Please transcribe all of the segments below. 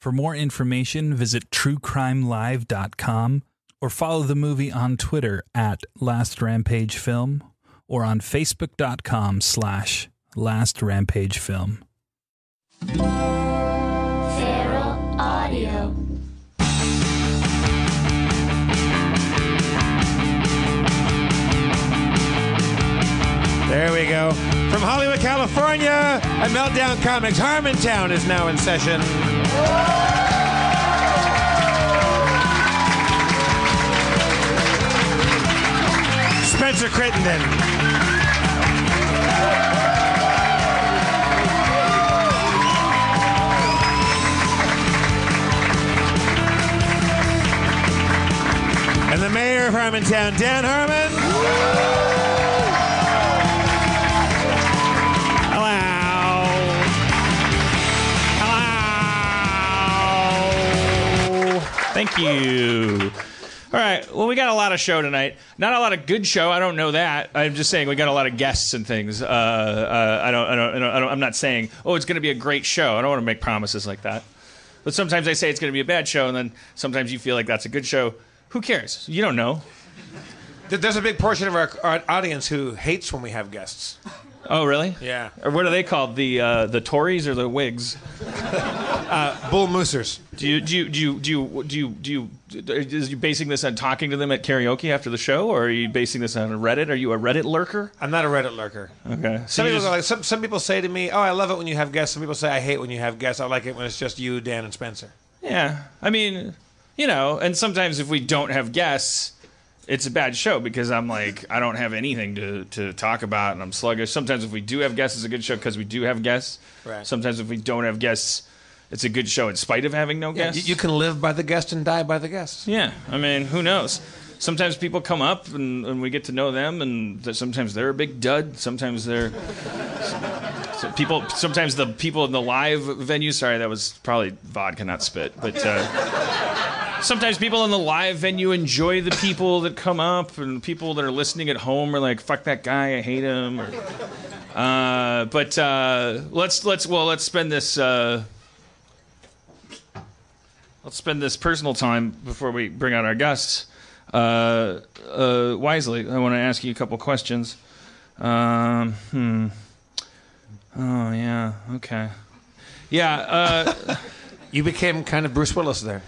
For more information, visit truecrimelive.com or follow the movie on Twitter at Last Rampage Film or on facebook.com slash Last Rampage Film. Feral Audio. There we go. From Hollywood, California, at Meltdown Comics, Harmontown is now in session. Spencer Crittenden. And the mayor of Harmontown, Dan Harmon. Thank you. All right. Well, we got a lot of show tonight. Not a lot of good show. I don't know that. I'm just saying we got a lot of guests and things. Uh, uh, I, don't, I, don't, I don't. I'm not saying. Oh, it's going to be a great show. I don't want to make promises like that. But sometimes I say it's going to be a bad show, and then sometimes you feel like that's a good show. Who cares? You don't know. There's a big portion of our, our audience who hates when we have guests. Oh, really? Yeah. Or what are they called? The uh, the Tories or the Whigs? Bull Moosers. Do you do you do you do you do you, do you is you basing this on talking to them at karaoke after the show, or are you basing this on Reddit? Are you a Reddit lurker? I'm not a Reddit lurker. Okay. So Some people, just- like, some, some people say to me, "Oh, I love it when you have guests." Some people say, "I hate when you have guests. I like it when it's just you, Dan, and Spencer." Yeah, I mean, you know, and sometimes if we don't have guests, it's a bad show because I'm like, I don't have anything to, to talk about and I'm sluggish. Sometimes if we do have guests, it's a good show because we do have guests. Right. Sometimes if we don't have guests, it's a good show in spite of having no guests. you, you can live by the guest and die by the guest. Yeah, I mean, who knows? Sometimes people come up and, and we get to know them, and th- sometimes they're a big dud. Sometimes they're so people. Sometimes the people in the live venue. Sorry, that was probably vodka, not spit. But uh, sometimes people in the live venue enjoy the people that come up, and people that are listening at home are like, "Fuck that guy, I hate him." Or, uh, but uh, let's let's well let's spend this. Uh, Let's spend this personal time before we bring out our guests. Uh, uh, wisely, I want to ask you a couple questions. Um, hmm. Oh yeah. Okay. Yeah. Uh, You became kind of Bruce Willis there.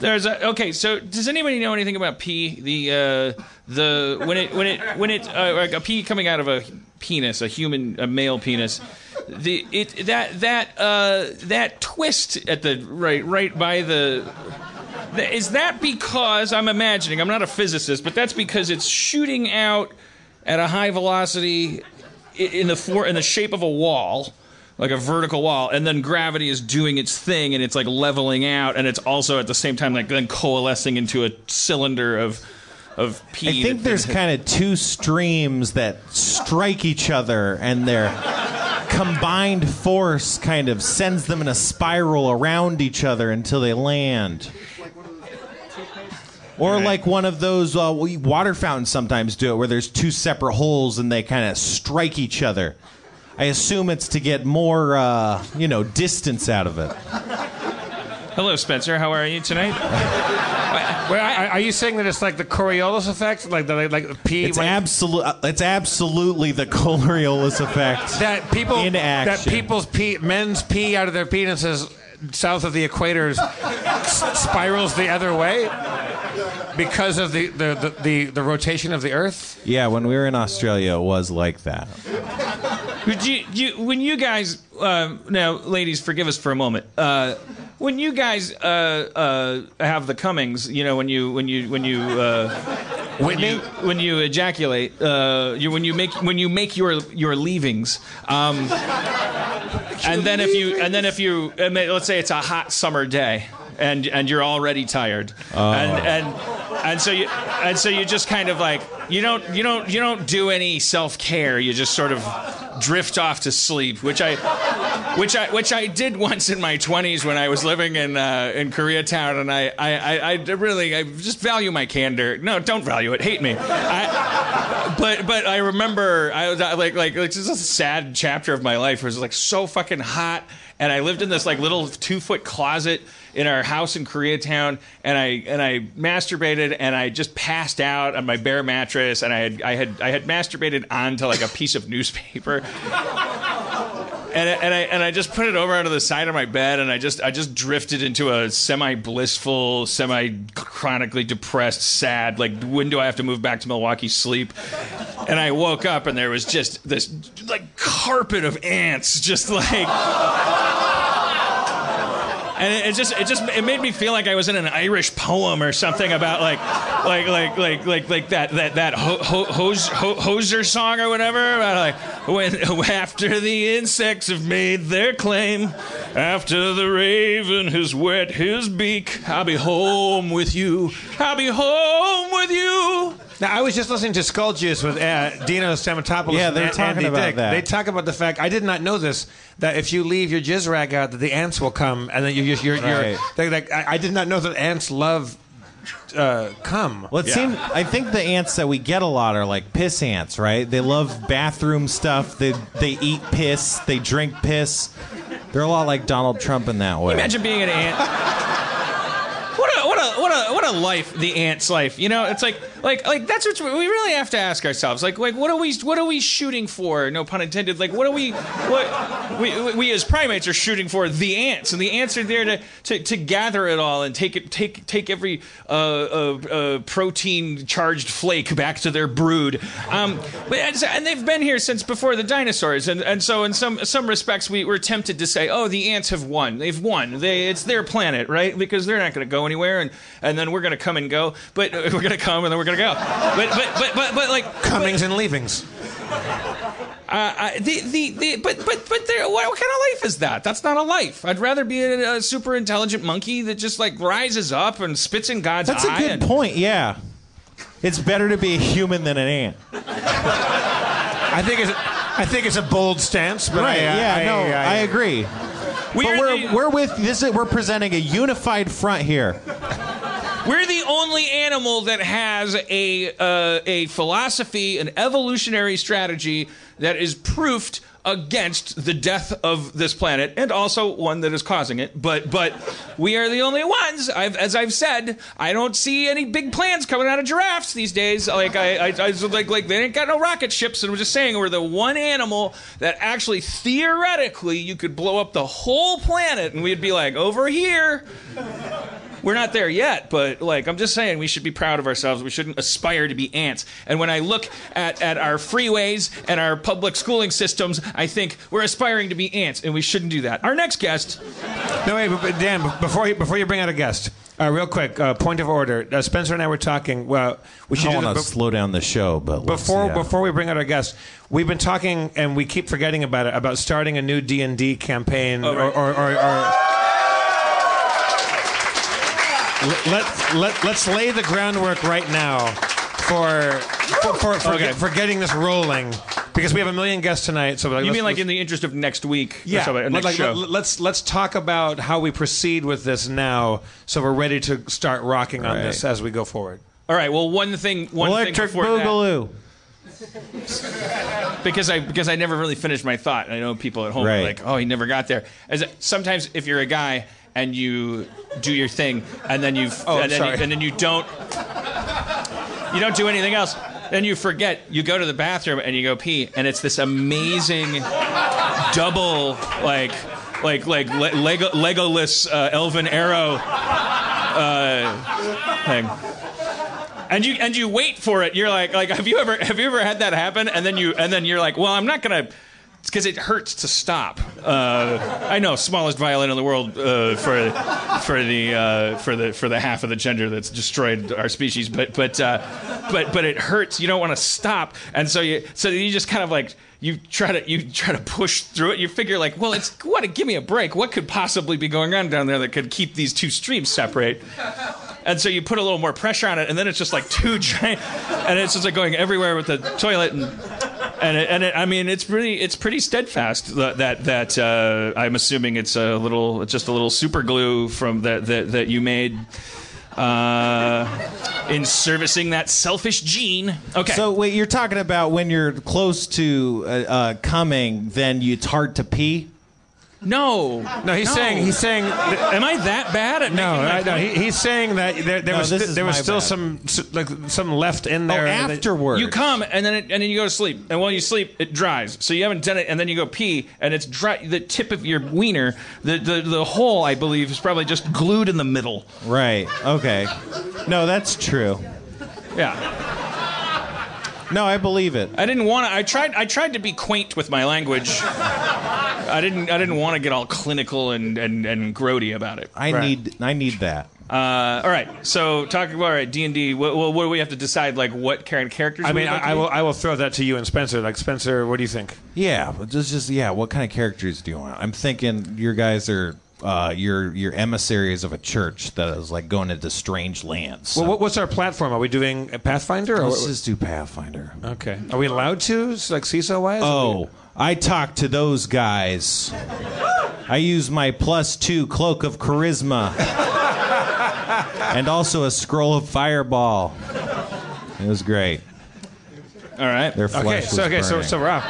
There's a okay. So does anybody know anything about pee? The uh, the when it when it when it uh, like a pee coming out of a penis, a human, a male penis. The it that that uh, that twist at the right right by the Is that because I'm imagining? I'm not a physicist, but that's because it's shooting out at a high velocity in the for, in the shape of a wall, like a vertical wall, and then gravity is doing its thing, and it's like leveling out, and it's also at the same time like then coalescing into a cylinder of of pee. I think that- there's kind of two streams that strike each other, and their combined force kind of sends them in a spiral around each other until they land. Or like one of those uh, water fountains sometimes do it, where there's two separate holes and they kind of strike each other. I assume it's to get more, uh, you know, distance out of it. Hello, Spencer. How are you tonight? Wait, are are you saying that it's like the Coriolis effect, like the like, like pee? It's when- absolute. It's absolutely the Coriolis effect. that people in that action. people's pee, men's pee out of their penises south of the equator s- spirals the other way because of the the, the, the the rotation of the Earth. Yeah, when we were in Australia, it was like that. Would you, you, when you guys, uh, now, ladies, forgive us for a moment. Uh, when you guys uh, uh, have the comings, you know, when you when you when you uh, when you when you ejaculate, uh, you when you make when you make your your leavings. Um, and then if you and then if you let's say it's a hot summer day and and you're already tired and and and so you and so you just kind of like you don't you don't you don't do any self-care you just sort of drift off to sleep which I which I which I did once in my 20s when I was living in uh, in Koreatown and I, I I really I just value my candor no don't value it hate me I, but but I remember I was like like like this is a sad chapter of my life. It was like so fucking hot, and I lived in this like little two foot closet in our house in Koreatown, and I and I masturbated, and I just passed out on my bare mattress, and I had I had I had masturbated onto like a piece of newspaper. And I, and I and I just put it over onto the side of my bed, and I just I just drifted into a semi blissful, semi chronically depressed, sad. Like, when do I have to move back to Milwaukee? Sleep. And I woke up, and there was just this like carpet of ants, just like. And it, it just it just it made me feel like I was in an Irish poem or something about like like like like like like that that that ho, ho, hose, ho, Hozier song or whatever about like when after the insects have made their claim after the raven has wet his beak I'll be home with you. I'll be home with you Now, I was just listening to Skull Juice with uh, Dino Stamatopoulos. Yeah, they're An- talking Andy about Dick. that. They talk about the fact I did not know this that if you leave your jizz rag out, that the ants will come, and then you, you're, you're, Right. you're they, like, I, I did not know that ants love uh, cum. Well, it seems. I think the ants that we get a lot are like piss ants, right? They love bathroom stuff. They they eat piss. They drink piss. They're a lot like Donald Trump in that way. imagine being an ant what a what a what a what a life the ant's life. You know, it's like like like that's what we really have to ask ourselves. Like like what are we what are we shooting for? No pun intended. Like what are we what we we, as primates are shooting for the ants, and the ants are there to to, to gather it all and take it take take every uh, uh, uh, protein charged flake back to their brood. Um, but and, they've been here since before the dinosaurs, and and so in some some respects we we're tempted to say, oh, the ants have won. They've won. They it's their planet, right? Because they're not going to go anywhere, and and then we're going to come and go. But we're going to come and then we're going to go. But but but but but like Comings and leavings. uh, the, the, the, but, but, but there, what, what kind of life is that? That's not a life. I'd rather be a, a super intelligent monkey that just like rises up and spits in God's That's a good and, point. Yeah, it's better to be a human than an ant. I think it's I think it's a bold stance, but Right? I, yeah. I, no, I, I agree. We but we're the- we're with this. Is, we're presenting a unified front here. We're the only animal that has a uh, a philosophy, an evolutionary strategy that is proofed against the death of this planet, and also one that is causing it. But but we are the only ones. I've, as I've said, I don't see any big plans coming out of giraffes these days. Like I, I, I like like they ain't got no rocket ships, and I'm just saying we're the one animal that actually theoretically you could blow up the whole planet, and we'd be like over here. We're not there yet, but like I'm just saying, we should be proud of ourselves. We shouldn't aspire to be ants. And when I look at, at our freeways and our public schooling systems, I think we're aspiring to be ants, and we shouldn't do that. Our next guest, No, wait, but, but Dan, before you, before you bring out a guest, uh, real quick, uh, point of order. Uh, Spencer and I were talking. Well, we should I do want to this, slow down the show, but let's- before yeah. before we bring out our guest. We've been talking, and we keep forgetting about it. About starting a new D and D campaign, Oh, right. or, or, or, or let, let, let, let's lay the groundwork right now for for, for, for, Okay. for getting this rolling because we have a million guests tonight. So like, you mean like in the interest of next week? yeah, something, let- next like, show. let- let's let's talk about how we proceed with this now, so we're ready to start rocking on Right. this as we go forward. All right. Well, one thing, one electric thing before that, boogaloo. because I because I never really finished my thought. I know people at home are like, "Oh, he never got there." As sometimes if you're a guy and you do your thing and then you Oh, and, then you and then you don't you don't do anything else. Then you forget. You go to the bathroom and you go pee, and it's this amazing double like like like le- Lego Legolas uh, elven arrow uh, thing and you and you wait for it. You're like like have you ever have you ever had that happen? And then you and then you're like, well, I'm not gonna. It's because it hurts to stop. Uh, I know, smallest violin in the world uh, for for the uh, for the for the half of the gender that's destroyed our species. But but uh, but but it hurts. You don't want to stop, and so you so you just kind of like you try to you try to push through it. You figure like, well, it's what? Give me a break. What could possibly be going on down there that could keep these two streams separate? And so you put a little more pressure on it, and then it's just like two giant, and it's just like going everywhere with the toilet, and and it, and it, I mean it's pretty it's pretty steadfast that that, that uh, I'm assuming it's a little just a little super glue from that that, that you made uh, in servicing that selfish gene. Okay, So wait, you're talking about when you're close to uh, uh, coming, then it's hard to pee. No, No, he's saying he's saying. Am I that bad at No, making my I- no, point? he, he's saying that there, there No, was this st- there was still bad. some like some left in Oh, there. that- afterwards. You come and then it, and then you go to sleep, and while you sleep, it dries. So you haven't done it, and then you go pee, and it's dry. The tip of your wiener, the the, the hole, I believe, is probably just glued in the middle. Right. Okay. No, that's true. Yeah, No, I believe it. I didn't want to. I tried. I tried to be quaint with my language. I didn't. I didn't want to get all clinical and and and grody about it. I need. I need that. Uh, all right. So talking about all right D and D. What, what, what do we have to decide? Like what kind of characters? I we mean, would like I, I be? will I will throw that to you and Spencer. Like Spencer, what do you think? Yeah, but just just yeah. What kind of characters do you want? I'm thinking your guys are uh, your your emissaries of a church that is like going into strange lands. So Well, what, what's our platform? Are we doing a Pathfinder? Or let's just do Pathfinder. okay. Are we allowed to? Like Paizo wise? Oh, I talk to those guys. I use my plus two cloak of charisma. and also a scroll of fireball. It was great. all right. Their flesh Okay. So okay. So burning. so Rob,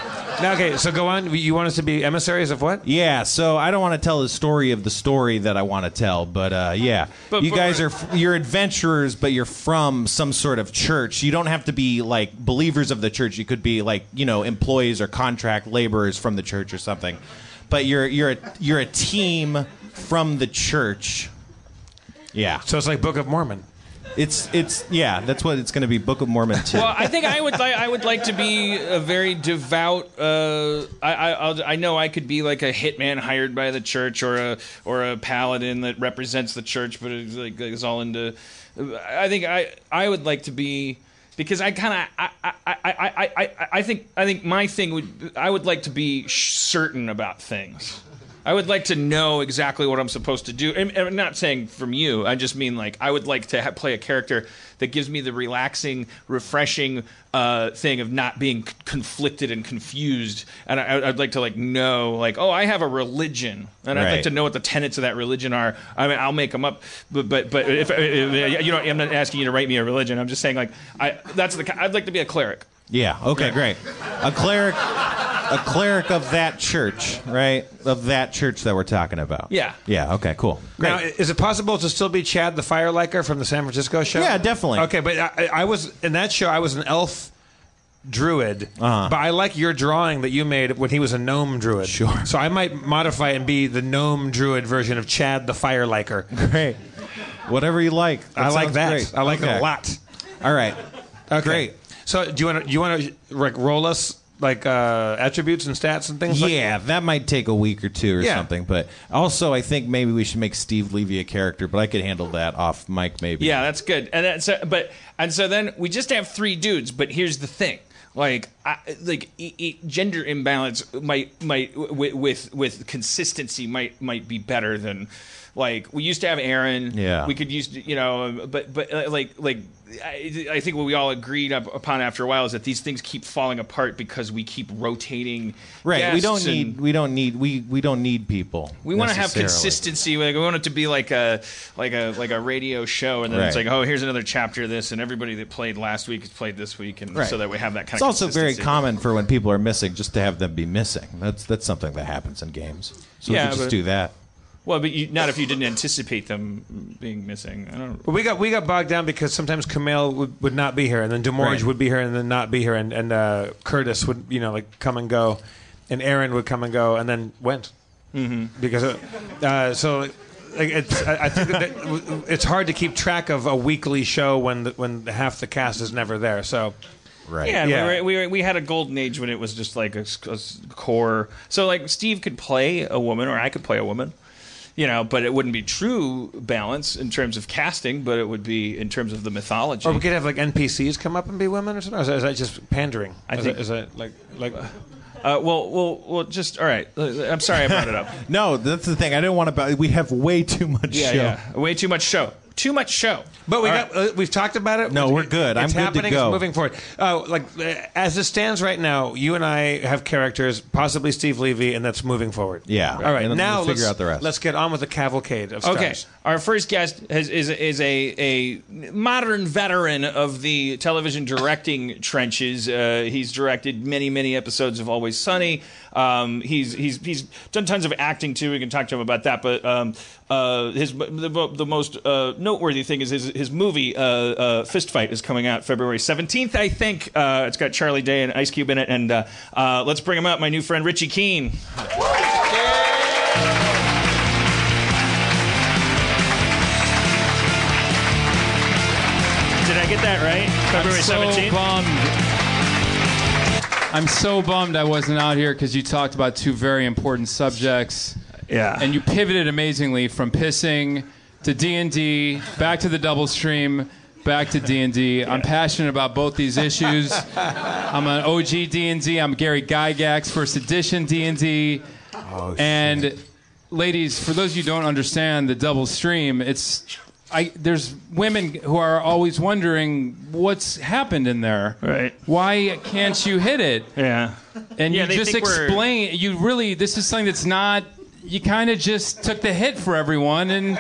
Now, okay, so go on. You want us to be emissaries of what? Yeah, so I don't want to tell the story of the story that I want to tell, but uh, yeah, But- you but- guys are you're adventurers, but you're from some sort of church. You don't have to be like believers of the church. You could be like you know employees or contract laborers from the church or something. But you're you're a, you're a team from the church. Yeah, So it's like Book of Mormon. It's it's yeah, that's what it's going to be. Book of Mormon too. Well, I think I would like I would like to be a very devout. Uh, I I, I'll, I know I could be like a hitman hired by the church, or a or a paladin that represents the church, but is like is all into. I think I I would like to be because I kind of I, I, I, I, I, I think I think my thing would I would like to be certain about things. I would like to know exactly what I'm supposed to do. And I'm not saying from you. I just mean like I would like to ha- play a character that gives me the relaxing, refreshing uh, thing of not being c- conflicted and confused. And I, I'd like to like know like oh I have a religion, and I'd like to know what the tenets of that religion are. I mean I'll make them up, but but but if, if you know I'm not asking you to write me a religion. I'm just saying like I that's the I'd like to be a cleric. Yeah. Okay. Great. A cleric, a cleric of that church, right? Of that church that we're talking about. Yeah. Yeah. Okay. Cool. Great. Now, is it possible to still be Chad the Fire Liker from the San Francisco show? Yeah, definitely. Okay, but I, I was in that show. I was an elf druid, Uh-huh. but I like your drawing that you made when he was a gnome druid. Sure. So I might modify and be the gnome druid version of Chad the Fire Liker. Great. Whatever you like. I like sounds that. I like it a lot. All right. Okay. Great. So do you want to? Do you want to like roll us like uh, attributes and stats and things? like Yeah, that might take a week or two or Yeah. something. But also, I think maybe we should make Steve Levy a character, but I could handle that off mic maybe. Yeah, that's good. And that's uh, but and so then we just have three dudes. But here's the thing: like, I, like e- e- gender imbalance might might w- with with consistency might might be better than like we used to have Erin. Yeah. we could use you know, but but uh, like like. I, I think what we all agreed up upon after a while is that these things keep falling apart because we keep rotating. Right. We don't need. We don't need. We we don't need people. we want to have consistency. Like we want it to be like a like a like a radio show, and then it's like, oh, here's another chapter of this, and everybody that played last week has played this week, and Right. so that we have that kind It's of. It's also very common for when people are missing, just to have them be missing. That's that's something that happens in games. So Yeah, we just do that. Well, but you, not if you didn't anticipate them being missing. I don't. But we got we got bogged down because sometimes Kumail would, would not be here, and then Demorge Right. would be here, and then not be here, and and uh, Curtis would you know like come and go, and Erin would come and go, and then went mm-hmm. because uh, uh, so. Like it's, I I think that that it's hard to keep track of a weekly show when the, when half the cast is never there. So Right. Yeah, Yeah. We, were, we, were, we had a golden age when it was just like a core. So like Steve could play a woman, or I could play a woman. You know, but it wouldn't be true balance in terms of casting, but it would be in terms of the mythology. Or we could have like NPCs come up and be women or something. Or is that, is that just pandering? I is think- that, is that like like Uh, well, well, well. Just all right. Uh, I'm sorry I brought it up. No, that's the thing. I didn't want to. We have way too much Yeah, show. yeah. Way too much show. Too much show. But we All got uh, we've talked about it. No, we're good. It's I'm good to happening. go. It's moving forward. Uh, like uh, as it stands right now, you and I have characters, possibly Steve Levy, and that's moving forward. Yeah. All right. And then now we'll figure let's, out the rest. Let's get on with the cavalcade of stars. Okay, our first guest has, is is a a modern veteran of the television directing trenches. Uh, he's directed many many episodes of Always Sunny. Um, he's he's he's done tons of acting too. We can talk to him about that. But um, uh, his the, the most uh, noteworthy thing is his his movie uh, uh, Fist Fight is coming out February seventeenth. I think uh, it's got Charlie Day and Ice Cube in it. And uh, uh, let's bring him up, my new friend Richie Keen. Did I get that right? February so seventeenth. I'm so bummed I wasn't out here because you talked about two very important subjects, Yeah. and you pivoted amazingly from pissing to D and D, back to the double stream, back to D and D. I'm passionate about both these issues. I'm an OG D and D. I'm Gary Gygax, first edition D and D, Oh, and ladies, for those of you who don't understand the double stream, it's I, there's women who are always wondering what's happened in there. Right. Why can't you hit it? yeah. And Yeah, you just think we're- explain. You really, this is something that's not. You kind of just took the hit for everyone and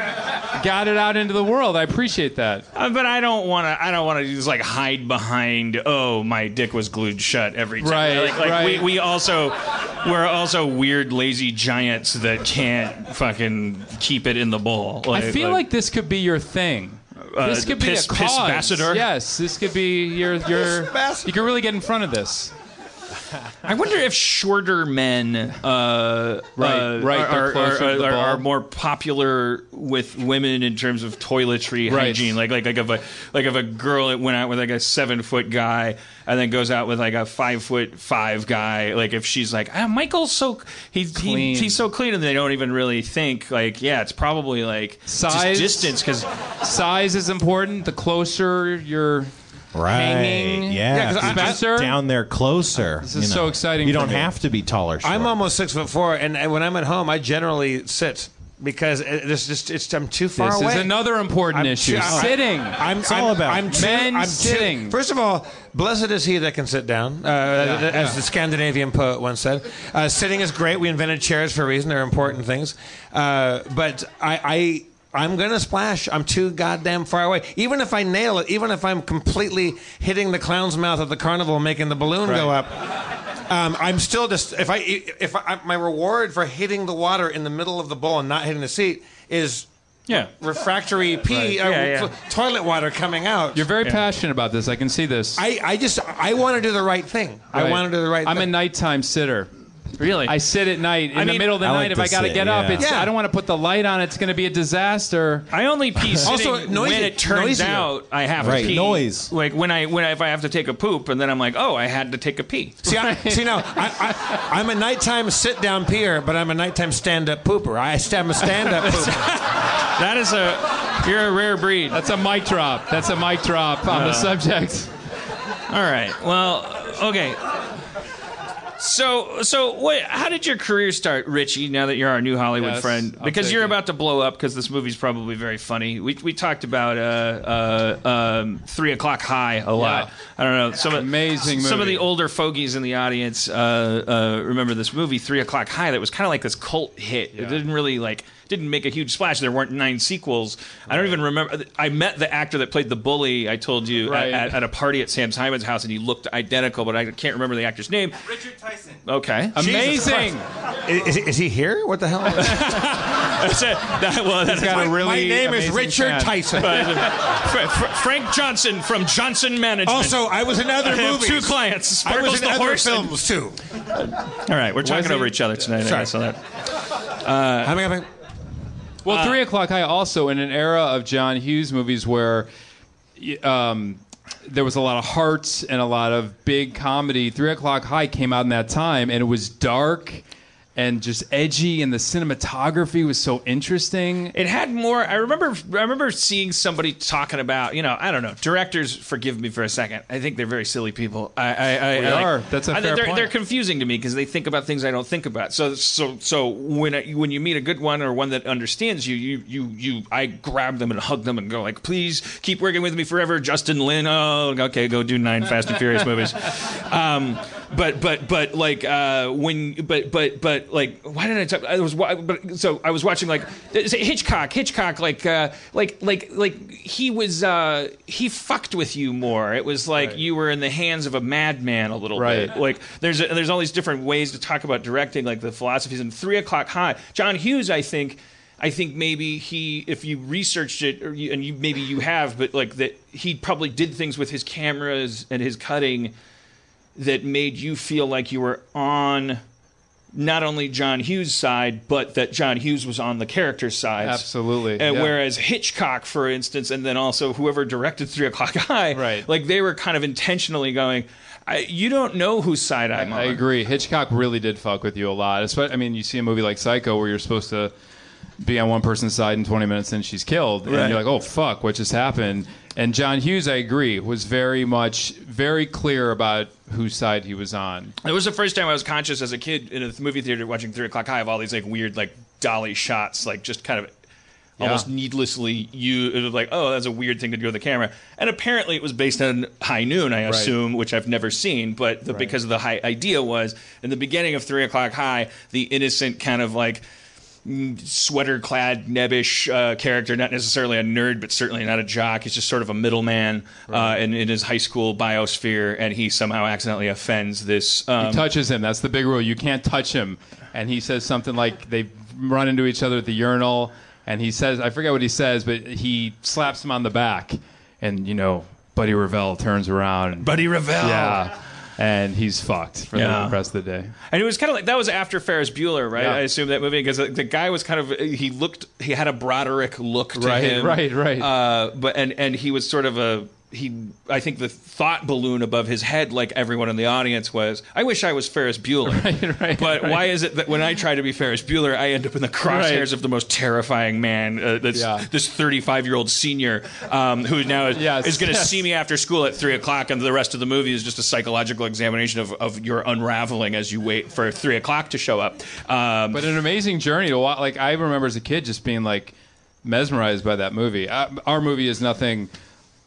got it out into the world. I appreciate that. Uh, but I don't want to. I don't want to just like hide behind. Oh, my dick was glued shut every time. Right, Like, like right. We, we also we're also weird, lazy giants that can't fucking keep it in the bowl. I feel like this could be your thing. this the could be piss- a piss cause. ambassador? Yes, this could be your your. You could really get in front of this. I wonder if shorter men, uh, Right, uh, right, are, are, are, are, more popular with women in terms of toiletry Right. hygiene. Like, like, like if a like if a girl that went out with like a seven foot guy and then goes out with like a five foot five guy. Like if she's like, ah, Michael's so he, he Clean. he's so clean, and they don't even really think like, yeah, it's probably like Size? just distance because Size is important. The closer you're Right. hanging. Yeah. 'cause I- Spencer? down there closer. This is so exciting You for don't me. have to be taller. short. I'm almost six foot four, and, and when I'm at home, I generally sit because it, it's just it's I'm too far away. This away. is another important I'm issue. too- Sitting. I'm, It's I'm, all about I'm too, men I'm too- sitting. first of all, blessed is he that can sit down, uh, as the Scandinavian poet once said. Uh, sitting is great. We invented chairs for a reason. They're important things. Uh, but I. I I'm gonna splash. I'm too goddamn far away. Even if I nail it, even if I'm completely hitting the clown's mouth at the carnival, making the balloon go up, um, I'm still just if I if I, my reward for hitting the water in the middle of the bowl and not hitting the seat is yeah. refractory pee, uh, Yeah, yeah. toilet water coming out. You're very passionate about this. I can see this. I, I just I want to do the right thing. I want to do the right thing. I'm a nighttime sitter. Really, I sit at night in I the mean- middle of the I night. like if to I got to sit, get up, yeah. it's Yeah. I don't want to put the light on. It's going to be a disaster. I only pee sitting Also, noisy- when it turns noisier. out I have Right, to pee. noise. Like when I when I, if I have to take a poop and then I'm like, oh, I had to take a pee. see, I, see now, I, I, I'm a nighttime sit down peer, but I'm a nighttime stand up pooper. I am a stand up pooper. That is a you're a rare breed. That's a mic drop. That's a mic drop on the uh. subject. All right. Well, okay. So, so what? How did your career start, Richie? Now that you're our new Hollywood Yes, friend, because you're about to blow up. Because this movie's probably very funny. We we talked about uh, uh, um, Three O'clock High a lot. Yeah. I don't know some of- Amazing Some of the older fogies in the audience uh, uh, remember this movie, Three O'clock High. That was kind of like this cult hit. It didn't really like didn't make a huge splash. There weren't nine sequels. I don't even remember. I met the actor that played the bully. I told you Right. at, at, at a party at Sam Simon's house, and he looked identical, but I can't remember the actor's name. Richard Tyson. Okay. Amazing. is, is he here? What the hell? That's it. That, well, that's got a really My name is Richard fan. Tyson. Fra- uh, Fra- Frank Johnson from Johnson Management. Also, I was in other I movies. two clients. I Sparkles was in the other horse. and- films too. All right, we're talking over each other tonight. I Sorry. guess, on that. How many- how many- Well, Three O'clock High also in an era of John Hughes movies where um, there was a lot of hearts and a lot of big comedy. Three O'clock High came out in that time, and it was dark and just edgy, and the cinematography was so interesting. It had more. I remember. I remember seeing somebody talking about. You know, I don't know. Directors, forgive me for a second. I think they're very silly people. I, I, I We I like- are. That's a I- fair they're, point. they're confusing to me because they think about things I don't think about. So, so, so when I, when you meet a good one or one that understands you, you, you, you, I grab them and hug them and go like, please keep working with me forever, Justin Lin. Oh, okay, go do nine Fast and Furious movies. Um, but but but like uh, when but but but like why did I talk? I was but so I was watching like Hitchcock Hitchcock like uh, like like like he was uh, he fucked with you more. It was like you were in the hands of a madman a little Right. bit. Like there's a, there's all these different ways to talk about directing, like the philosophies. And Three O'clock High, John Hughes, I think. I think maybe he, if you researched it, or you, and you maybe you have, but like that, he probably did things with his cameras and his cutting that made you feel like you were on not only John Hughes' side, but that John Hughes was on the character's side. Absolutely, And yeah. whereas Hitchcock, for instance, and then also whoever directed Three O'clock High, Right. like they were kind of intentionally going, I, "You don't know whose side I'm on." I agree. Hitchcock really did fuck with you a lot. Espe- I mean, you see a movie like Psycho where you're supposed to be on one person's side in 20 minutes and she's killed, Right. and you're like, "Oh fuck, what just happened?" And John Hughes, I agree, was very much very clear about whose side he was on. It was the first time I was conscious as a kid in a movie theater watching Three O'clock High of all these like weird like dolly shots, like just kind of almost needlessly you it was like oh that's a weird thing to do with the camera. And apparently it was based on high noon i assume which i've never seen but the, because of the high idea was in the beginning of three o'clock high the innocent kind of like sweater clad, nebbish uh, character, not necessarily a nerd, but certainly not a jock. He's just sort of a middleman uh, in, in his high school biosphere, and he somehow accidentally offends this. Um, He touches him. That's the big rule. You can't touch him. And he says something like they run into each other at the urinal, and he says, I forget what he says, but he slaps him on the back, and you know, Buddy Revell turns around. Buddy Revell. Yeah. And he's fucked for Yeah. the rest of the day. And it was kind of like that was after Ferris Bueller, right? Yeah. I assume that movie because the, guy was kind of he looked he had a Broderick look to Right, him, right, right. Uh, but and and he was sort of a he. I think the thought balloon above his head, like everyone in the audience, was I wish I was Ferris Bueller. Right, right, but right. why is it that when I try to be Ferris Bueller, I end up in the crosshairs of the most terrifying man? Uh, that's Yeah. this thirty-five-year-old senior um, who now is, Yes, is going to yes. see me after school at three o'clock, and the rest of the movie is just a psychological examination of, of your unraveling as you wait for three o'clock to show up. Um, But an amazing journey to watch. Like I remember as a kid just being like mesmerized by that movie. Uh, our movie is nothing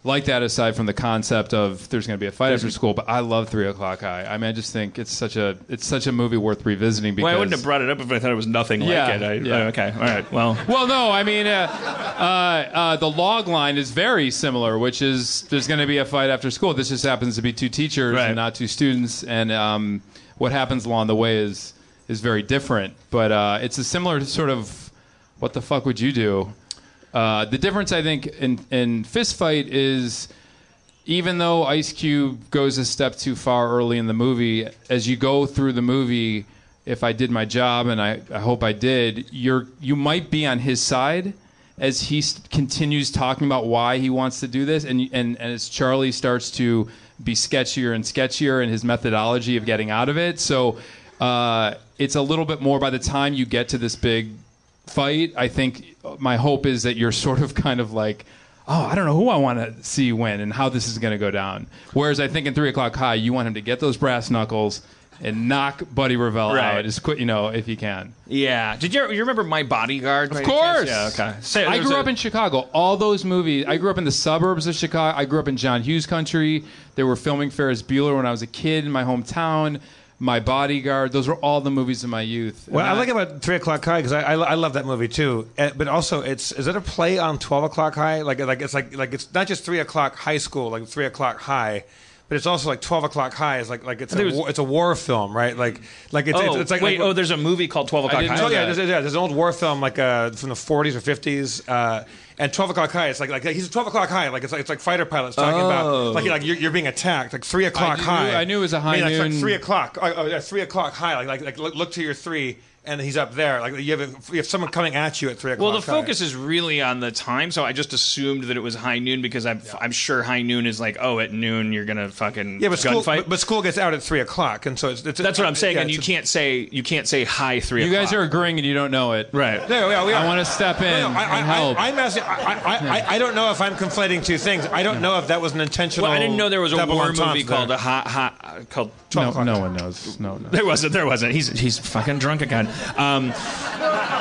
like that aside from the concept of there's going to be a fight after school. But I love Three O'clock High. I mean, I just think it's such a it's such a movie worth revisiting. Because well, I wouldn't have brought it up if I thought it was nothing Yeah, like it. I, yeah. Okay, all right. Well, Well, no, I mean, uh, uh, uh, the log line is very similar, which is there's going to be a fight after school. This just happens to be two teachers Right. and not two students, and um, what happens along the way is is very different. But uh, it's a similar sort of what the fuck would you do? Uh, the difference, I think, in in fist fight is even though Ice Cube goes a step too far early in the movie, as you go through the movie, if I did my job, and I, I hope I did, you're you might be on his side as he s- continues talking about why he wants to do this, and and, and as Charlie starts to be sketchier and sketchier in his methodology of getting out of it. So uh, it's a little bit more by the time you get to this big fight. I think my hope is that you're sort of kind of like, oh, I don't know who I want to see win and how this is going to go down. Whereas I think in Three O'clock High, you want him to get those brass knuckles and knock Buddy Revell Right. out as quick, you know, if you can. yeah. Did you you remember My Bodyguard? Of course. Yeah. Okay. Say- I grew a- up in Chicago. All those movies. I grew up in the suburbs of Chicago. I grew up in John Hughes country. They were filming Ferris Bueller when I was a kid in my hometown. My Bodyguard. Those were all the movies of my youth. What I And like about Three O'clock High because I, I I love that movie too. Uh, But also, it's is it a play on Twelve O'clock High? Like like it's like like it's not just Three O'clock High School, like Three O'clock High. But it's also like twelve o'clock high. Is like like it's a was- war, it's a war film, right? Like like it's Oh, it's, it's like wait. like, oh, there's a movie called Twelve O'clock High. Oh yeah, there's, yeah, there's an old war film like uh, from the 40s or 50s, uh, and 12 o'clock high. It's like like he's 12 o'clock high. Like it's like it's like fighter pilots talking about oh. like like you're, you're being attacked. Like three o'clock knew- high. I knew it was a high I mean, it's like noon- three o'clock. Oh, oh, yeah, three o'clock high. Like like, like look, look to your three, and he's up there. Like you have a, you have someone coming at you at three o'clock. Well, the high. focus is really on the time, so I just assumed that it was high noon because I'm I'm sure high noon is like oh at noon you're gonna fucking Yeah, but school, but, but school gets out at three o'clock, and so it's, it's That's what I'm uh, saying, yeah, and you it's- can't say you can't say high three. You guys are agreeing and you don't know it. right. Yeah, yeah, we are. I want to step in No, no, I, and help. I, I'm asking. I, I, I, I don't know if I'm conflating two things. I don't know if that was an intentional. Well, I didn't know there was a double war movie there. called a hot hot uh, called. no, o'clock. no one knows. No, no. There wasn't. There wasn't. He's he's fucking drunk again. Um,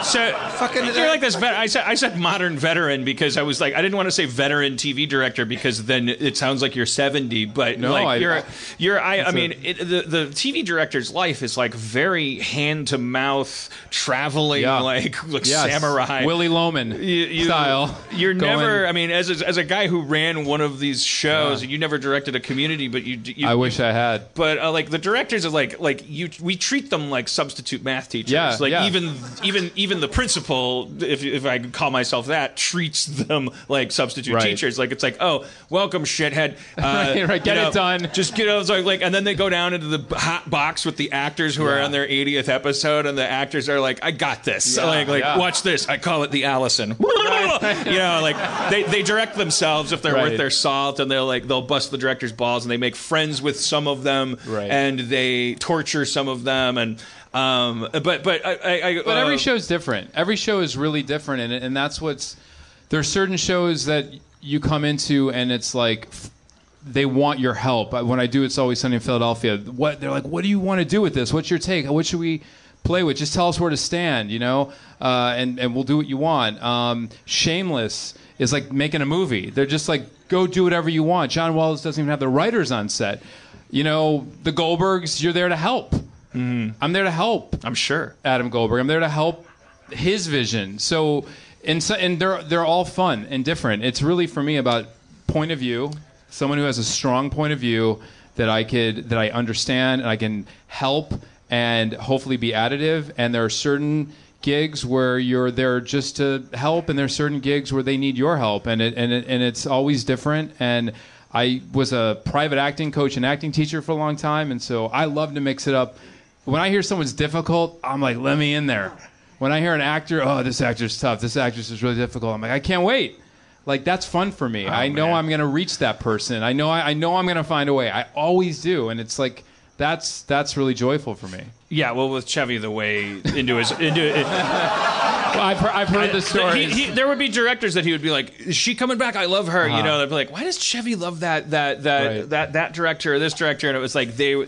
so Fucking- you're like this. Vet- I said I said modern veteran because I was like I didn't want to say veteran TV director because then it sounds like you're 70. But No, like I- you're you're I. I a- mean it, the the TV director's life is like very hand to mouth traveling Yeah. like like Yes. samurai. Willy Loman you, you, style. You're Going- never. I mean, as a, as a guy who ran one of these shows, you never directed a community, but you. you I wish I had. but uh, like the directors are like like you we treat them like substitute math teachers. Yeah, like yeah. even even even the principal, if if I could call myself that, treats them like substitute Right. teachers. Like it's like oh welcome shithead, uh, Right, right, get you it done. Just get it like, like and then they go down into the hot box with the actors who are on their 80th episode, and the actors are like I got this. Yeah, like like yeah. watch this. I call it the Allison. you know like they they direct themselves if they're worth their salt, and they'll like they'll bust the director's balls, and they make friends with some of them, and they torture some of them, and um, but but I, I, I But every uh, show is different. Every show is really different, and and that's what's. There are certain shows that you come into, and it's like they want your help. When I do, it's always sunny in Philadelphia. What they're like, what do you want to do with this? What's your take? What should we play with? Just tell us where to stand, you know, uh, and and we'll do what you want. Um, Shameless is like making a movie. They're just like, go do whatever you want. John Wells doesn't even have the writers on set. You know, the Goldbergs, you're there to help. Mm-hmm. I'm there to help. I'm sure. Adam Goldberg. I'm there to help his vision. So and so, and they're they're all fun and different. It's really for me about point of view. Someone who has a strong point of view that I could that I understand and I can help and hopefully be additive. And there are certain gigs where you're there just to help, and there are certain gigs where they need your help, and it and it, and it's always different. And I was a private acting coach and acting teacher for a long time, and so I love to mix it up. When I hear someone's difficult, I'm like, let me in there. When I hear an actor, oh, this actor's tough, this actress is really difficult, I'm like, I can't wait. Like that's fun for me. Oh, I know man. I'm gonna reach that person. I know I, I know I'm gonna find a way. I always do, and it's like that's that's really joyful for me. Yeah, well, with Chevy the way into his into it, Well, I've, heard- I've heard the stories. He, he, there would be directors that he would be like, "Is she coming back? I love her." You Uh-huh. know, they'd be like, "Why does Chevy love that that that Right. that that director or this director?" And it was like they, you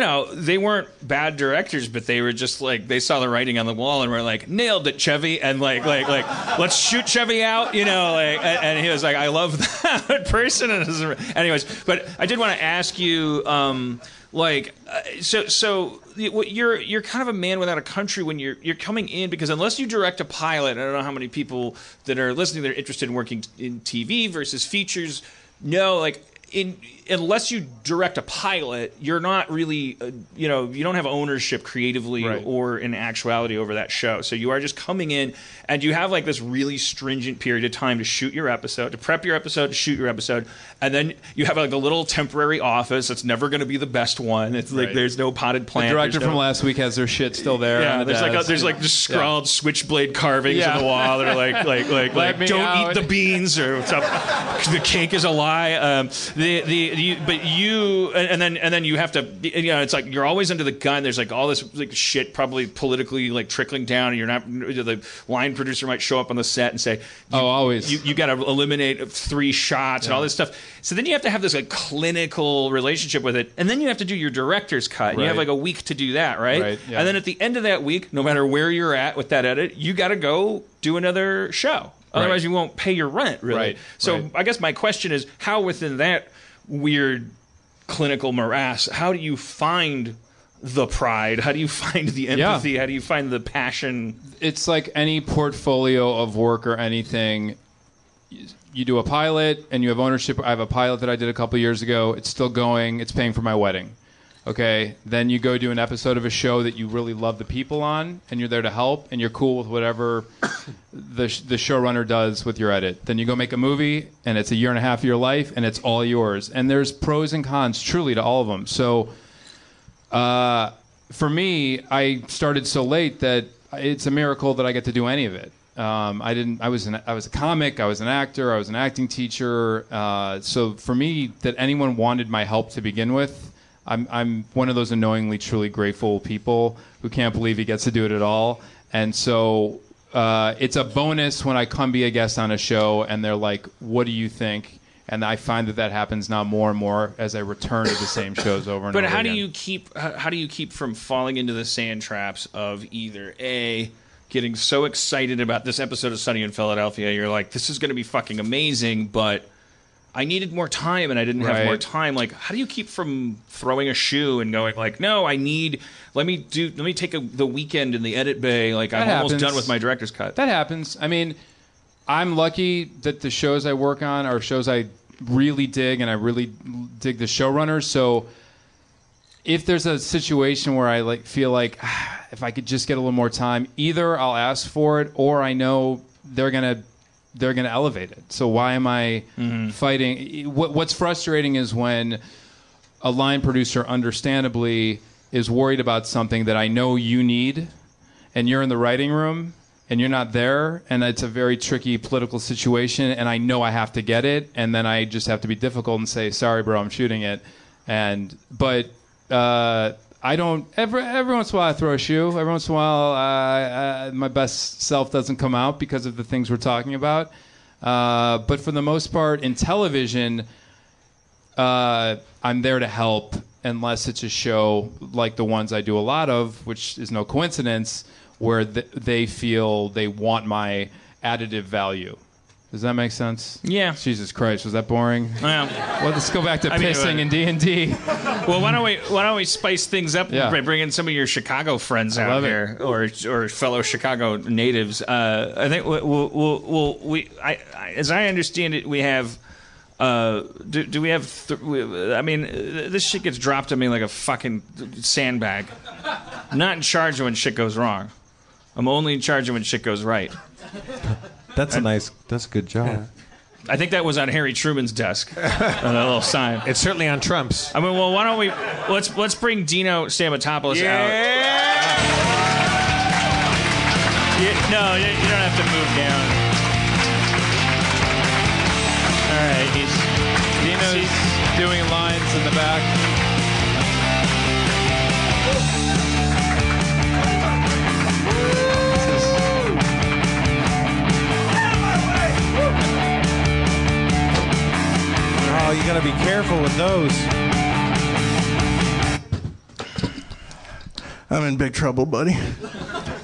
know, they weren't bad directors, but they were just like they saw the writing on the wall and were like, "Nailed it, Chevy!" And like like like let's shoot Chevy out. You know, like and, and he was like, "I love that person." And anyways, but I did want to ask you. Um, like uh, so so you're you're kind of a man without a country when you're you're coming in because unless you direct a pilot I don't know how many people that are listening that are interested in working in TV versus features No, like in unless you direct a pilot you're not really uh, you know you don't have ownership creatively Right. or in actuality over that show so you are just coming in and you have like this really stringent period of time to shoot your episode to prep your episode to shoot your episode and then you have like a little temporary office that's never going to be the best one it's like Right. there's no potted plant. the plant director no- from last week has their shit still there. yeah, the there's like a, there's like just scrawled switchblade carvings Yeah. on the wall that are like like like, Let like don't out. eat the beans or what's up. the cake is a lie. Um, the the but you and, and then and then you have to you know it's like you're always under the gun. There's like all this like shit probably politically like trickling down. And you're not the line producer might show up on the set and say Oh, always. you, you got to eliminate three shots and all this stuff. So then you have to have this like clinical relationship with it, and then you have to do your director's cut. And You have like a week to do that, right? Right, yeah. And then at the end of that week, no matter where you're at with that edit, you got to go do another show. Otherwise, Right. you won't pay your rent, really. Right, So right. I guess my question is, how within that weird clinical morass, how do you find the pride? How do you find the Yeah. empathy? How do you find the passion? it's like any portfolio of work or anything. You do a pilot and you have ownership. I have a pilot that I did a couple years ago. It's still going. It's paying for my wedding. Okay. Then you go do an episode of a show that you really love the people on, and you're there to help, and you're cool with whatever the sh- the showrunner does with your edit. Then you go make a movie, and it's a year and a half of your life, and it's all yours. And there's pros and cons, truly, to all of them. So uh, for me, I started so late that it's a miracle that I get to do any of it. Um, I didn't. I was an, I was a comic. I was an actor. I was an acting teacher. Uh, so for me, that anyone wanted my help to begin with, I'm I'm one of those annoyingly truly grateful people who can't believe he gets to do it at all. And so uh, it's a bonus when I come be a guest on a show and they're like, "What do you think?" And I find that that happens now more and more as I return to the same shows over and But over. But how do you keep how how do you keep from falling into the sand traps of either a getting so excited about this episode of Sunny in Philadelphia, you're like, this is going to be fucking amazing, but I needed more time and I didn't have Right. more time. Like, how do you keep from throwing a shoe and going like, no, I need. Let me do. Let me take a, the weekend in the edit bay. Like, I'm That almost done with my director's cut. That happens. I mean, I'm lucky that the shows I work on are shows I really dig and I really dig the showrunners. So if there's a situation where I like feel like "Ah, if I could just get a little more time, either I'll ask for it or I know they're gonna they're gonna elevate it. So why am I fighting? What, what's frustrating is when a line producer, understandably, is worried about something that I know you need, and you're in the writing room and you're not there, and it's a very tricky political situation, and I know I have to get it, and then I just have to be difficult and say, "Sorry, bro, I'm shooting it," and but. Uh, I don't every every once in a while I throw a shoe. Every once in a while, uh, uh, my best self doesn't come out because of the things we're talking about. Uh, but for the most part, in television, uh, I'm there to help unless it's a show like the ones I do a lot of, which is no coincidence, where th- they feel they want my additive value. Does that make sense? Yeah. Jesus Christ, was that boring? Well, Well, let's go back to I mean, pissing uh, and D and D. well, why don't we why don't we spice things up Yeah. by bringing some of your Chicago friends out love it. here, or or fellow Chicago natives? Uh, I think we'll, we'll, we'll, we'll we I, I, as I understand it, we have. Uh, do, do we have? Th- I mean, uh, this shit gets dropped to me like a fucking sandbag. I'm not in charge of when shit goes wrong. I'm only in charge of when shit goes right. That's a nice. That's a good job. I think that was on Harry Truman's desk. a little sign. It's certainly on Trump's. I mean, well, why don't we let's let's bring Dino Stamatopoulos out. You- no, you, you don't have to move down. All right, he's Dino's doing lines in Oh, you gotta be careful with those. I'm in big trouble, buddy.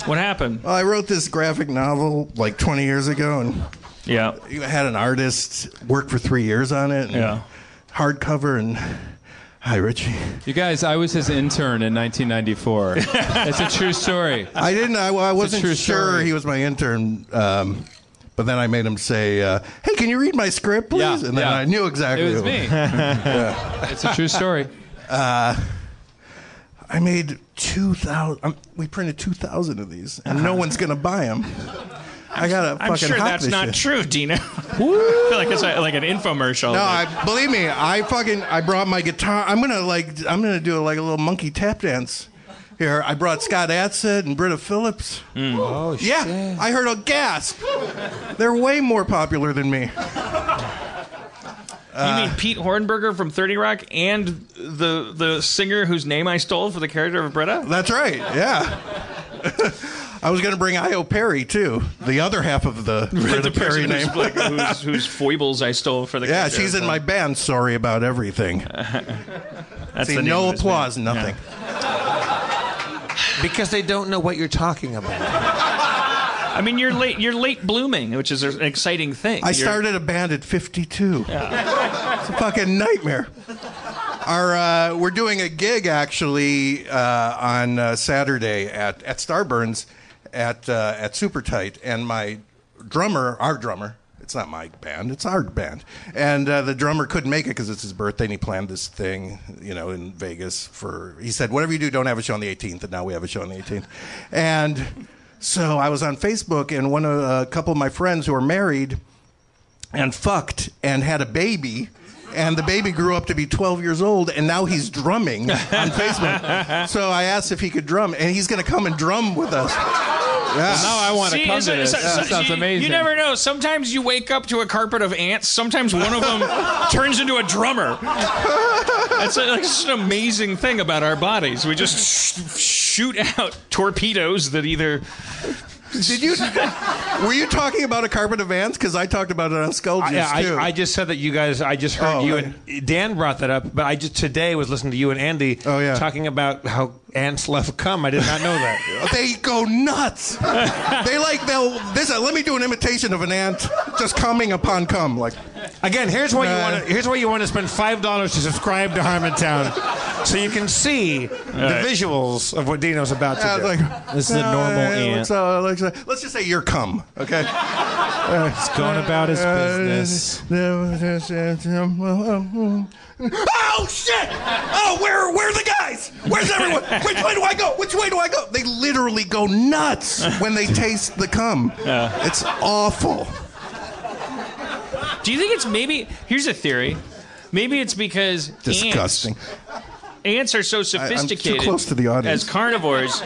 what happened? Well, I wrote this graphic novel like 20 years ago, and Yeah, you had an artist work for three years on it. and Yeah. Hardcover and. Hi, Richie. You guys, I was his intern in 1994. it's a true story. I didn't. I, I wasn't sure story. he was my intern, um, but then I made him say, uh, "Hey, can you read my script, please?" Yeah, and then yeah. I knew exactly. It was who- me. It's a true story. I made two thousand. Um, we printed two thousand of these, and no one's gonna buy them. I gotta I'm fucking sure hawk that's this not shit. true, Dino. I feel like it's like an infomercial. No, I believe me. I fucking I brought my guitar. I'm gonna like I'm gonna do like a little monkey tap dance. Here, I brought Scott Adsit and Britta Phillips. Mm. Oh, shit. Yeah, I heard a gasp. They're way more popular than me. you mean uh, Pete Hornberger from Thirty Rock and the the singer whose name I stole for the character of Britta? That's right. Yeah. I was gonna bring Io Perry too, the other half of the Britta the Perry person name. whose, like, whose, whose foibles I stole for the Yeah, character she's in my band. Sorry about everything. That's See, the no applause, band. nothing. Because they don't know what you're talking about. I mean, you're late. You're late blooming, which is an exciting thing. I You're- started a band at 52. It's a fucking nightmare. Our, uh, we're doing a gig actually uh, on uh, Saturday at, at Starburns at uh, at Super Tight, and my drummer, our drummer, it's not my band, it's our band, and uh, the drummer couldn't make it because it's his birthday, and he planned this thing, you know, in Vegas for. He said, "Whatever you do, don't have a show on the 18th," and now we have a show on the 18th, and. So I was on Facebook, and one of a couple of my friends who are married and fucked and had a baby. And the baby grew up to be 12 years old, and now he's drumming on Facebook. So I asked if he could drum, and he's going to come and drum with us. Yeah. Now I want to See, come so- to this. so- That so- sounds you, amazing. You never know. Sometimes you wake up to a carpet of ants. Sometimes one of them turns into a drummer. That's a, like, just an amazing thing about our bodies. We just sh- shoot out torpedoes that either. Did you? Were you talking about a carpet of ants? Because I talked about it on Skull Juice yeah, too. I, I just said that you guys. I just heard Oh, you and Dan brought that up, but I just today was listening to you and Andy. Oh, yeah. talking about how ants love cum. I did not know that. they go nuts. they like they'll. This. Let me do an imitation of an ant just coming upon cum. Like Again, here's why you want to. Here's why you want to spend five dollars to subscribe to Harmontown, so you can see the visuals of what Dino's about to Yeah, do. it's like, This is a normal uh, ant. Let's, uh, let's, uh, let's just say you're cum, okay? He's going about his business. Oh shit! Oh, where where are the guys? Where's everyone? Which way do I go? Which way do I go? They literally go nuts when they taste the cum. It's awful. Do you think it's maybe? Here's a theory. Maybe it's because Disgusting. Ants, ants are so sophisticated close to the audience. as carnivores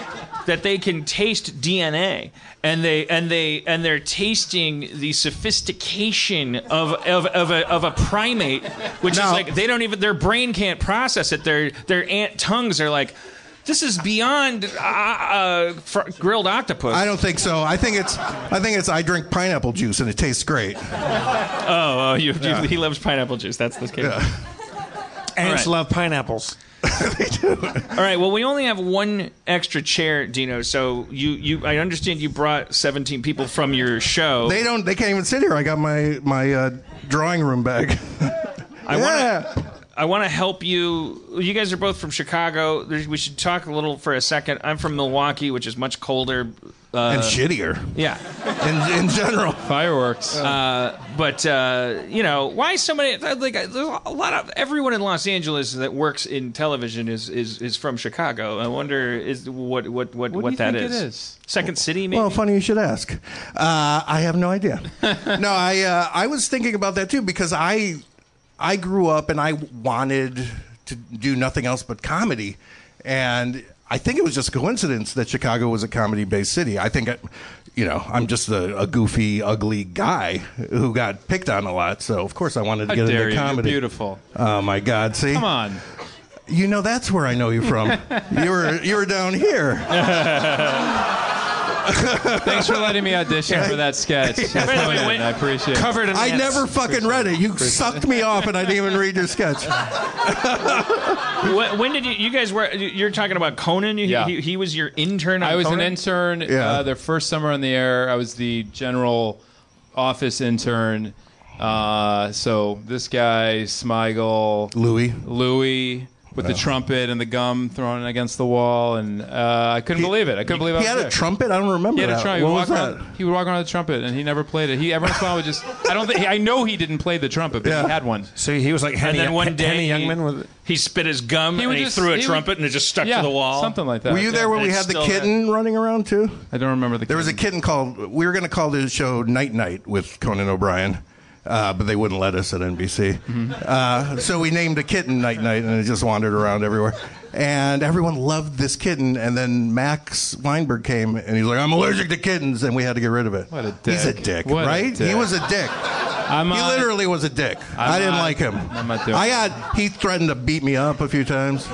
that they can taste DNA, and they and they and they're tasting the sophistication of of, of a of a primate, which is like they don't even their brain can't process it. Their their ant tongues are like. This is beyond uh, uh, fr- grilled octopus. I don't think so. I think it's I think it's I drink pineapple juice and it tastes great. Oh, oh you, you, he loves pineapple juice. That's the case. Ants All right. love pineapples. they do. All right. Well, we only have one extra chair, Dino. So you, you, I understand you brought 17 people from your show. They don't. They can't even sit here. I got my my uh, drawing room bag. I yeah. want to. I want to help you. You guys are both from Chicago. There's, we should talk a little for a second. I'm from Milwaukee, which is much colder. Uh, and shittier yeah, in, in general. Fireworks. but uh, you know why so many? Like there's a lot of everyone in Los Angeles that works in television is is, is from Chicago. I wonder is what what what What what, do you that think it is. is? Second City, maybe. Well, funny you should ask. Uh, I have no idea. no, I uh, I was thinking about that too because I I grew up and I wanted to do nothing else but comedy, and I think it was just a coincidence that Chicago was a comedy-based city. I think, I, you know, I'm just a, a goofy, ugly guy who got picked on a lot, so of course I wanted to How get into you? comedy. You're beautiful. Oh my God! See, Come on. you know that's where I know you from. you were you were down here. Thanks for letting me audition for that sketch. That's Wait, wait, brilliant. wait. I appreciate it. Covered in I ants. never fucking read it. You sucked me off, and I didn't even read your sketch. when, when did you? You guys were? You're talking about Conan. You, Yeah. he, he was your intern. On I was Conan? an intern. Yeah. Uh, their first summer on the air, I was the general office intern. Uh, so this guy, Smigel, Louis. Louis, with the trumpet and the gum thrown against the wall, and uh, I couldn't believe it. I couldn't believe I He was had a trumpet. I don't remember He had a that. trumpet. He What would, was walk that? around, he would walk around with a trumpet, and he never played it. He every once in a while would just. I don't think. I know he didn't play the trumpet, but Yeah. he had one. So he was like Henny, And then one Hen- day Henny he- Youngman with He spit his gum He and would he threw a he would- trumpet and it just stuck Yeah, to the wall. something like that. Were you there when we it's had the still kitten running around too? I don't remember the. There was a kitten called. We were going to call the show Night Night with Conan O'Brien, uh, but they wouldn't let us at NBC. Mm-hmm. Uh, so we named a kitten Night Night, and it just wandered around everywhere. And everyone loved this kitten. And then Max Weinberg came, and he's like, "I'm allergic to kittens," and we had to get rid of it. What a dick! He's a dick. dick, What a right? He was a dick. I'm He literally was a dick. I didn't not- like him. I'm not doing I got. He threatened to beat me up a few times.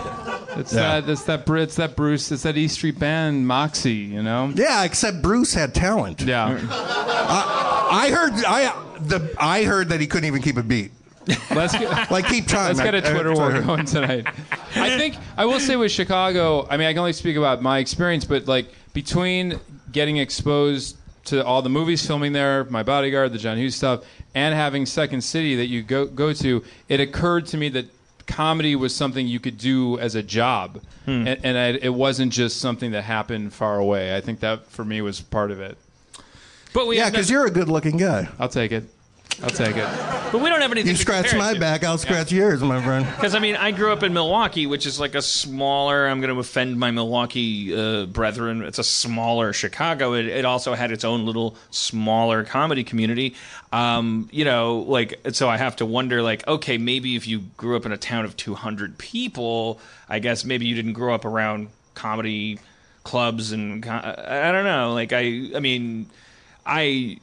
It's Yeah. that. It's that. It's that Bruce. It's that E Street Band Moxie. You know. Yeah, except Bruce had talent. Yeah. I heard. I the. I heard that he couldn't even keep a beat. Let's get, Like keep time. let's get a I- I- Twitter that's what I war going tonight. I think I will say with Chicago. I mean, I can only speak about my experience, but like between getting exposed to all the movies filming there, My Bodyguard, the John Hughes stuff, and having Second City that you go go to, it occurred to me that comedy was something you could do as a job, Hmm. and, and I, it wasn't just something that happened far away. I think that for me was part of it. But we Yeah, because no- you're a good-looking guy. I'll take it. I'll take it. but we don't have anything. You scratch my back, I'll scratch yours, my friend. Because I mean, I grew up in Milwaukee, which is like a smaller. I'm going to offend my Milwaukee uh, brethren. It's a smaller Chicago. It, it also had its own little smaller comedy community. Um, you know, like so. I have to wonder, like, okay, maybe if you grew up in a town of 200 people, I guess maybe you didn't grow up around comedy clubs and I don't know. Like I, I mean, I.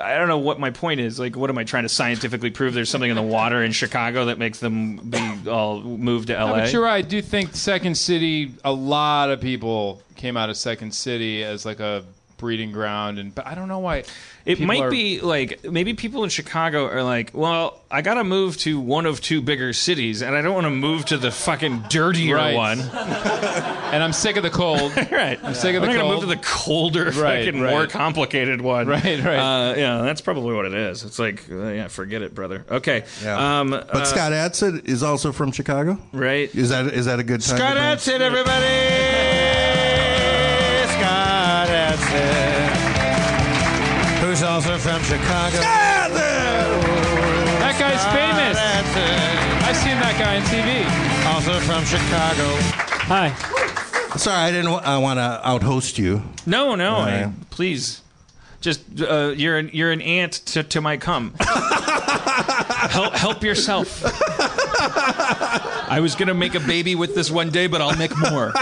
I don't know what my point is. Like, what am I trying to scientifically prove? There's something in the water in Chicago that makes them be all move to LA. No, but you're right. I do think Second City. A lot of people came out of Second City as like a breeding ground, and but I don't know why. It might are- be like maybe people in Chicago are like, well, I got to move to one of two bigger cities, and I don't want to move to the fucking dirtier Right. one. and I'm sick of the cold. right. I'm sick of the cold. I'm gonna move to the colder, Right, fucking right. more complicated one. Right, right. Uh, yeah, that's probably what it is. It's like, uh, yeah, forget it, brother. Okay. Yeah. Um, But uh, Scott Adsit is also from Chicago. right? Is that is that a good time? Scott to bring- Adsit, everybody! Scott Who's also from Chicago. That guy's famous. I've seen that guy on TV. also from Chicago. Hi. Sorry, I didn't. wa- I want to out host you. No, no, I, Yeah. please. Just uh, you're an, you're an ant to, to my cum. help help yourself. I was gonna make a baby with this one day, but I'll make more.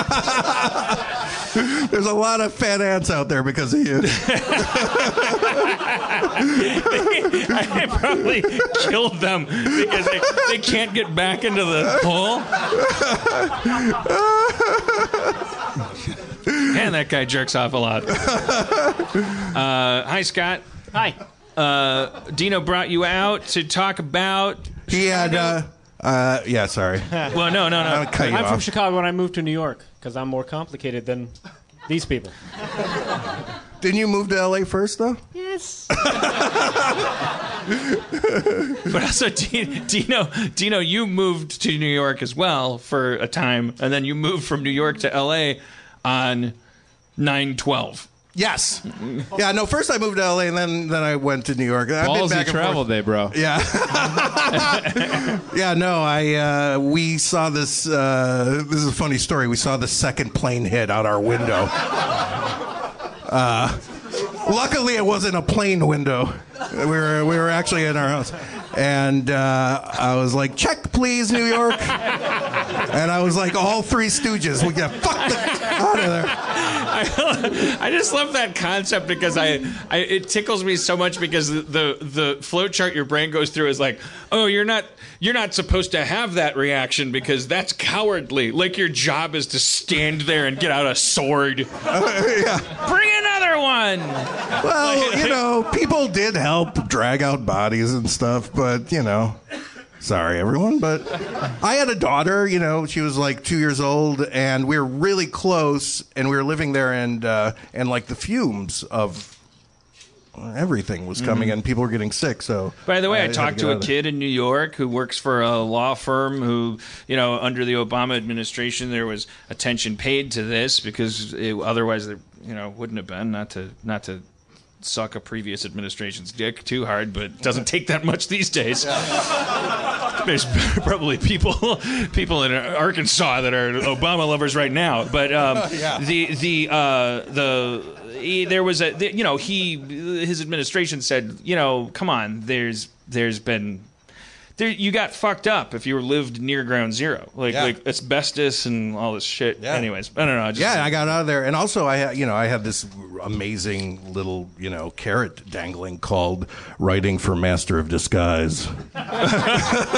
There's a lot of fat ants out there because of you. I probably killed them because they, they can't get back into the hole. Man, that guy jerks off a lot. Uh, hi, Scott. Hi. Uh, Dino brought you out to talk about. He had uh, Uh, yeah, sorry. Well, no, no, I'll no. cut you I'm from. Chicago and I moved to New York because I'm more complicated than these people. Didn't you move to LA first, though? Yes. But also, Di- Dino, Dino, you moved to New York as well for a time, and then you moved from New York to L.A. on nine twelve. Yes. Yeah, no, first I moved to LA and then then I went to New York. I've been Ballsy back and travel forth. day, bro. Yeah. yeah, no, I uh, we saw this uh, this is a funny story. We saw the second plane hit out our window. Uh, luckily it wasn't a plane window. We were we were actually in our house. And uh, I was like, check please, New York. And I was like, all three stooges, we got fuck the, out of there. I, I just love that concept because I, I it tickles me so much because the the, the flow chart your brain goes through is like, oh, you're not you're not supposed to have that reaction because that's cowardly. Like your job is to stand there and get out a sword. Uh, yeah. Bring another one. Well, you know, people did help drag out bodies and stuff, but you know, sorry everyone, but I had a daughter. You know, she was like two years old, and we were really close, and we were living there, and uh, and like the fumes of everything was coming, and people were getting sick. So, Mm-hmm. By the way, I, had talked get to out a of there. kid in New York who works for a law firm who, you know, under the Obama administration, there was attention paid to this because it, otherwise there, you know, wouldn't have been. Not to not to suck a previous administration's dick too hard, but it doesn't take that much these days. There's probably people people in Arkansas that are Obama lovers right now, but um, the the uh, the he, there was a the, you know he his administration said you know come on there's there's been there, you got fucked up if you lived near ground zero like Yeah. like asbestos and all this shit Yeah. anyways I don't know I just, Yeah, I got out of there, and also I, had, you know, I had this amazing little, you know, carrot dangling called "Writing for Master of Disguise."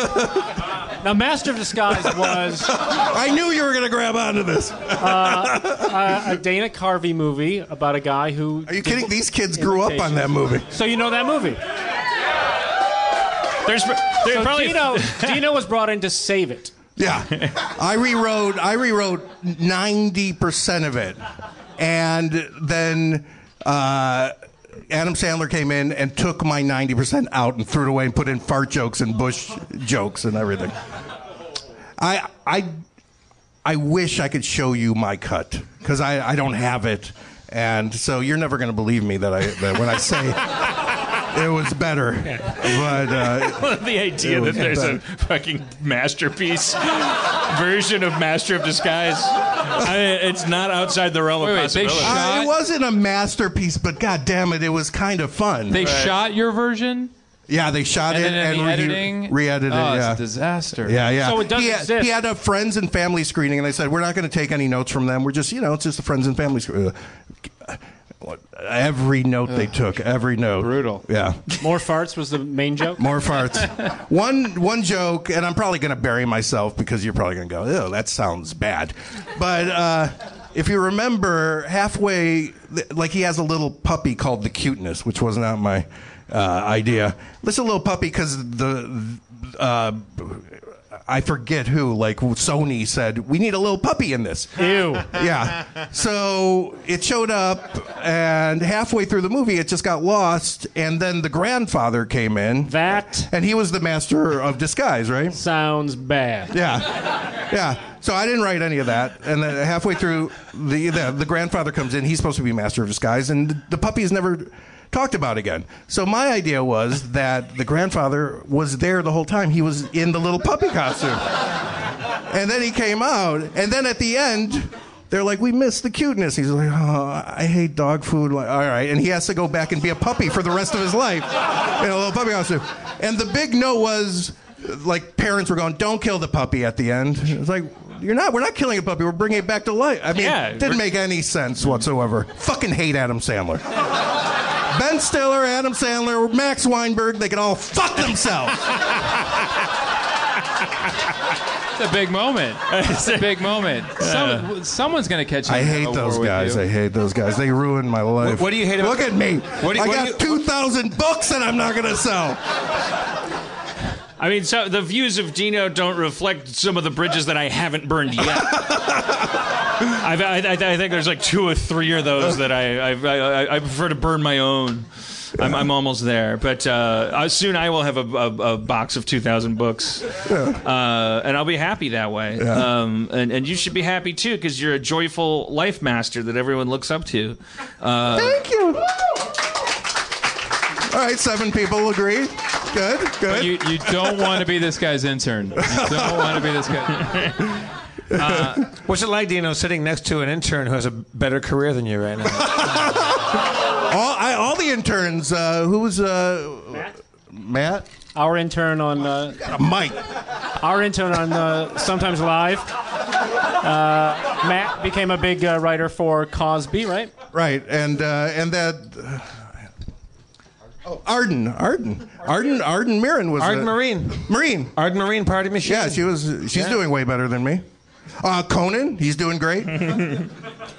Now, Master of Disguise was I knew you were going to grab onto this. Uh, uh, a Dana Carvey movie about a guy who. Are you kidding? These kids grew up on that movie. So you know that movie. There's there's So probably Dino, Dino was brought in to save it. Yeah, I rewrote. I rewrote ninety percent of it, and then uh, Adam Sandler came in and took my ninety percent out and threw it away and put in fart jokes and Bush jokes and everything. I I I wish I could show you my cut because I, I don't have it, and so you're never going to believe me that I that when I say it was better, but. Uh, the idea that was there's a fucking masterpiece version of Master of Disguise. I, it's not outside the realm Wait, of wait, they possibility. shot- Uh, it wasn't a masterpiece, but god damn it, it was kind of fun. They shot your version, yeah, they shot and it and the re- editing, re-edited Oh, it. it's Yeah. a disaster. yeah, yeah. So it doesn't he had, exist. He had a friends and family screening, and they said we're not going to take any notes from them. We're just, you know, it's just a friends and family screening. Every note they took, every note. Brutal. Yeah. More farts was the main joke. More farts. one one joke, and I'm probably going to bury myself because you're probably going to go, "Oh, that sounds bad." But uh, if you remember, halfway, like he has a little puppy called the Cuteness, which was not my uh, idea. It's a little puppy because the. Uh, I forget who, like Sony said, we need a little puppy in this. Ew. Yeah. So it showed up, and halfway through the movie, it just got lost. And then the grandfather came in, That and he was the master of disguise, right? sounds bad. Yeah. Yeah. So I didn't write any of that. And then halfway through, the, the the grandfather comes in. He's supposed to be master of disguise, and the puppy is never talked about again. So my idea was that the grandfather was there the whole time. He was in the little puppy costume. And then he came out, and then at the end, they're like, "We missed the cuteness." He's like, "Oh, I hate dog food." Like, all right, and he has to go back and be a puppy for the rest of his life in a little puppy costume. And the big note was, like, parents were going, "Don't kill the puppy." At the end, it's like. You're not. We're not killing a puppy. We're bringing it back to life. I mean, Yeah, it didn't make any sense whatsoever. Fucking hate Adam Sandler. Ben Stiller, Adam Sandler, Max Weinberg, they can all fuck themselves. It's a big moment. It's a big moment. Some, someone's gonna catch. I you in hate those guys. I hate those guys. They ruined my life. what do you hate about- Look at me. What do you- I what got do you- two thousand books that I'm not going to sell. I mean, so the views of Dino don't reflect some of the bridges that I haven't burned yet. I've, I, I, I think there's like two or three of those that I, I, I, I prefer to burn my own. I'm, I'm almost there, but uh, uh, soon I will have a, a, a box of 2,000 books, uh, and I'll be happy that way. Um, and, and you should be happy too, because you're a joyful life master that everyone looks up to. Uh, Thank you. All right, seven people agree. Good, good. But You, you don't want to be this guy's intern. You don't want to be this guy. What's it like, Dino, sitting next to an intern who has a better career than you right now? all, I, all the interns. Uh, who was uh, Matt? Our intern on uh, Got a mic. our intern on uh, Sometimes Live. Uh, Matt became a big uh, writer for Cosby, right? Right, and uh, and that. Oh, Arden, Arden, Arden, Arden Myrin was Arden a- Marine. Marine. Arden Myrin Party Machine. Yeah, she was. She's Yeah. doing way better than me. Uh, Conan, he's doing great.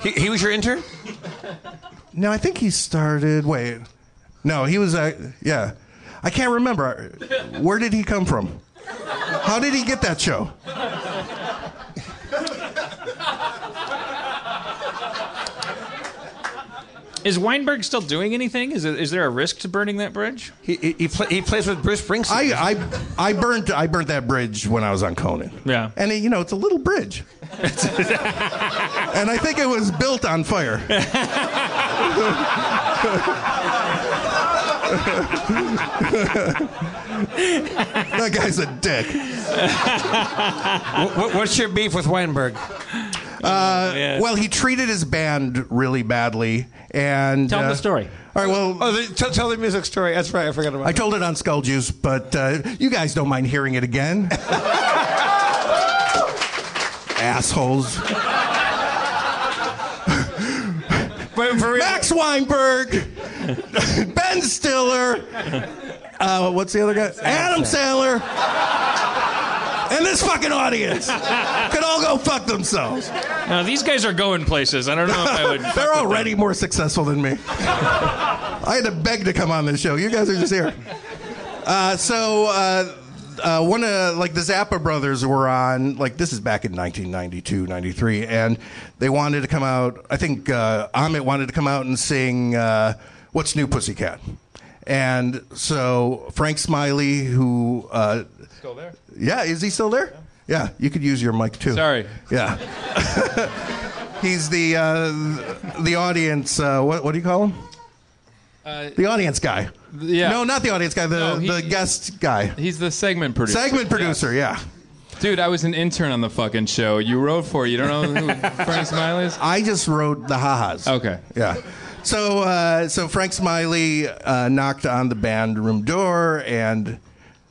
He, he was your intern? no, I think he started. Wait, no, he was. Uh, yeah, I can't remember. Where did he come from? How did he get that show? Is Weinberg still doing anything? Is, it, is there a risk to burning that bridge? He, he, he, pla he plays with Bruce Springsteen. I, I I burnt I burnt that bridge when I was on Conan. Yeah. and it, you know it's a little bridge, and I think it was built on fire. that guy's a dick. What, what's your beef with Weinberg? Yeah. Well, he treated his band really badly, and Tell uh, the story. All right, well. Oh, the, tell, tell the music story. That's right. I forgot about I told it on Skull Juice, but uh, you guys don't mind hearing it again. Assholes. But for real, Max Weinberg, Ben Stiller, uh, what's the other guy? Adam Sandler. And this fucking audience could all go fuck themselves. Now, these guys are going places. I don't know if I would. They're already more successful than me. I had to beg to come on this show. You guys are just here. Uh, so, uh, uh, one of like the Zappa brothers were on like this is back in 1992, 93, and they wanted to come out. I think uh, Ahmet wanted to come out and sing uh, "What's New, Pussycat," and so Frank Smiley, who uh, Still there? yeah, is he still there? Yeah, you could use your mic too. Sorry. Yeah. He's the uh, the audience. Uh, what what do you call him? Uh, The audience guy. yeah. No, not the audience guy. The No, he- the guest guy. He's the segment producer. Segment producer. Yeah. Dude, I was an intern on the fucking show. You wrote for it. You don't know who Frank Smiley is? I just wrote the ha-has. Okay. Yeah. So uh, so Frank Smiley uh, knocked on the band room door and.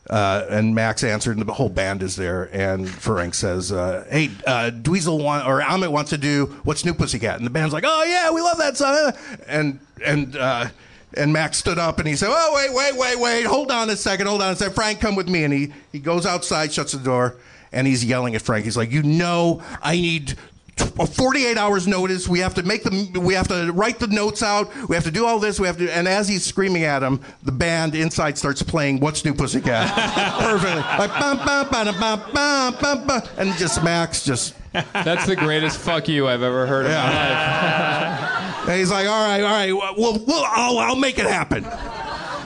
Uh, and Max answered, and the whole band is there. And Frank says, uh, "Hey, uh, Dweezil want or Ahmet wants to do what's new, Pussycat?" And the band's like, "Oh yeah, we love that song." And and uh, and Max stood up and he said, "Oh wait, wait, wait, wait, hold on a second, hold on a second. Frank, come with me." And he he goes outside, shuts the door, and he's yelling at Frank. He's like, "You know, I need." A 48 hours notice. We have to make the we have to write the notes out. We have to do all this. We have to and as he's screaming at him, the band inside starts playing "What's New Pussycat" perfectly, like bum, bum, bum, bum, bum, bum, bum, and just Max just That's the greatest fuck you I've ever heard in my life. and he's like, all right, all right, well, well I'll, I'll make it happen.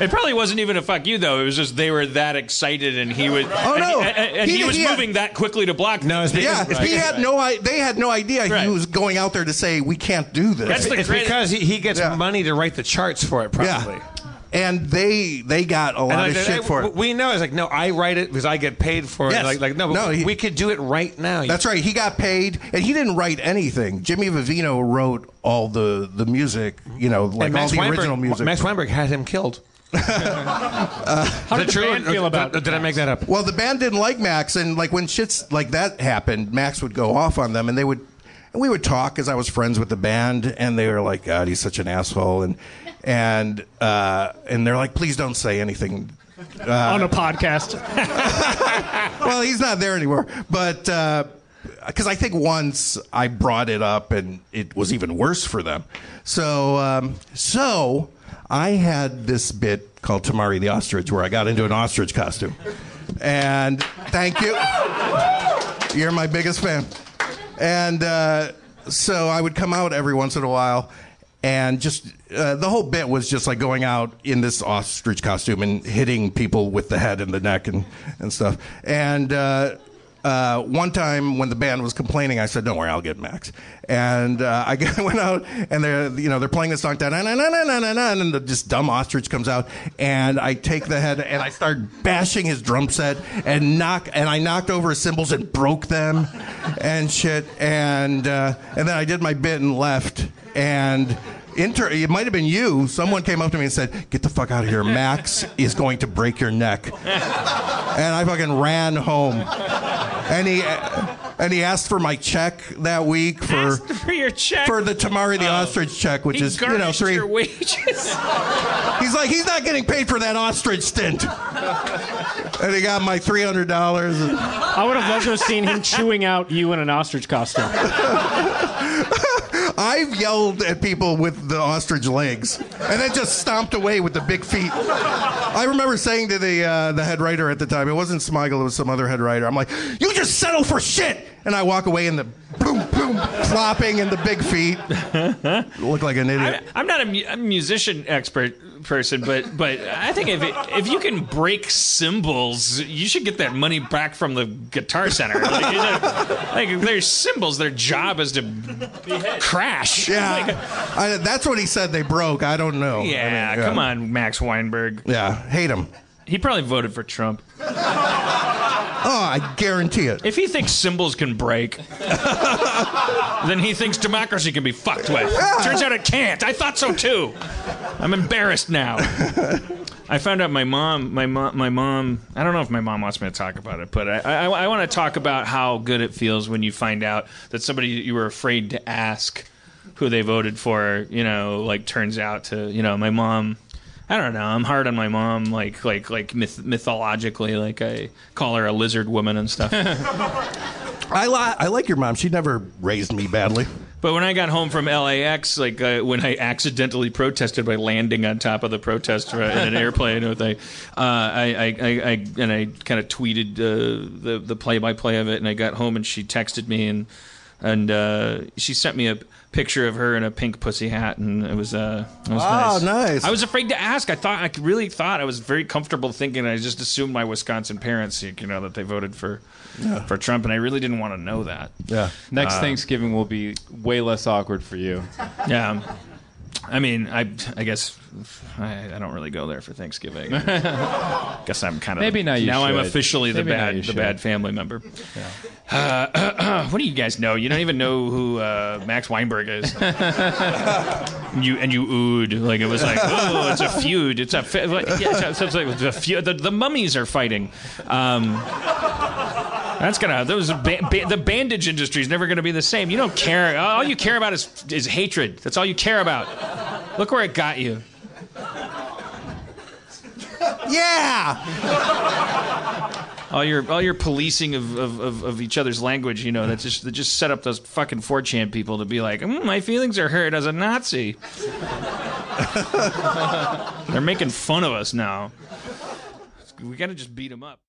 It probably wasn't even a fuck you though. It was just they were that excited, and he was. Oh, and no. He, and, and He- he, was he had- moving that quickly to block. No, it's Yeah, because, he had no I They had no idea Right. he was going out there to say we can't do this. That's the it's great- because he, he gets Yeah. money to write the charts for it, probably. yeah, and they they got a lot And of like, shit hey, for it. We know it's like no, I write it because I get paid for Yes. it. Like, like no, but No, he- we could do it right now. That's right. He got paid, and he didn't write anything. Jimmy Vivino wrote all the the music. You know, like all the Weinberg, original music. Max Weinberg had him killed. How did the true? band feel about or Did I make that up? well, the band didn't like Max, and like when shits like that happened, Max would go off on them, and they would, and we would talk because I was friends with the band, and they were like, "God, he's such an asshole," and and uh, and they're like, "Please don't say anything." on a podcast? well, he's not there anymore. But because I think once I brought it up, and it was even worse for them. So, um, so I had this bit called Tamari the ostrich, where I got into an ostrich costume. And thank you. You're my biggest fan. And uh, so I would come out every once in a while, and just uh, the whole bit was just like going out in this ostrich costume and hitting people with the head and the neck and, and stuff. And uh, uh, one time when the band was complaining, I said, "Don't worry, I'll get Max." And uh, I went out, and they're you know they're playing this song, da na na na na na na, and this dumb ostrich comes out, and I take the head and I start bashing his drum set and knock, and I knocked over his cymbals and broke them, and shit, and uh, and then I did my bit and left, and. Inter- it might have been you. Someone came up to me and said, "Get the fuck out of here. Max is going to break your neck." and I fucking ran home. And he and he asked for my check that week for Asked for your check? for the Tamari the oh. ostrich check, which he is you know garnished three. your wages. He's like, he's not getting paid for that ostrich stint. and he got my three hundred dollars. I would have loved to have seen him chewing out you in an ostrich costume. I've yelled at people with the ostrich legs, and then just stomped away with the big feet. I remember saying to the uh, the head writer at the time, it wasn't Smigel, it was some other head writer. I'm like, "You just settle for shit," and I walk away in the boom boom flopping in the big feet. Look like an idiot. I'm not a, mu- a musician expert person, but but I think if it, if you can break cymbals, you should get that money back from the Guitar Center. Like, you know, like their cymbals, their job is to crash. yeah, Like, I, that's what he said. They broke. I don't know. I mean, yeah, come on, Max Weinberg. Yeah, hate him. He probably voted for Trump. Oh, I guarantee it. If he thinks symbols can break, then he thinks democracy can be fucked with. Turns out it can't. I thought so too. I'm embarrassed now. I found out my mom, my mom, my mom. I don't know if my mom wants me to talk about it, but I, I, I want to talk about how good it feels when you find out that somebody you were afraid to ask who they voted for, you know, like turns out to, you know, my mom. I don't know. I'm hard on my mom, like like like myth- mythologically. Like I call her a lizard woman and stuff. I, li- I like your mom. She never raised me badly. But when I got home from LAX, like uh, when I accidentally protested by landing on top of the protest in an airplane with a, uh, I, I, I, I and I kind of tweeted uh, the the play by play of it, and I got home and she texted me and and uh, she sent me a picture of her in a pink pussy hat, and it was uh, it was Oh, nice. nice. I was afraid to ask. I thought I really thought I was very comfortable thinking. I just assumed my Wisconsin parents, you know, that they voted for for Trump, and I really didn't want to know that. Yeah. Next Thanksgiving will be way less awkward for you. Yeah. I mean, I I guess I, I don't really go there for Thanksgiving. guess I'm kind of Maybe now you now I'm officially the Maybe bad the bad family member. Uh, what do you guys know? You don't even know who uh, Max Weinberg is. you and you oohed like it was like oh it's a feud. It's a fe- like, yeah, it's, it's like it's a feud. The, the mummies are fighting. Um, that's gonna those ba- ba- the bandage industry is never gonna be the same. You don't care. All you care about is is hatred. That's all you care about. Look where it got you. Yeah. All your all your policing of, of, of, of each other's language, you know, that's just that just set up those fucking 4chan people to be like, mm, my feelings are hurt as a Nazi. They're making fun of us now. We got to just beat them up.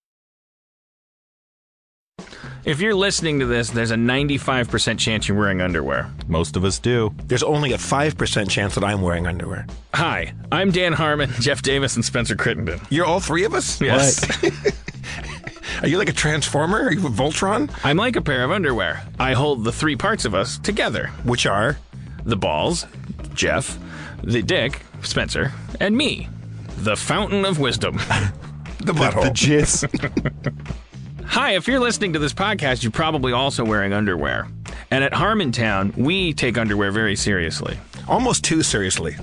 If you're listening to this, there's a 95% chance you're wearing underwear. Most of us do. There's only a 5% chance that I'm wearing underwear. Hi, I'm Dan Harmon, Jeff Davis, and Spencer Crittenden. You're all three of us? Yes. Are you like a transformer? Are you a Voltron? I'm like a pair of underwear. I hold the three parts of us together Which are? the balls, Jeff, the dick, Spencer, and me, the fountain of wisdom. The butthole. The jizz. Hi, if you're listening to this podcast, you're probably also wearing underwear. And at Harmontown, we take underwear very seriously. Almost too seriously.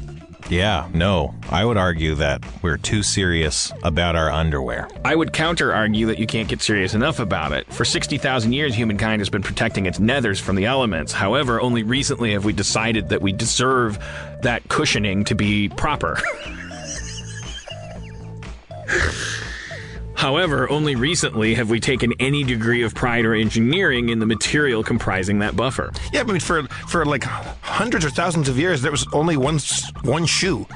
yeah, no. I would argue that we're too serious about our underwear. I would counter argue that you can't get serious enough about it. For 60,000 years, humankind has been protecting its nethers from the elements. However, only recently have we decided that we deserve that cushioning to be proper. However, only recently have we taken any degree of pride or engineering in the material comprising that buffer. Yeah, I mean, for for like hundreds or thousands of years, there was only one one shoe.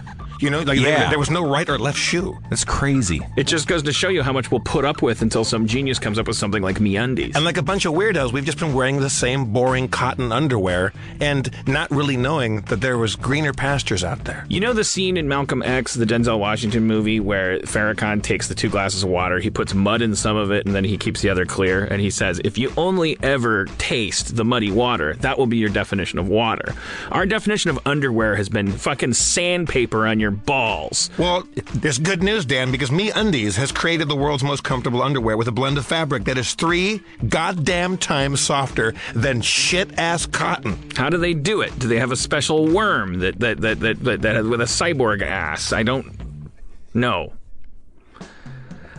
You know, like Yeah. there, there was no right or left shoe. That's crazy. It just goes to show you how much we'll put up with until some genius comes up with something like MeUndies. And like a bunch of weirdos, we've just been wearing the same boring cotton underwear and not really knowing that there was greener pastures out there. You know the scene in Malcolm X, the Denzel Washington movie, where Farrakhan takes the two glasses of water, he puts mud in some of it, and then he keeps the other clear, and he says, "If you only ever taste the muddy water, that will be your definition of water." Our definition of underwear has been fucking sandpaper on your balls. Well, there's good news, Dan, because MeUndies has created the world's most comfortable underwear with a blend of fabric that is three goddamn times softer than shit ass cotton. How do they do it? Do they have a special worm that that that that, that, that with a cyborg ass? I don't know.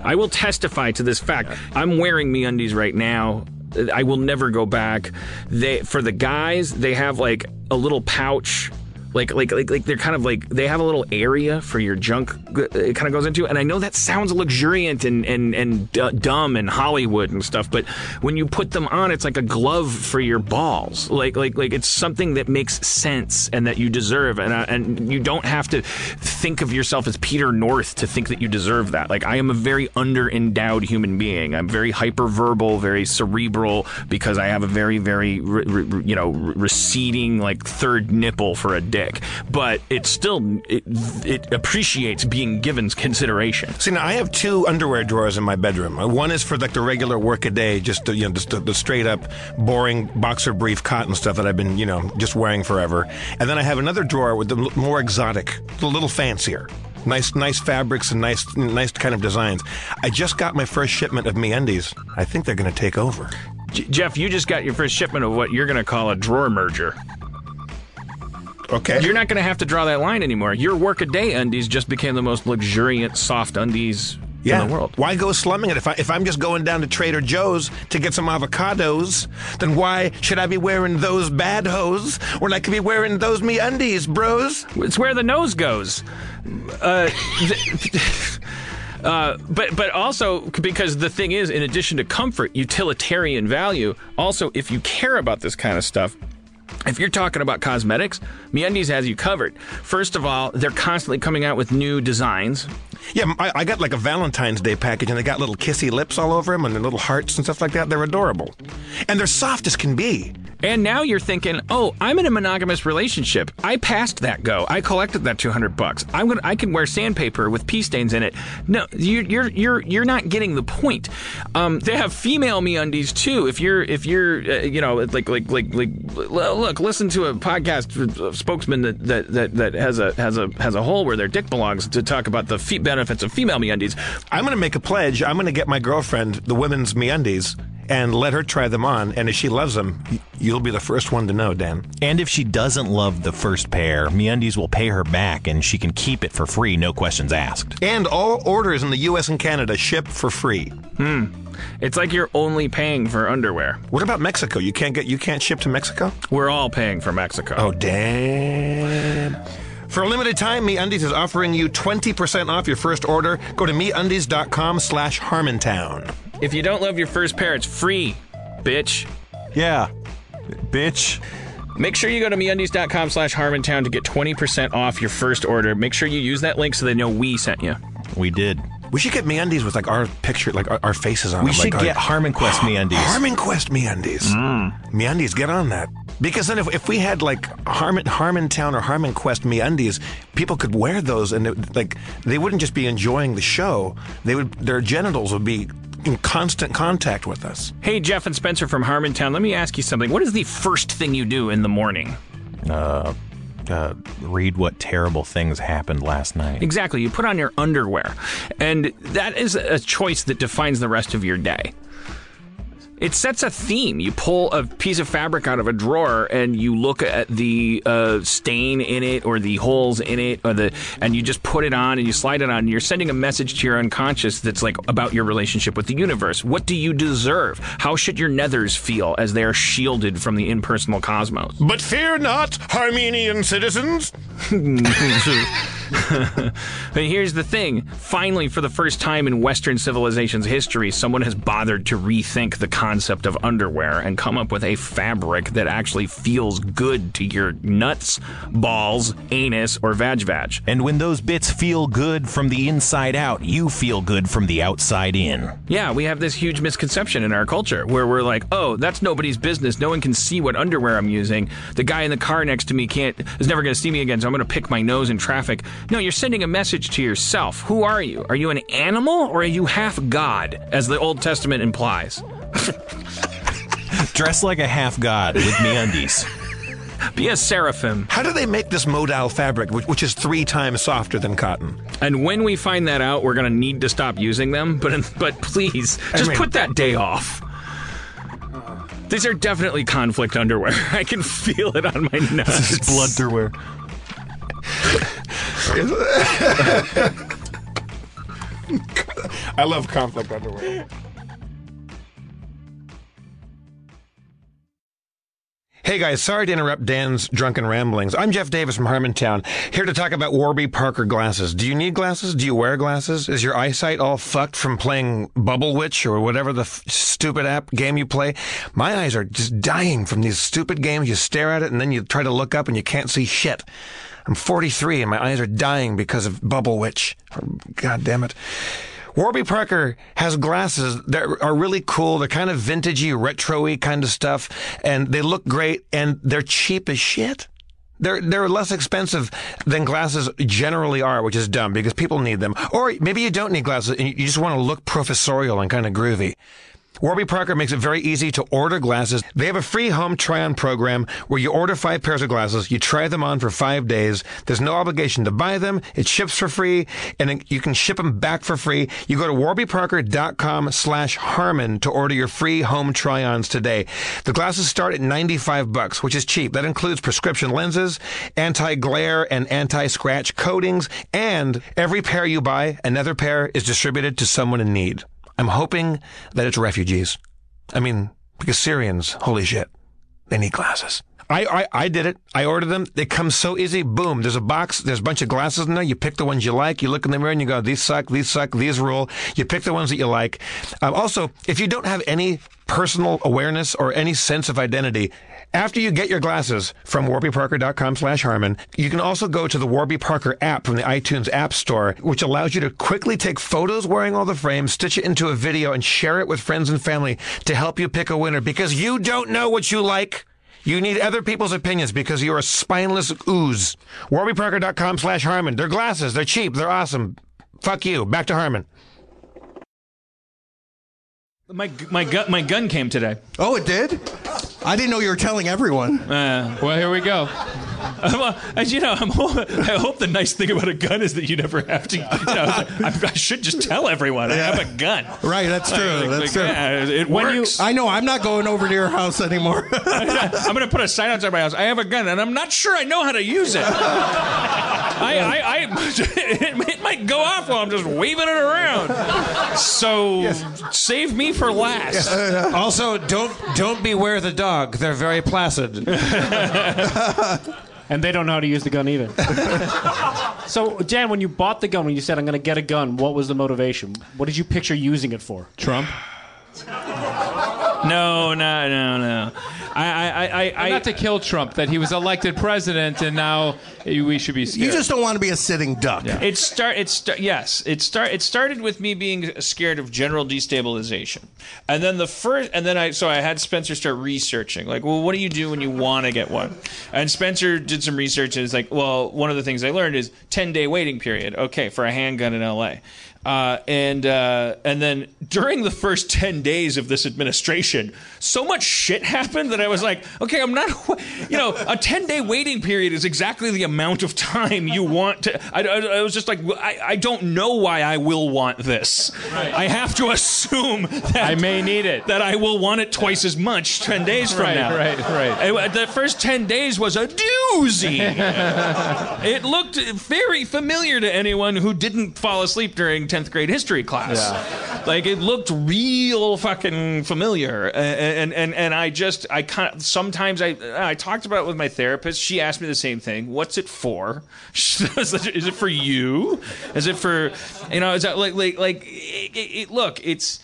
I will testify to this fact. I'm wearing MeUndies right now. I will never go back. They for the guys, they have like a little pouch. Like, like, like, like, they're kind of like they have a little area for your junk. uh, It kind of goes into, and I know that sounds luxuriant and and and d- dumb and Hollywood and stuff, but when you put them on, it's like a glove for your balls. Like, like, like it's something that makes sense and that you deserve, and uh, and you don't have to think of yourself as Peter North to think that you deserve that. Like, I am a very under endowed human being. I'm very hyperverbal, very cerebral because I have a very, very, re- re- you know, re- receding like third nipple for a dick. But it still it, it appreciates being given consideration. See, now I have two underwear drawers in my bedroom. Uh, One is for like the regular work a day, just the, you know, just the, the straight up boring boxer brief cotton stuff that I've been, you know, just wearing forever. And then I have another drawer with the more exotic, a little fancier. Nice, nice fabrics and nice, nice kind of designs. I just got my first shipment of MeUndies. I think they're going to take over. J- Jeff, you just got your first shipment of what you're going to call a drawer merger. Okay. You're not going to have to draw that line anymore. Your workaday undies just became the most luxuriant soft undies yeah. in the world. Why go slumming it? If, I, if I'm just going down to Trader Joe's to get some avocados, then why should I be wearing those bad hose when I could be wearing those MeUndies, bros? It's where the nose goes. Uh, uh, but but also because the thing is, in addition to comfort, utilitarian value. Also, if you care about this kind of stuff. If you're talking about cosmetics, MeUndies has you covered. First of all, they're constantly coming out with new designs. Yeah, I, I got like a Valentine's Day package, and they got little kissy lips all over them, and little hearts and stuff like that. They're adorable, and they're soft as can be. And now you're thinking, oh, I'm in a monogamous relationship. I passed that go. I collected that 200 bucks. I'm gonna, I can wear sandpaper with pee stains in it. No, you're you're you're you're not getting the point. Um, they have female MeUndies too. If you're if you're uh, you know like like like like look, listen to a podcast uh, spokesman that, that that that has a has a has a hole where their dick belongs to talk about the fe- benefits of female MeUndies. I'm going to make a pledge. I'm going to get my girlfriend the women's MeUndies and let her try them on. And if she loves them, you'll be the first one to know, Dan. And if she doesn't love the first pair, MeUndies will pay her back and she can keep it for free, no questions asked. And all orders in the U.S. and Canada ship for free. Hmm. It's like you're only paying for underwear. What about Mexico? You can't get you can't ship to Mexico. We're all paying for Mexico. Oh damn! For a limited time, MeUndies is offering you 20% off your first order. Go to MeUndies.com slash Harmontown. If you don't love your first pair, it's free, bitch. Yeah, bitch. Make sure you go to MeUndies.com slash Harmontown to get 20% off your first order. Make sure you use that link so they know we sent you. We did. We should get MeUndies with like our picture, like our, our faces on We them. should like, get HarmonQuest MeUndies. HarmonQuest MeUndies. MeUndies, get on that. Because then if, if we had like Harmon Harmontown or HarmonQuest MeUndies, people could wear those and it, like they wouldn't just be enjoying the show. They would their genitals would be in constant contact with us. Hey, Jeff and Spencer from Harmontown, let me ask you something. What is the first thing you do in the morning? Uh, uh, read what terrible things happened last night. Exactly. You put on your underwear, and that is a choice that defines the rest of your day. It sets a theme. You pull a piece of fabric out of a drawer and you look at the uh, stain in it or the holes in it, or the and you just put it on and you slide it on. And you're sending a message to your unconscious that's like about your relationship with the universe. What do you deserve? How should your nethers feel as they are shielded from the impersonal cosmos? But fear not, Armenian citizens. but here's the thing finally, for the first time in Western civilization's history, someone has bothered to rethink the concept of underwear and come up with a fabric that actually feels good to your nuts, balls, anus, or vag vag. And when those bits feel good from the inside out, you feel good from the outside in. Yeah, we have this huge misconception in our culture where we're like, oh, that's nobody's business. No one can see what underwear I'm using. The guy in the car next to me can't is never going to see me again, so I'm going to pick my nose in traffic. No, you're sending a message to yourself. Who are you? Are you an animal or are you half God, as the Old Testament implies? Dress like a half god with MeUndies. Be a seraphim. How do they make this modal fabric, which, which is three times softer than cotton? And when we find that out, we're going to need to stop using them. But but please, just mean- put that day off. These are definitely conflict underwear. I can feel it on my nuts. Bloodderwear. I love conflict underwear. Hey guys, sorry to interrupt Dan's drunken ramblings. I'm Jeff Davis from Harmontown, here to talk about Warby Parker glasses. Do you need glasses? Do you wear glasses? Is your eyesight all fucked from playing Bubble Witch or whatever the f- stupid app game you play? My eyes are just dying from these stupid games. You stare at it and then you try to look up and you can't see shit. I'm 43 and my eyes are dying because of Bubble Witch. God damn it. Warby Parker has glasses that are really cool. They're kind of vintagey, retro-y kind of stuff, and they look great, and they're cheap as shit. They're they're less expensive than glasses generally are, which is dumb because people need them. Or maybe you don't need glasses and you just want to look professorial and kind of groovy. Warby Parker makes it very easy to order glasses. They have a free home try-on program where you order five pairs of glasses, you try them on for five days. There's no obligation to buy them. It ships for free, and you can ship them back for free. You go to warbyparker.com slash Harmon to order your free home try-ons today. The glasses start at 95 bucks, which is cheap. That includes prescription lenses, anti-glare and anti-scratch coatings, and every pair you buy, another pair is distributed to someone in need. I'm hoping that it's refugees. I mean, because Syrians, holy shit, they need glasses. I, I, I did it. I ordered them. They come so easy. Boom. There's a box. There's a bunch of glasses in there. You pick the ones you like. You look in the mirror and you go, these suck, these suck, these rule. You pick the ones that you like. Um, also, if you don't have any personal awareness or any sense of identity, after you get your glasses from warbyparker.com slash Harmon, you can also go to the Warby Parker app from the iTunes App Store, which allows you to quickly take photos wearing all the frames, stitch it into a video, and share it with friends and family to help you pick a winner because you don't know what you like. You need other people's opinions because you're a spineless ooze. WarbyParker.com slash Harmon. They're glasses. They're cheap. They're awesome. Fuck you. Back to Harmon. My my gun my gun came today. Oh, it did? I didn't know you were telling everyone. Uh, Well, here we go. Well, uh, as you know, I'm, I hope the nice thing about a gun is that you never have to. You know, I, I should just tell everyone I have a gun. Right, that's true. Like, that's like, true. yeah, it When you- works. I know. I'm not going over to your house anymore. I'm going to put a sign outside my house. I have a gun, and I'm not sure I know how to use it. I, I, I it, it might go off while I'm just waving it around. So save me for last. Also, don't don't beware the dog. They're very placid. And they don't know how to use the gun either. so, Dan, when you bought the gun, when you said I'm going to get a gun, what was the motivation? What did you picture using it for? Trump. No, no, no, no. I, I, I, I, Not to kill Trump, that he was elected president and now we should be scared. you just don't want to be a sitting duck. It start. It start. Yes, it start. It started with me being scared of general destabilization, and then the first, and then I. So I had Spencer start researching. Like, well, what do you do when you want to get one? And Spencer did some research, and it's like, well, one of the things I learned is ten day waiting period. Okay, for a handgun in L.A. Uh, and uh, and then during the first ten days of this administration, so much shit happened that I was like, okay, I'm not, you know, a ten day waiting period is exactly the amount of time you want to. I, I, I was just like, I, I don't know why I will want this. I have to assume that I may need it. that I will want it twice as much ten days from Right, now. right, right. It- the first ten days was a doozy. it looked very familiar to anyone who didn't fall asleep during 10th grade history class. Like it looked real fucking familiar. And and and I just I kind of sometimes I I talked about it with my therapist. She asked me the same thing. What's it for? is it for you? Is it for you know? Is that like like like it, it, look? It's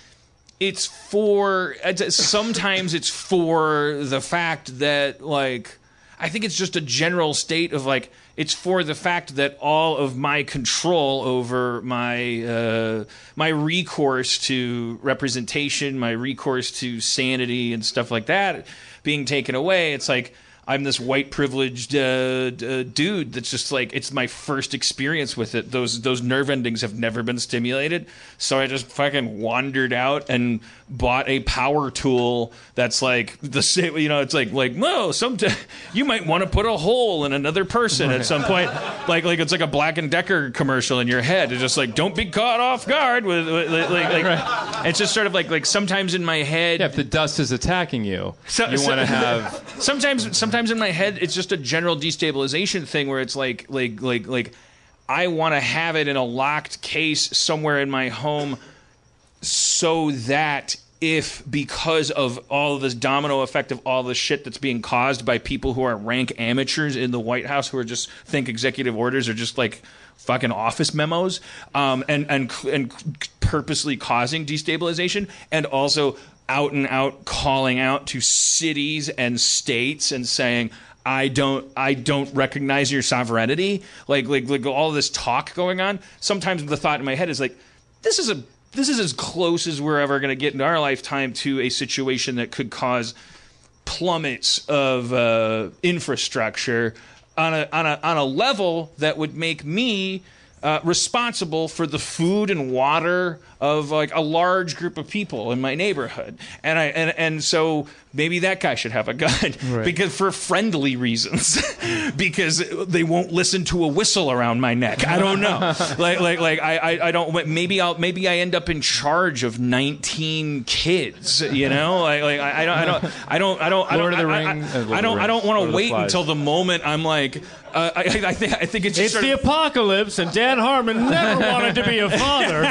it's for sometimes it's for the fact that like I think it's just a general state of like it's for the fact that all of my control over my uh, my recourse to representation, my recourse to sanity and stuff like that being taken away. It's like I'm this white privileged uh, d- uh, dude that's just like it's my first experience with it. Those those nerve endings have never been stimulated, so I just fucking wandered out and bought a power tool that's like the same. You know, it's like like whoa, some you might want to put a hole in another person at some point. Like like it's like a Black and Decker commercial in your head. It's just like don't be caught off guard with, with like, like, like it's just sort of like like sometimes in my head Yeah, if the dust is attacking you, so- you so- want to have. sometimes sometimes in my head it's just a general destabilization thing where it's like like like like I want to have it in a locked case somewhere in my home so that if because of all of this domino effect of all the shit that's being caused by people who are rank amateurs in the White House who are just think executive orders are just like fucking office memos um, and and and purposely causing destabilization and also out and out calling out to cities and states and saying I don't I don't recognize your sovereignty. Like like like all this talk going on sometimes the thought in my head is like this is a this is as close as we're ever going to get in our lifetime to a situation that could cause plummets of uh, infrastructure on a, on a on a level that would make me uh, responsible for the food and water of like a large group of people in my neighborhood, and I and and so maybe that guy should have a gun. Because for friendly reasons, because they won't listen to a whistle around my neck. I don't know, like like like I, I I don't maybe I'll maybe I end up in charge of nineteen kids, you know, like like I, I don't I don't I don't I don't I don't of the I- I- Ring- uh, Lord I don't I don't want to wait until the moment I'm like uh, I, I think I think it's just It's the of, apocalypse, and Dan Harmon never wanted to be a father.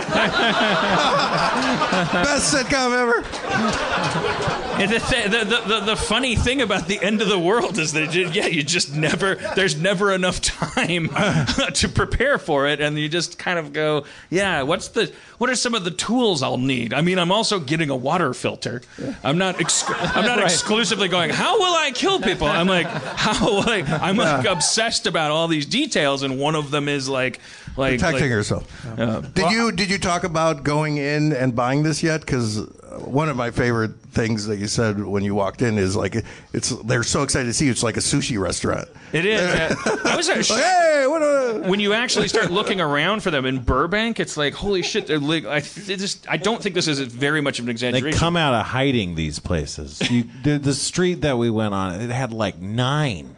Best sitcom ever. And the, th- the, the, the, funny thing about the end of the world is that, you- yeah, you just never, there's never enough time to prepare for it. And you just kind of go, yeah, what's the, what are some of the tools I'll need? I mean, I'm also getting a water filter. I'm not, ex- I'm not exclusively going, how will I kill people? I'm like, how, like, I'm like obsessed about all these details. And one of them is like, like, Protecting like, yourself. uh, Did you did you talk about going in and buying this yet? Because one of my favorite things that you said when you walked in is like it's they're so excited to see you. It's like a sushi restaurant. It is. yeah. I was Like, hey, what a when you actually start looking around for them in Burbank, it's like holy shit! They're li- I, th- just, I don't think this is very much of an exaggeration. They come out of hiding these places. You, the, the street that we went on, it had like nine.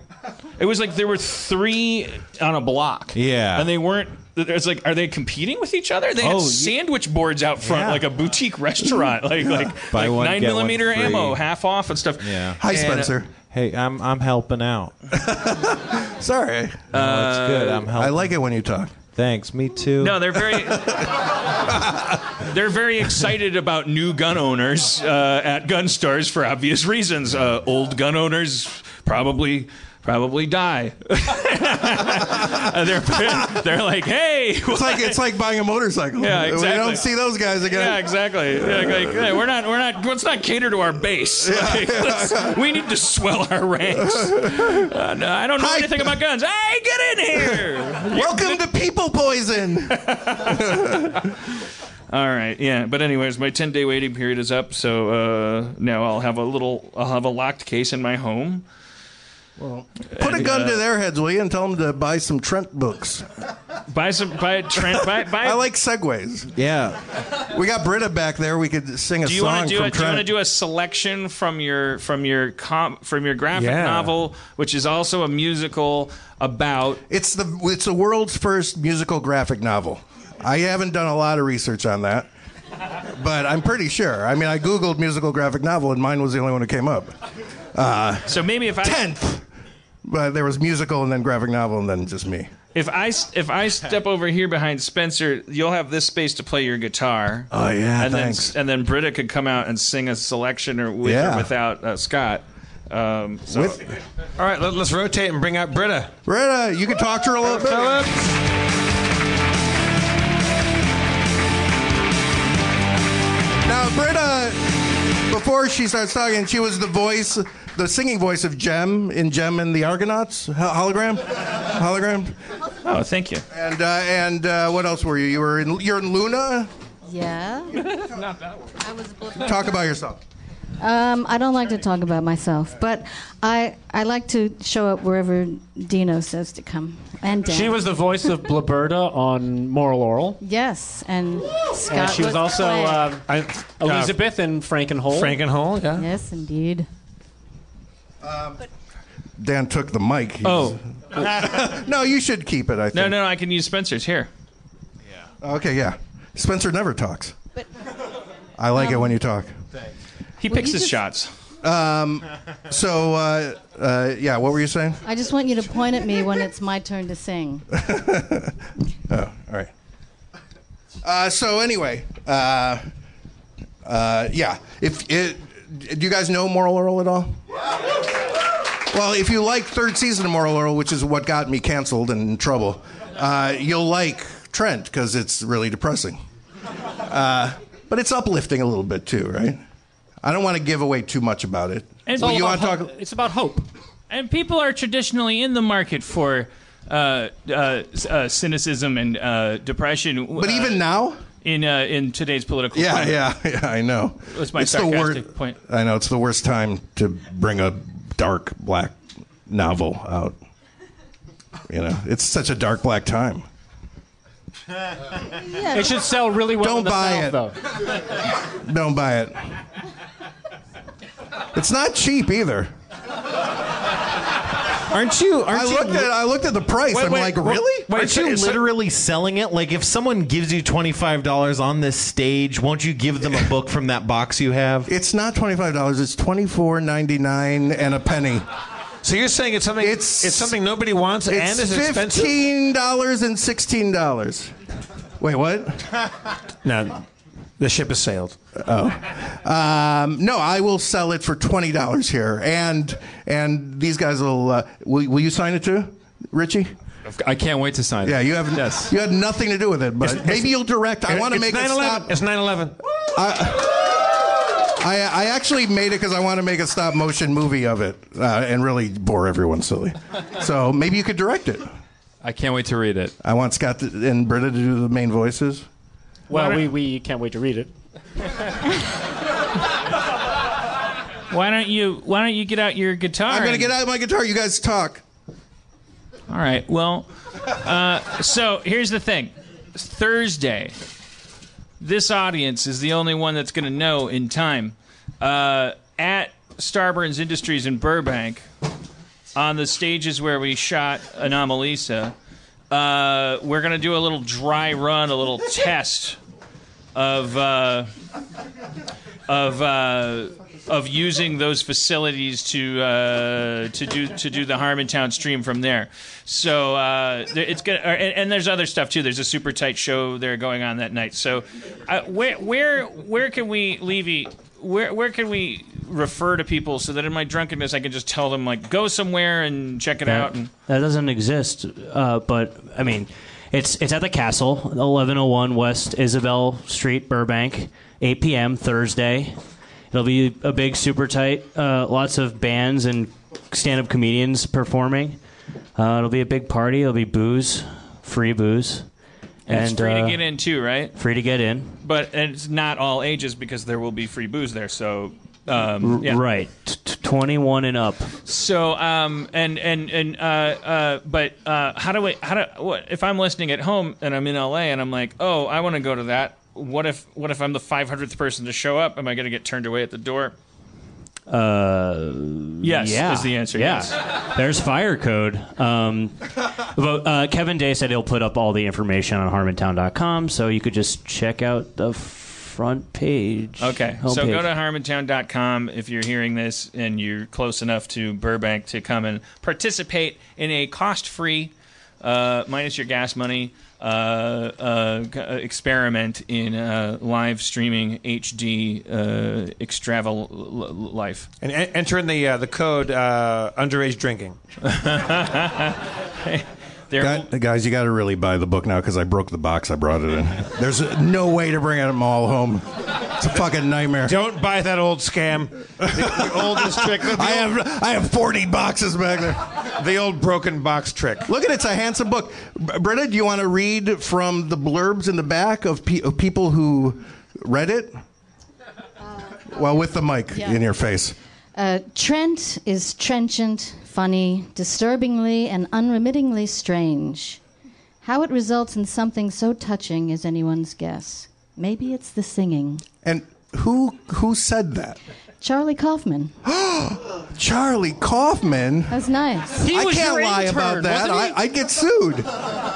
it was like there were three on a block. Yeah. and they weren't. It's like, are they competing with each other? They had Oh, yeah. sandwich boards out front, Yeah. like a boutique restaurant, like like, Buy like one, nine get one millimeter ammo, half off and stuff. Yeah. Hi, And, uh, Spencer. Hey, I'm I'm helping out. Sorry, No, it's good. I'm helping. I like it when you talk. Thanks. Me too. No, they're very they're very excited about new gun owners uh, at gun stores for obvious reasons. Uh, old gun owners probably probably die. Uh, they're they're like, hey, It's like it's like buying a motorcycle. Yeah, exactly. We don't see those guys again. Yeah, exactly. Yeah, like, hey, we're not, we're not. Let's not cater to our base. Like, let's- we need to swell our ranks. Uh, no, I don't know Hi. anything about guns. Hey, get in here! Welcome to people poison. All right, yeah. But anyways, my ten day waiting period is up, so uh, now I'll have a little, I'll have a locked case in my home. Put a gun to uh, their heads, will you, and tell them to buy some Trent books. Buy some, buy a Trent, buy, buy. I like segues. Yeah. We got Britta back there. We could sing a do you song want to do from a, do you want to do a selection from your from your comp from your graphic Yeah. novel, which is also a musical about It's the it's the world's first musical graphic novel. I haven't done a lot of research on that, but I'm pretty sure. I mean, I googled musical graphic novel, and mine was the only one that came up. Uh, so maybe if I Tenth, but there was musical and then graphic novel and then just me. if I s- if I step over here behind Spencer, you'll have this space to play your guitar. Oh yeah, and thanks. then and then Britta could come out and sing a selection or with Yeah. or without uh, Scott. Um, so, With All right, let, us rotate and bring out Britta. Britta, you can talk to her a little bit. Now, Britta, before she starts talking, she was the voice, the singing voice of Jem in Jem and the Argonauts hologram, hologram. oh, thank you. And uh, and uh, what else were you? You were in you're in Luna. Yeah. Talk about yourself. Um, I don't like to talk about myself, but I I like to show up wherever Dino says to come. And Dan. She was the voice of Bloberta on Moral Orel. yes, and Scott And she was also Clay. uh, I, Elizabeth in Frankenhole. Frankenhole, yeah. yes, indeed. Dan took the mic. He's- Oh, no, you should keep it. I think. no, no, I can use Spencer's here. Yeah. Okay, yeah. Spencer never talks. I like it when you talk. He picks you his just- shots. So, uh, uh, yeah, what were you saying? I just want you to point at me when it's my turn to sing. Oh, all right. Uh, so anyway, uh, uh, yeah. If it, do you guys know Moral Orel at all? Well, if you like third season of Moral Orel, which is what got me canceled and in trouble, uh, you'll like Trent because it's really depressing. Uh, but it's uplifting a little bit too, right? I don't want to give away too much about it. And But you want to talk? hope. It's about hope. And people are traditionally in the market for uh, uh, uh, cynicism and uh, depression. But even now, in uh, in today's political yeah, climate. yeah, yeah. I know. That's my it's sarcastic worst. point. I know it's the worst time to bring a dark black novel out. You know, it's such a dark black time. It should sell really well Don't in the buy South, it. though. Don't buy it. It's not cheap either. Aren't you? Aren't I you? looked at I looked at the price. I'm like, really? Aren't you literally selling it? Like, if someone gives you twenty five dollars on this stage, won't you give them a book from that box you have? It's not twenty five dollars. It's twenty four ninety nine and a penny. So you're saying it's something It's- it's, something nobody wants and is expensive? fifteen dollars and sixteen dollars. Wait, what? No, the ship has sailed. Um, no, I will sell it for twenty dollars here, and and these guys will. Uh, will, will you sign it too, Richie? I can't wait to sign it. Yeah, you have. Yes. You had nothing to do with it, but maybe you'll direct. I want to make it 9/11. stop. It's 9/11. I, I actually made it because I want to make a stop motion movie of it uh, and really bore everyone silly. So maybe you could direct it. I can't wait to read it. I want Scott to, and Britta to do the main voices. Well, we, we can't wait to read it. Why don't you Why don't you get out your guitar? I'm gonna and- get out my guitar. You guys talk. All right. Well, uh, so here's the thing. Thursday, this audience is the only one that's going to know in time. Uh, at Starburns Industries in Burbank, on the stages where we shot Anomalisa, uh, we're going to do a little dry run, a little test of uh, of uh, of using those facilities to uh, to do to do the Harmontown stream from there. So uh, it's gonna and, and there's other stuff too. There's a super tight show there going on that night. So uh, where where where can we Levy? Where where can we refer to people so that in my drunkenness I can just tell them like go somewhere and check it out and That doesn't exist. Uh, but I mean, it's it's at the Castle, 1101 West Isabel Street, Burbank, 8 p.m. Thursday. It'll be a big, super tight. Uh, lots of bands and stand-up comedians performing. Uh, it'll be a big party. It'll be booze, free booze, and, it's free uh, to get in too, right? Free to get in. But it's not all ages because there will be free booze there. So um, yeah. Right, T- t- 21 and up. So um and and and uh uh but uh how do we how do what if I'm listening at home and I'm in LA and I'm like oh I want to go to that what if what if I'm the 500th person to show up am I going to get turned away at the door Uh, Yes, yeah, is the answer, Yeah, yes. there's fire code. Um, but uh, Kevin Day said he'll put up all the information on harmontown.com, so you could just check out the front page. Okay, so go to harmontown.com if you're hearing this and you're close enough to Burbank to come and participate in a cost-free uh, minus your gas money, uh, uh, experiment in uh, live streaming HD uh, life. And en- enter in the uh, the code uh, underage drinking. There, Guy- guys, you got to really buy the book now because I broke the box I brought it in. There's no way to bring them all home. It's a fucking nightmare. Don't buy that old scam. The, the oldest trick. The, I have I have 40 boxes back there. the old broken box trick. Look at it, it's a handsome book. B- Britta, do you want to read from the blurbs in the back of, pe- of people who read it? Well, with the mic yeah. in your face. Uh, Trent is trenchant, funny, disturbingly, and unremittingly strange. How it results in something so touching is anyone's guess. Maybe it's the singing. And who who said that? Charlie Kaufman. Charlie Kaufman. That's nice. He I was can't lie intern, about that. I, I'd get sued.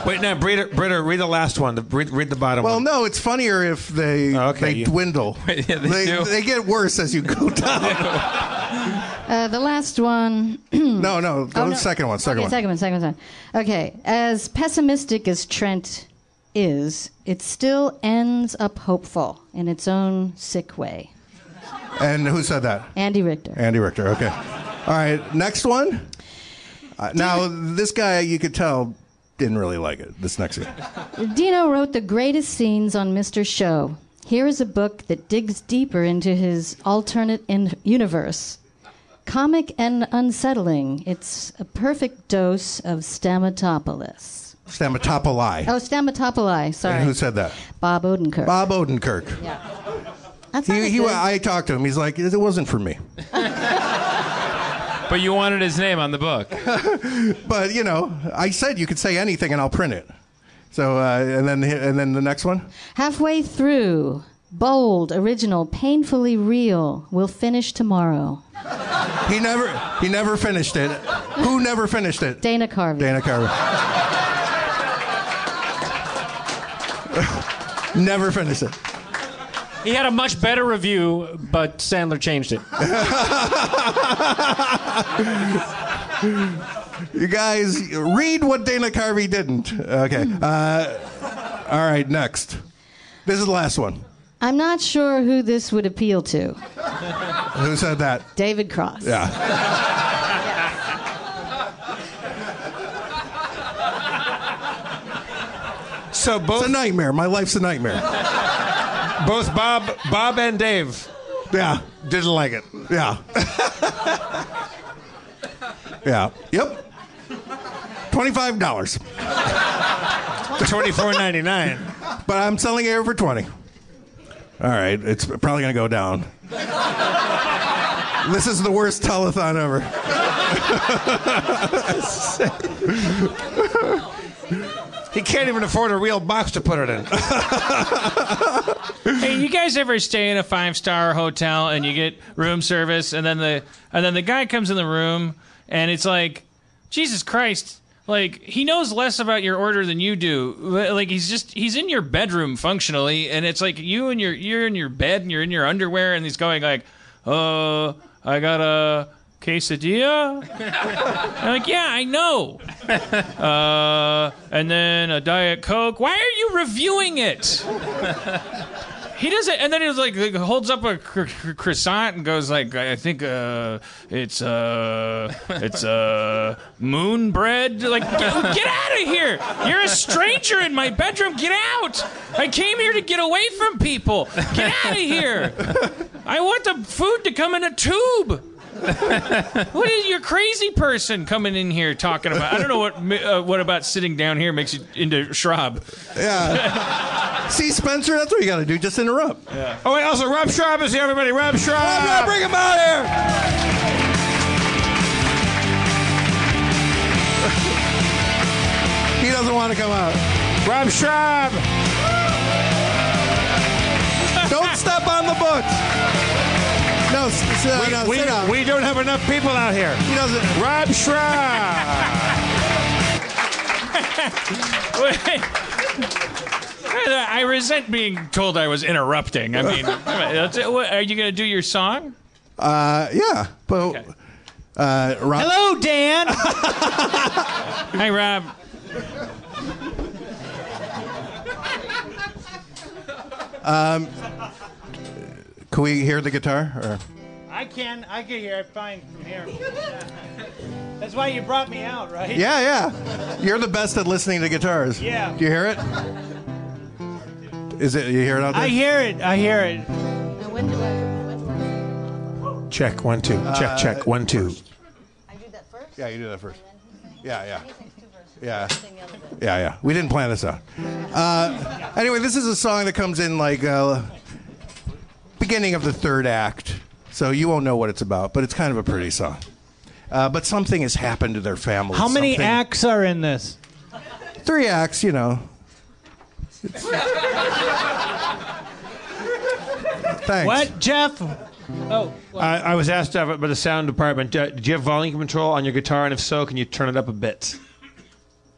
Wait, no, Britta, Britta, read the last one. The, read, read the bottom one. Well, one. no, it's funnier if they Oh, okay, they you- dwindle. Yeah, they they, do. they get worse as you go down. Uh, the last one. no, no, go Oh, no. the second one. Second okay, one. second one, second one. Okay, as pessimistic as Trent is, it still ends up hopeful in its own sick way. And who said that? Andy Richter. Andy Richter. Okay. All right. Next one. Uh, now, this guy, you could tell, didn't really like it. This next one. Dino wrote the greatest scenes on Mr. Show. Here is a book that digs deeper into his alternate in- universe. Comic and unsettling. It's a perfect dose of Stamatopoulos. Stamatopoli. Oh, Stamatopoli. Sorry. And who said that? Bob Odenkirk. Bob Odenkirk. Yeah. That's He, he, I talked to him. He's like, it wasn't for me. But you wanted his name on the book. But you know, I said you could say anything and I'll print it. So uh, and then and then the next one. Halfway through, bold, original, painfully real. We'll finish tomorrow. He never he never finished it. Who never finished it? Dana Carvey. Dana Carvey. never finished it. He had a much better review, but Sandler changed it. You guys read what Dana Carvey didn't. Okay. Uh, all right. Next. This is the last one. I'm not sure who this would appeal to. Who said that? David Cross. Yeah. So both It's a nightmare. My life's a nightmare. both Bob Bob and Dave Yeah. didn't like it. Yeah. yeah. Yep. Twenty-five dollars, Twenty four ninety nine. but I'm selling it for twenty. All right, it's probably gonna go down. this is the worst telethon ever. He can't even afford a real box to put it in. Hey, you guys ever stay in a five star hotel and you get room service and then the and then the guy comes in the room and it's like, Jesus Christ, like he knows less about your order than you do. Like he's just he's in your bedroom functionally and it's like you and your you're in your bed and you're in your underwear and he's going like, uh, I got a quesadilla. I'm like, yeah, I know. Uh, and then a diet coke. Why are you reviewing it? He does it, and then he was like, like, holds up a cr- cr- croissant and goes like, I think uh, it's uh, it's uh, moon bread. Like, get, get out of here! You're a stranger in my bedroom. Get out! I came here to get away from people. Get out of here! I want the food to come in a tube. What is your crazy person coming in here talking about? I don't know what uh, what about sitting down here makes you into Schrab. Yeah. See, Spencer, that's what you got to do. Just interrupt. Oh, wait, also Rob Schrab is here, everybody. Rob Schrab. Rob, bring him out here. he doesn't want to come out. Rob Schrab. Don't step on the books. No, we, no, we, sit down. we don't have enough people out here. He doesn't. Rob Schrab. I resent being told I was interrupting. I mean, are you going to do your song? Uh, yeah, but okay. uh, Rob. Hello, Dan. Hi, Rob. Um, can we hear the guitar? Or? I can. I can hear it fine from here. That's why you brought me out, right? Yeah, yeah. You're the best at listening to guitars. Yeah. Do you hear it? Is it? You hear it out there? I hear it. I hear it. When do I? Check one two. Check Uh, check one two. I do that first. Yeah, you do that first. Yeah, yeah. Yeah. Yeah, yeah. We didn't plan this out. Uh, anyway, this is a song that comes in like uh, beginning of the third act, so you won't know what it's about, but it's kind of a pretty song. Uh, but something has happened to their family. How many Something- acts are in this? Three acts, you know. Thanks. What, Jeff? Oh, I, I was asked uh, by the sound department, uh, do you have volume control on your guitar? And if so, can you turn it up a bit?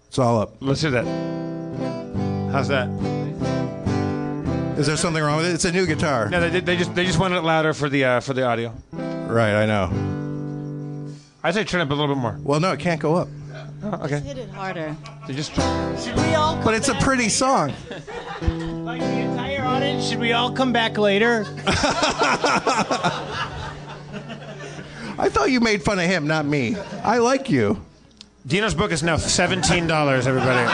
It's all up. Let's hear that. How's that? Is there something wrong with it? It's a new guitar. No, they, did- they just they just wanted it louder for the uh, for the audio. Right, I know. I'd say turn it up a little bit more. Well, no, it can't go up. Oh, okay. Hit it harder. So just should we all? But it's a pretty song. Like the entire audience, should we all come back later? I thought you made fun of him, not me. I like you. Dino's book is now seventeen dollars. Everybody,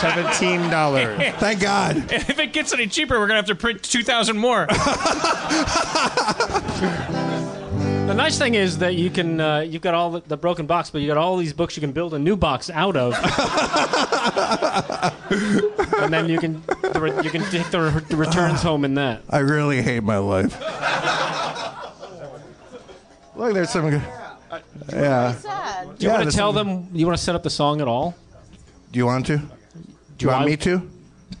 seventeen dollars. Thank God. If it gets any cheaper, we're gonna have to print two thousand more. The nice thing is that you can uh, you've got all the, the broken box, but you got all these books you can build a new box out of, and then you can the re- you can take the, re- the returns home in that. I really hate my life. Look, there's some. good- Yeah. Do you Yeah, want to tell some- them? You want to set up the song at all? Do you want to? Do you want I- me to?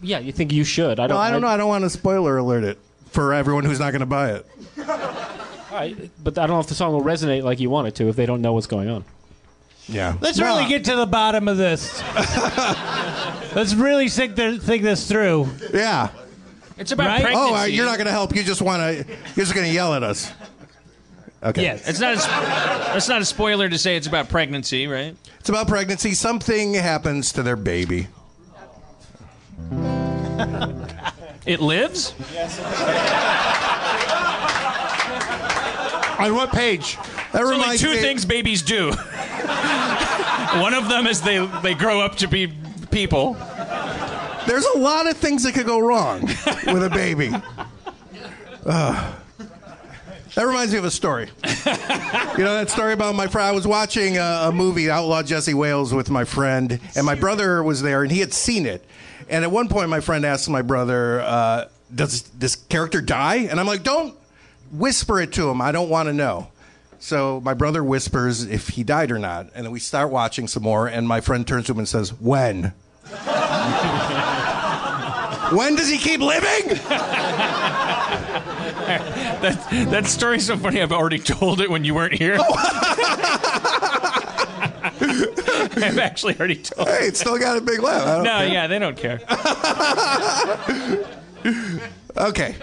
Yeah, you think you should? I don't. No, I don't know. I don't want to spoiler alert it for everyone who's not going to buy it. All right, but I don't know if the song will resonate like you want it to if they don't know what's going on. Yeah. Let's really get to the bottom of this. Let's really think, th- think this through. Yeah. It's about Right? pregnancy. Oh, uh, you're not going to help. You just want to. You're just going to yell at us. Okay. Yes. It's not. A, it's not a spoiler to say it's about pregnancy, right? It's about pregnancy. Something happens to their baby. It lives. On what page? That There's only two me. things babies do. One of them is they they grow up to be people. There's a lot of things that could go wrong with a baby. Ugh. that reminds me of a story. you know that story about my friend? I was watching a, a movie, Outlaw Josey Wales, with my friend, and my brother was there, and he had seen it. And at one point, my friend asked my brother, uh, "Does this character die?" And I'm like, "Don't whisper it to him. I don't want to know." So my brother whispers if he died or not, and then we start watching some more. And my friend turns to him and says, "When?" when does he keep living? That that story's so funny. I've already told it when you weren't here. I've actually already told. Hey, it's still got a big laugh. I don't No, care. yeah, they don't care. Okay.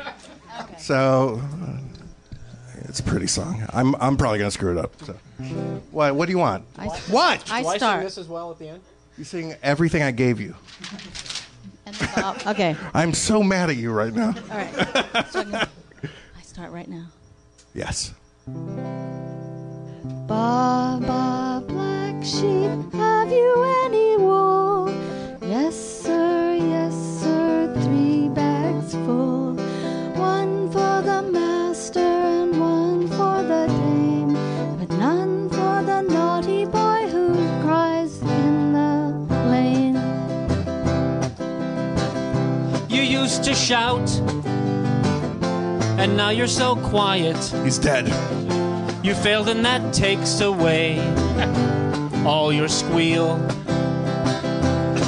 So uh, it's a pretty song. I'm I'm probably gonna screw it up. So. What What do you want? I, What? I Do I sing start. this as well at the end? You sing everything I gave you. And stop. Okay. I'm so mad at you right now. All right. So I'm gonna- I start right now. Yes. Ba ba black sheep, have you any wool? Yes, sir, yes, sir, three bags full. One for the master and one for the dame, but none for the naughty boy who cries in the lane. You used to shout, and now you're so quiet. He's dead. You failed, and that takes away all your squeal.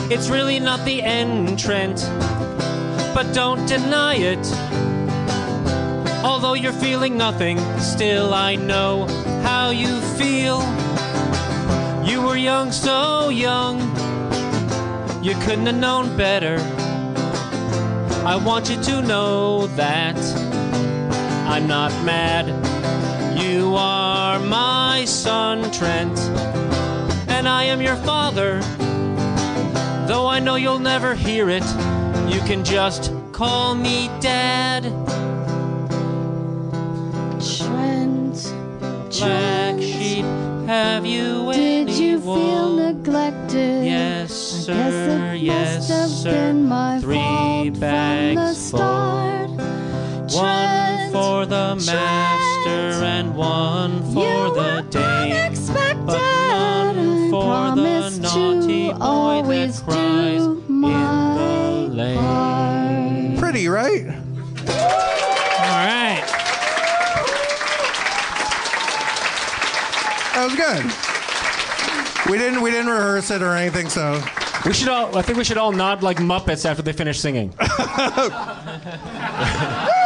It's really not the end, Trent, but don't deny it. Although you're feeling nothing, still I know how you feel. You were young, so young, you couldn't have known better. I want you to know that I'm not mad. You are my son, Trent, and I am your father. Though I know you'll never hear it, you can just call me dad. Trent, Black sheep, have you did you wool? feel neglected? Yes, I guess sir, it yes, must have sir. been my Three fault from the bags start. One for the master and one for the day. Unexpected, But none I for promise the naughty boy always that cries do in the lane. Pretty, right? All right. That was good. We didn't we didn't rehearse it or anything, so We should all. I think we should all nod like Muppets after they finish singing.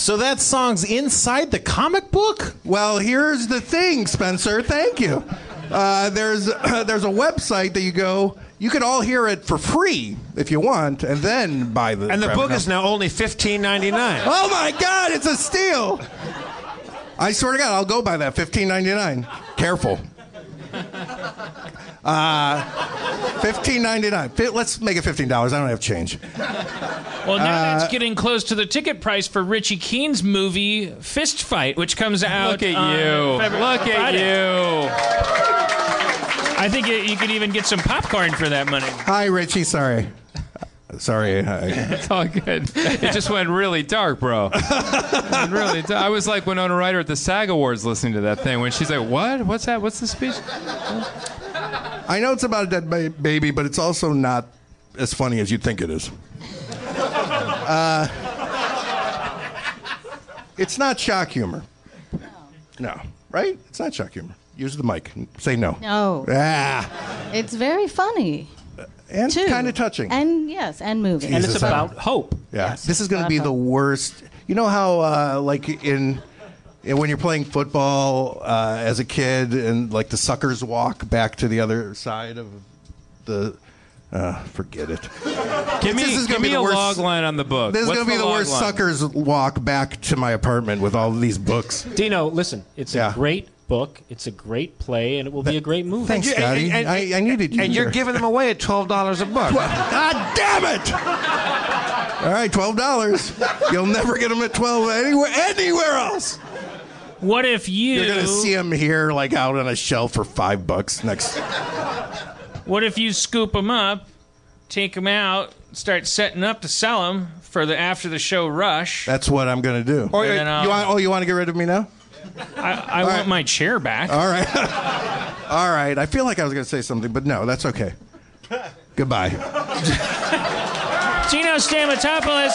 So that song's inside the comic book? Well, here's the thing, Spencer. Thank you. Uh, there's there's a website that you go. You could all hear it for free if you want, and then buy the. And the book is now only fifteen ninety nine. Oh my God! It's a steal. I swear to God, I'll go buy that. Fifteen ninety nine. Careful. Uh, fifteen ninety nine. Let's make it fifteen dollars. I don't have change. Well, now Uh, that's getting close to the ticket price for Richie Keen's movie Fist Fight, which comes out. Look at on you. February- Look at Friday. I think it, you could even get some popcorn for that money. Hi, Richie. Sorry. Sorry. I- It's all good. It just went really dark, bro. It went really dark. I was like Winona Ryder at the SAG Awards listening to that thing when she's like, "What? What's that? What's the speech?" I know it's about a dead ba- baby, but it's also not as funny as you think it is. Uh, it's not shock humor. No, right? It's not shock humor. Use the mic. Say no. No. Ah, It's very funny. and kind of touching. And yes, and moving. and it's Jesus, I- about hope. Yeah, Yes, this is going to about be the worst. You know how, uh, like in, in when you're playing football uh, as a kid, and like the suckers walk back to the other side of the. Uh, forget it. Give me, This is give gonna be me the a worst- log line on the book. This is going to be the worst line? suckers walk back to my apartment with all these books. Dino, listen, it's Yeah. a great book, it's a great play, and it will be a great movie. Thanks, Scotty. and- I, I needed you. And you're giving them away at twelve dollars a book. God damn it! All right, twelve dollars. You'll never get them at twelve anywhere anywhere else. What if you? You're gonna see them here, like out on a shelf for five bucks next. What if you scoop them up, take them out, start setting up to sell them for the after the show rush? That's what I'm gonna do. Or- And then, um, you want? Oh, you want to get rid of me now? I, I want my chair back. All right. All right. I feel like I was gonna say something, but no, that's okay. Goodbye. Dino Stamatopoulos.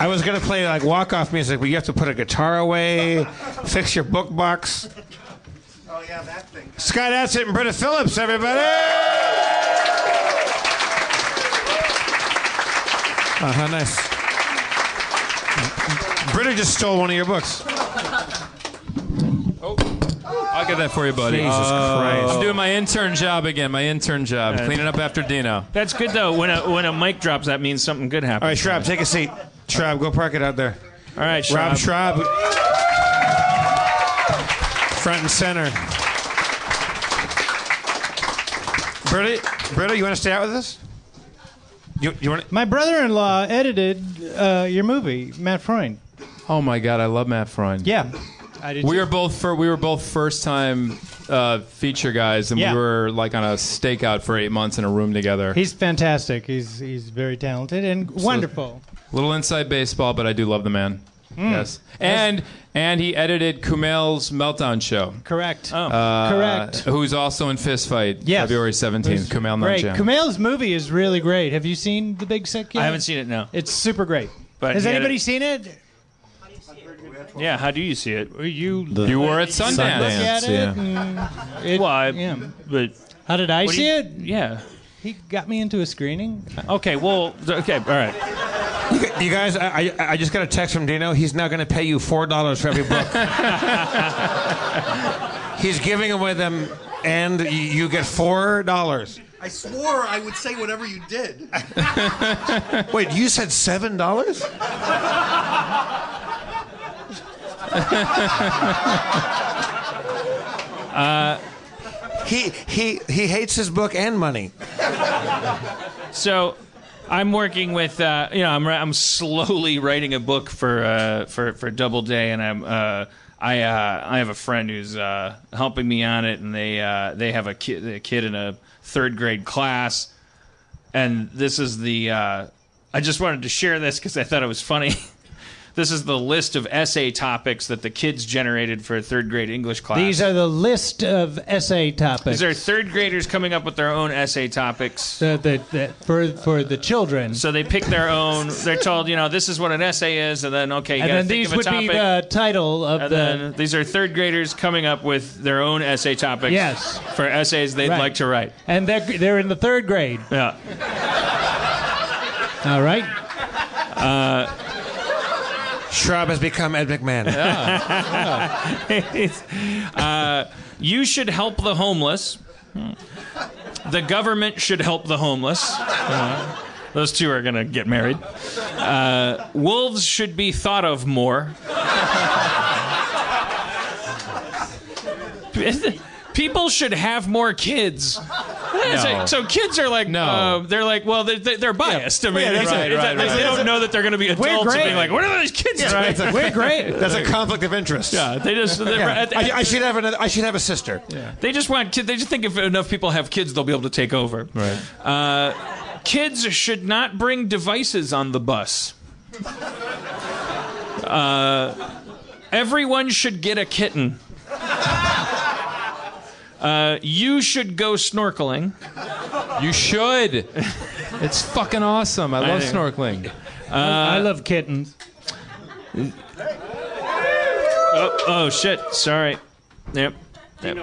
I was gonna play like walk off music, but you have to put a guitar away, fix your book box. Oh yeah, that thing. Scott Adsit and Britta Phillips, everybody. Oh, how nice. Britta just stole one of your books. I'll get that for you, buddy. Jesus Christ. I'm doing my intern job again. My intern job, cleaning up after Dino. That's good though. When a when a mic drops, that means something good happens. All right, Schrab, take a seat. Schrab, go park it out there. All right, Rob Schrab. Schrab. Front and center. Britta, Britta, you want to stay out with us? You, you want? My brother-in-law edited uh, your movie, Matt Freund. Oh my God, I love Matt Freund. Yeah, I did. We too. were both for we were both first time uh, feature guys, and Yeah. we were like on a stakeout for eight months in a room together. He's fantastic. He's he's very talented and wonderful. A Little inside baseball, but I do love the man. Mm. Yes, and and he edited Kumail's Meltdown show. Correct. Oh. Uh, Correct. Who's also in Fist Fight, Yes. February seventeenth. Kumail Great. Nanjiani. Kumail's movie is really great. Have you seen The Big Sick yet? I haven't seen it No. It's super great. But Has he had anybody it- seen it? Yeah. How do you see it? You You were at Sundance. look at it. and it- Well, I, yeah. but How did I What do see you- it? yeah. He got me into a screening. Okay. Well. Okay. All right. You guys, I, I, I just got a text from Dino. He's now going to pay you four dollars for every book. He's giving away them, and you, you get four dollars. I swore I would say whatever you did. Wait, you said seven dollars? Uh, he he he hates his book and money. So, I'm working with uh, you know I'm I'm slowly writing a book for uh, for for Doubleday, and I'm uh, I uh, I have a friend who's uh, helping me on it, and they uh, they have a kid a kid in a third grade class, and this is the uh, I just wanted to share this because I thought it was funny. This is the list of essay topics that the kids generated for a third grade English class. These are the list of essay topics. These are third graders coming up with their own essay topics. The, the, the, for for the children. So they pick their own. They're told, you know, this is what an essay is, and then okay, you and then think these of a would topic. be the title of and the. then these are third graders coming up with their own essay topics. Yes. For essays they'd Right. like to write. and they're they're in the third grade. Yeah. All right. Uh, Schrab has become Ed McMahon. It's, uh, you should help the homeless. The government should help the homeless. Uh, those two are going to get married. Uh, wolves should be thought of more. People should have more kids. No. So kids are like, No. uh, they're like, well, they're, they're biased. I mean, Yeah, that's it's- right, it's- right, they don't know that they're going to be adults and great. being like, what are those kids doing? That's a- We're great. That's a conflict of interest. Yeah, they just Yeah. at- I, I should have another. I should have a sister. Yeah. They just want kids. They just think if enough people have kids, they'll be able to take over. Right. Uh, kids should not bring devices on the bus. Uh, everyone should get a kitten. Uh, you should go snorkeling. You should. It's fucking awesome. I love think- snorkeling. I love kittens. Oh, oh shit! Sorry. Yep. yep.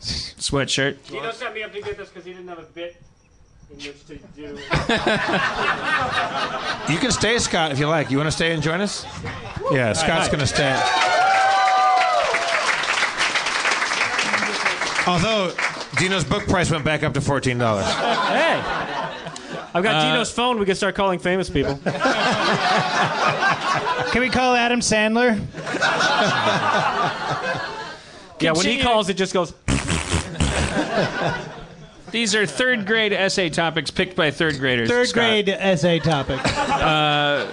Sweatshirt. Dino set me up to get this because he didn't have a bit in which to do. You can stay, Scott, if you like. You want to stay and join us? Yeah, Scott's hi. going to stay. Although Dino's book price went back up to fourteen dollars. hey, I've got uh, Dino's phone. We can start calling famous people. Can we call Adam Sandler? Yeah, when he calls, it just goes. These are third grade essay topics picked by third graders. Third Scott. grade essay topic. Uh,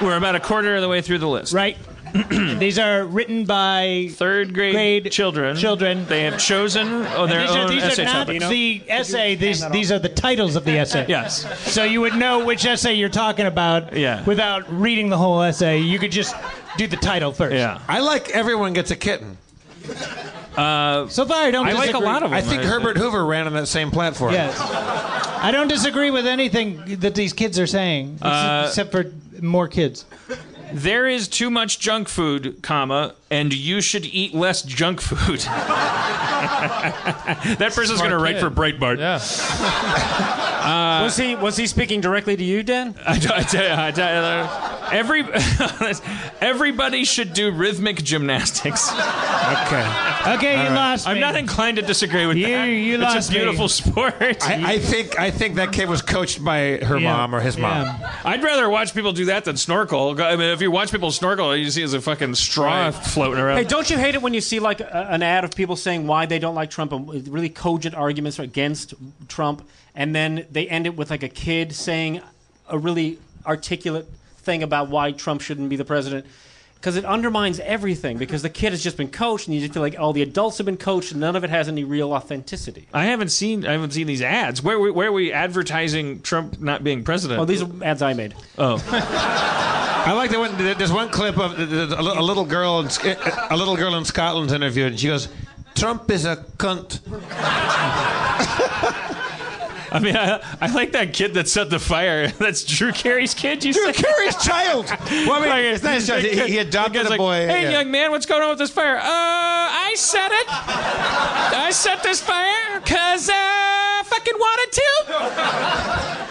we're about a quarter of the way through the list. Right. These are written by Third grade, Grade children. children. They have chosen oh, their these own are, these essay are not topics. the essay. These these are the titles of the essay. Yes. So you would know which essay you're talking about. Yeah. Without reading the whole essay, you could just do the title first. Yeah. I like everyone gets a kitten. So far, I don't. I like a lot of them. I think Herbert Hoover ran on that same platform. Yes. I don't disagree with anything that these kids are saying, Uh, except for more kids. There is too much junk food, comma, and you should eat less junk food. that person's going to write for Breitbart. Yeah. was he was he speaking directly to you, Dan? I, I tell you, I tell you, uh, every everybody should do rhythmic gymnastics. Okay. Okay, you lost me. I'm not inclined to disagree with You- that. you it's lost a me. beautiful sport. I, I think I think that kid was coached by her Yeah. mom or his mom. Yeah. I'd rather watch people do that than snorkel. I mean, if you watch people snorkel, all you see is a fucking straw floating around. Hey, don't you hate it when you see like a, an ad of people saying why they don't like Trump and really cogent arguments against Trump, and then they end it with like a kid saying a really articulate thing about why Trump shouldn't be the president? Because it undermines everything. Because the kid has just been coached, and you just feel like all the adults have been coached, and none of it has any real authenticity. I haven't seen I haven't seen these ads. Where where are we advertising Trump not being president? Oh, these are ads I made. oh. I like the one. There's one clip of there's a li- a little girl in Sc- a little girl in Scotland interviewed, and she goes, "Trump is a cunt." I mean, I, I like that kid that set the fire. That's Drew Carey's kid. You Drew? Carey's child. Well, I mean, it's nice. The He, kid- he the adopted like, boy. Hey, yeah. young man, what's going on with this fire? Uh, I set it. I set this fire because uh, I fucking wanted to.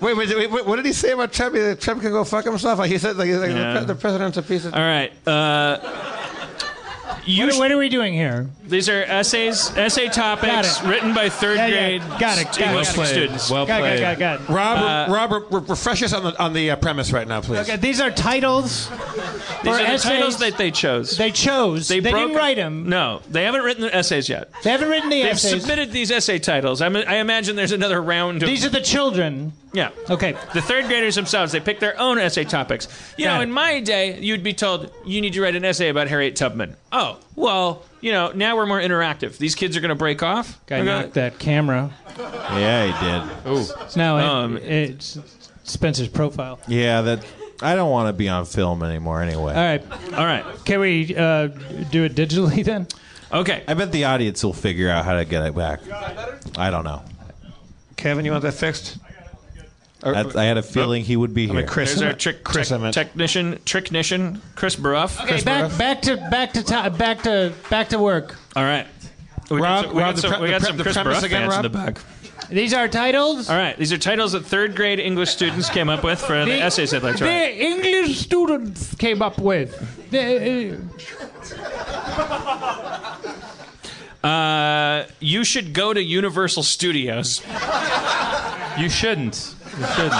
Wait, wait, wait, what did he say about Trump? That Trump can go fuck himself. Like he said, like, like Yeah. the, president's a piece of. All right. Uh, what, sh- what are we doing here? These are essays, essay topics Got it. written by third Yeah, yeah. grade Got it, got it, English got it. students. Got it, got it, got it, got it. Rob, Uh, Rob, re- re- refresh us on the on the uh, premise right now, please. Okay, these are titles. These or are the essays. titles that they chose. They chose. They, broke- didn't write them. No, they haven't written the essays yet. They haven't written the essays. They've essays. submitted these essay titles. I, I imagine there's another round of. These are the children. Yeah. Okay. The third graders themselves, they pick their own essay topics. You Got know, it. in my day, you'd be told you need to write an essay about Harriet Tubman. Oh, well, you know, now we're more interactive. These kids are going to break off. Guy They're gonna- knocked that camera. Yeah, he did. Ooh. No, it, Um, it's Spencer's profile. Yeah, that. I don't want to be on film anymore anyway. All right. All right. Can we uh, do it digitally then? Okay. I bet the audience will figure out how to get it back. I don't know. Kevin, you want that fixed? Or- That's, I had a feeling he would be I here. mean, Chris. There's our trick, Chris, tech- I meant. technician, tricknician, Chris Baruff. Okay, back back to back to ti back to back to work. All right. We Rob- got some, we Rob, got the some, pre- we got the pre- the Chris premise Baruff again, fans in Rob? the back. These are titles. All right, these are titles that third grade English students came up with for the, The- essays they'd like to write. The English students came up with. The, Uh, you should go to Universal Studios. You shouldn't. You shouldn't.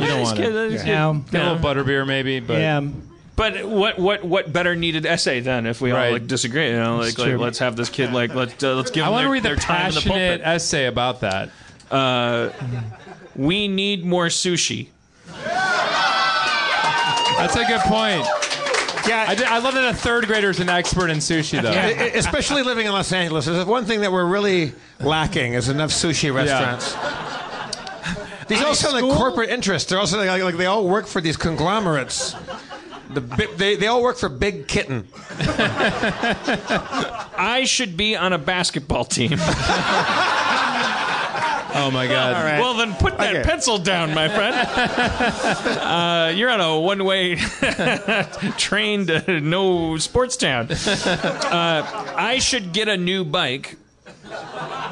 You don't want Just to. kidding, Yeah. Get a little butterbeer maybe, but yeah. But what what what better needed essay then if we all Right. like disagree? You know, like, like true. let's have this kid like let's uh, let's give I him want their, to read their the time in the passionate pulpit. essay about that. Uh, we need more sushi. That's a good point. Yeah, I, did, I love that a third grader is an expert in sushi, though. E- e- especially living in Los Angeles, there's one thing that we're really lacking is enough sushi restaurants. These all sound like corporate interests. They're also like, like they all work for these conglomerates. The bi- they, they all work for Big Kitten. I should be on a basketball team. Oh my god. Well, then put that Okay. pencil down, my friend. uh, you're on a one-way train to no sports town. Uh, I should get a new bike.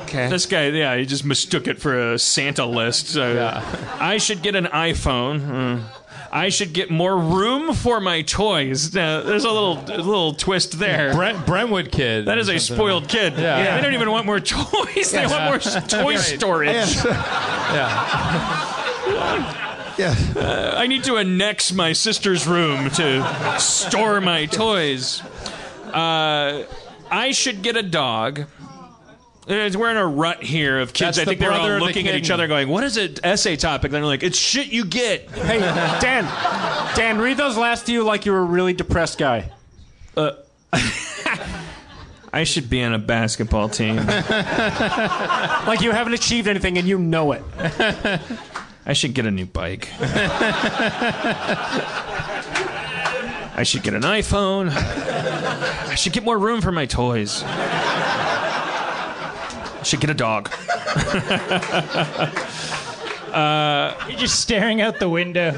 Okay. This guy, yeah, he just mistook it for a Santa list. So yeah. I should get an iPhone. Hmm. I should get more room for my toys. Now, there's a little a little twist there. Brent, Brentwood kid. That is a spoiled kid. Yeah. They don't even want more toys. They want more s- toy storage. Yes. Uh, I need to annex my sister's room to store my toys. Uh, I should get a dog. We're in a rut here of kids. That's I think the they're all brother of the looking at each kitten. other, going, "What is an essay topic?" And they're like, "It's shit you get." Hey, Dan. Dan, read those last few like you're a really depressed guy. Uh, I should be on a basketball team. Like you haven't achieved anything and you know it. I should get a new bike. I should get an iPhone. I should get more room for my toys. I should get a dog. You're just staring out the window.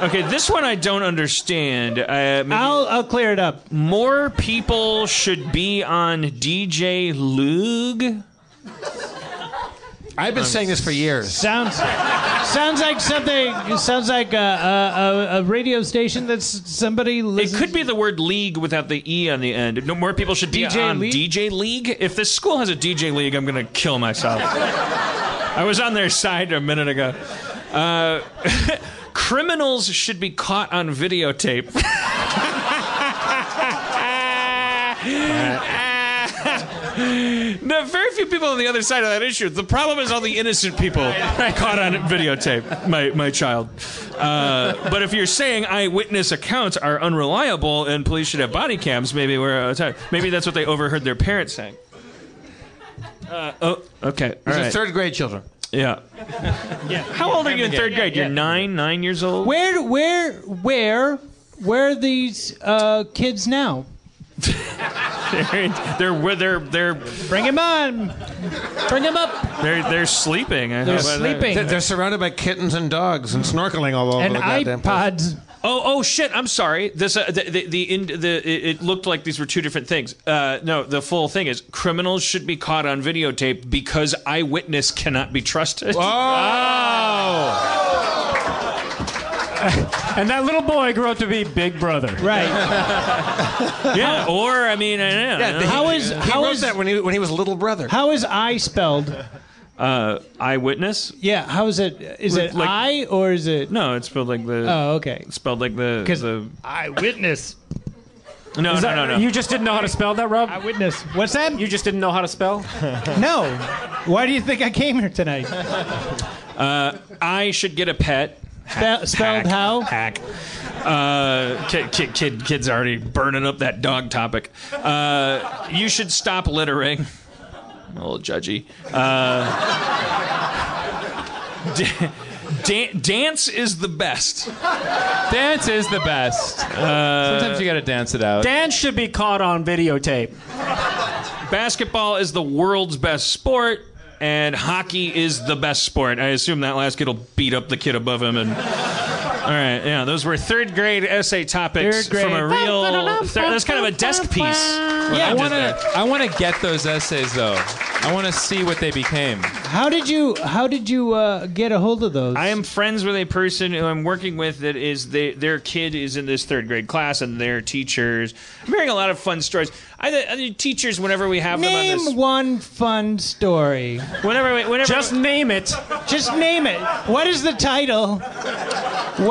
Okay, this one I don't understand. Uh, I'll I'll clear it up. more people should be on DJ Lug. I've been saying this for years. Sounds sounds like something. Sounds like a, a, a, a radio station that's somebody. Listens. It could be the word league without the E on the end. No more people should be DJ on League? DJ League. If this school has a DJ League, I'm going to kill myself. I was on their side a minute ago. Uh, criminals should be caught on videotape. No, very few people on the other side of that issue. The problem is all the innocent people I caught on videotape. My my child. Uh, but if you're saying eyewitness accounts are unreliable and police should have body cams, maybe we're uh, maybe that's what they overheard their parents saying. Uh, oh, okay. All These are third grade children. Yeah. Yeah. How old are you in third grade? You're nine, nine years old. Where where where where are these uh, kids now? they're they're they're they're Bring him on. Bring him up. they're, they're sleeping. How They're about sleeping. They're, they're surrounded by kittens and dogs and snorkeling all over And the goddamn place. iPods. Oh, oh shit! I'm sorry. This uh, the the, the, in, the it, it looked like these were two different things. Uh, no, the full thing is criminals should be caught on videotape because eyewitness cannot be trusted. Oh! and that little boy grew up to be Big Brother. Right. yeah, or I mean, I don't know. how is He how wrote is that when he when he was a little brother. how is I spelled? uh, eyewitness? Yeah, how is it? Is it Like- I or is it? No, it's spelled like the. Oh, okay. Spelled like the. 'Cause the Eyewitness. no, Is no, no, no. You just didn't know how to spell that, Rob? Eyewitness. What's that? You just didn't know how to spell? No. Why do you think I came here tonight? Uh, I should get a pet. Spell, spelled how? Hack. Uh, kid, kid, kid, kid's already burning up that dog topic. Uh, you should stop littering. I'm a little judgy. Uh, da- dan- dance is the best. Dance is the best. Uh, Sometimes you got to dance it out. Dance should be caught on videotape. Basketball is the world's best sport, and hockey is the best sport. I assume that last kid will beat up the kid above him. And all right, yeah, those were third grade essay topics Third grade. from a real. thir- that's kind of a desk piece. what I I want to. I want to get those essays though. I want to see what they became. How did you How did you uh, get a hold of those? I am friends with a person who I'm working with that is they, their kid is in this third grade class and their teachers. I'm hearing a lot of fun stories. I, I the teachers whenever we have them on Name this. one fun story. Whenever we, whenever Just name it. Just name it. What is the title?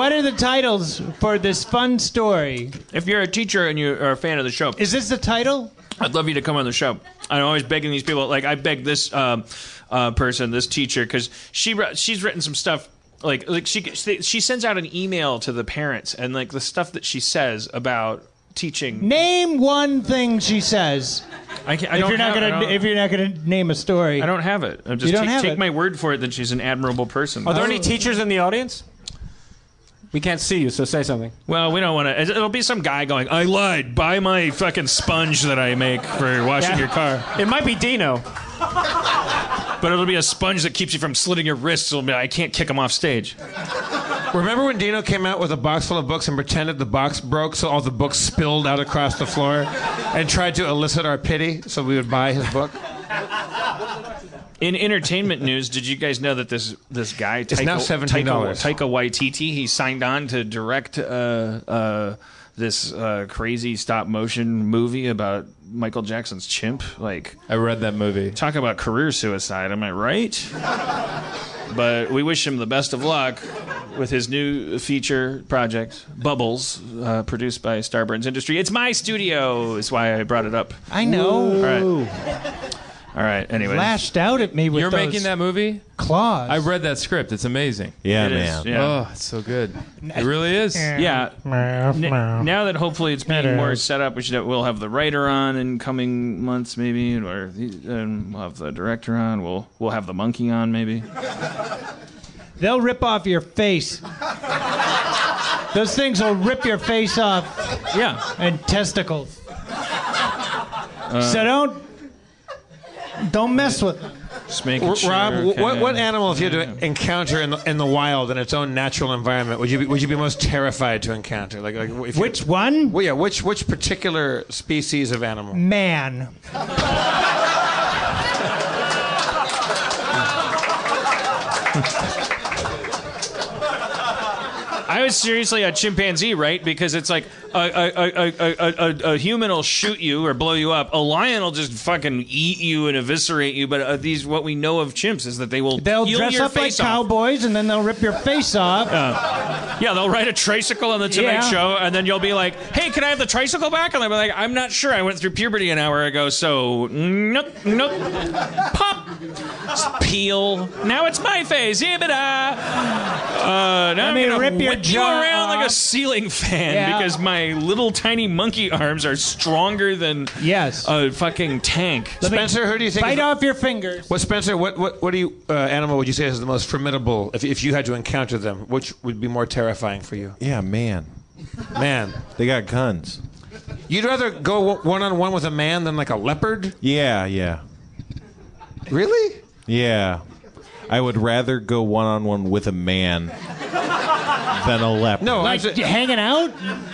What are the titles for this fun story? if you're a teacher and you are a fan of the show, Is this the title? I'd love you to come on the show. I'm always begging these people. Like I begged this um, uh, person, this teacher, because she wr- she's written some stuff. Like like she she sends out an email to the parents and like the stuff that she says about teaching. Name one thing she says. I, can't, I if don't you're not have, I gonna don't- if you're not gonna name a story, I don't have it. I'm just You don't take, have take it? my word for it that she's an admirable person. Are there any teachers in the audience? We can't see you, so say something. Well, we don't want to. It'll be some guy going, "I lied. Buy my fucking sponge that I make for washing Yeah. your car." It might be Dino. But it'll be a sponge that keeps you from slitting your wrists. It'll be, I can't kick him off stage. Remember when Dino came out with a box full of books and pretended the box broke so all the books spilled out across the floor and tried to elicit our pity so we would buy his book? In entertainment news, did you guys know that this this guy It's now $17. Taika, Taika Waititi he signed on to direct uh, uh, this uh, crazy stop motion movie about Michael Jackson's chimp? Like I read that movie. Talk about career suicide. Am I right? but we wish him the best of luck with his new feature project, Bubbles, uh, produced by Starburns Industry. It's my studio, is why I brought it up. I know. All right. All right. Anyway, Lashed out at me with You're those making that movie? claws. I read that script. It's amazing. Yeah, It is, man. yeah. Oh, it's so good. It really is. Yeah. N- now that hopefully it's being more set up, we should we'll have the writer on in coming months, maybe, or and we'll have the director on. We'll we'll have the monkey on, maybe. They'll rip off your face. Those things will rip your face off Yeah. and testicles. Uh, so don't don't mess with them. Just making R- sure. Rob, wh- what, what animal, if you had to encounter in the, in the wild in its own natural environment, would you be, would you be most terrified to encounter? Like, like if you- Which one? well, yeah, which which particular species of animal? Man. I was seriously a chimpanzee, right? Because it's like a, a, a, a, human will shoot you or blow you up. A lion will just fucking eat you and eviscerate you. But uh, these, what we know of chimps is that they will They'll dress up like off. cowboys and then they'll rip your face off. Yeah, they'll ride a tricycle on the Tonight Yeah. Show, and then you'll be like, "Hey, can I have the tricycle back?" And they'll be like, "I'm not sure. I went through puberty an hour ago, so nope, nope." Pop, peel. Now it's my face. Yibbida. Uh, now I'm me gonna rip your whip you jaw around like a ceiling fan Yeah. because my little tiny monkey arms are stronger than Yes. a fucking tank. Spencer, who do you think? is Bite the- off your fingers. What Spencer? What what what do you uh, animal would you say is the most formidable? If if you had to encounter them, which would be more terrifying for you? Yeah, man. Man, They got guns. you'd rather go one on one with a man than like a leopard? Yeah, yeah. Really? Yeah. I would rather go one on one with a man than a leopard. No, Like just- hanging out,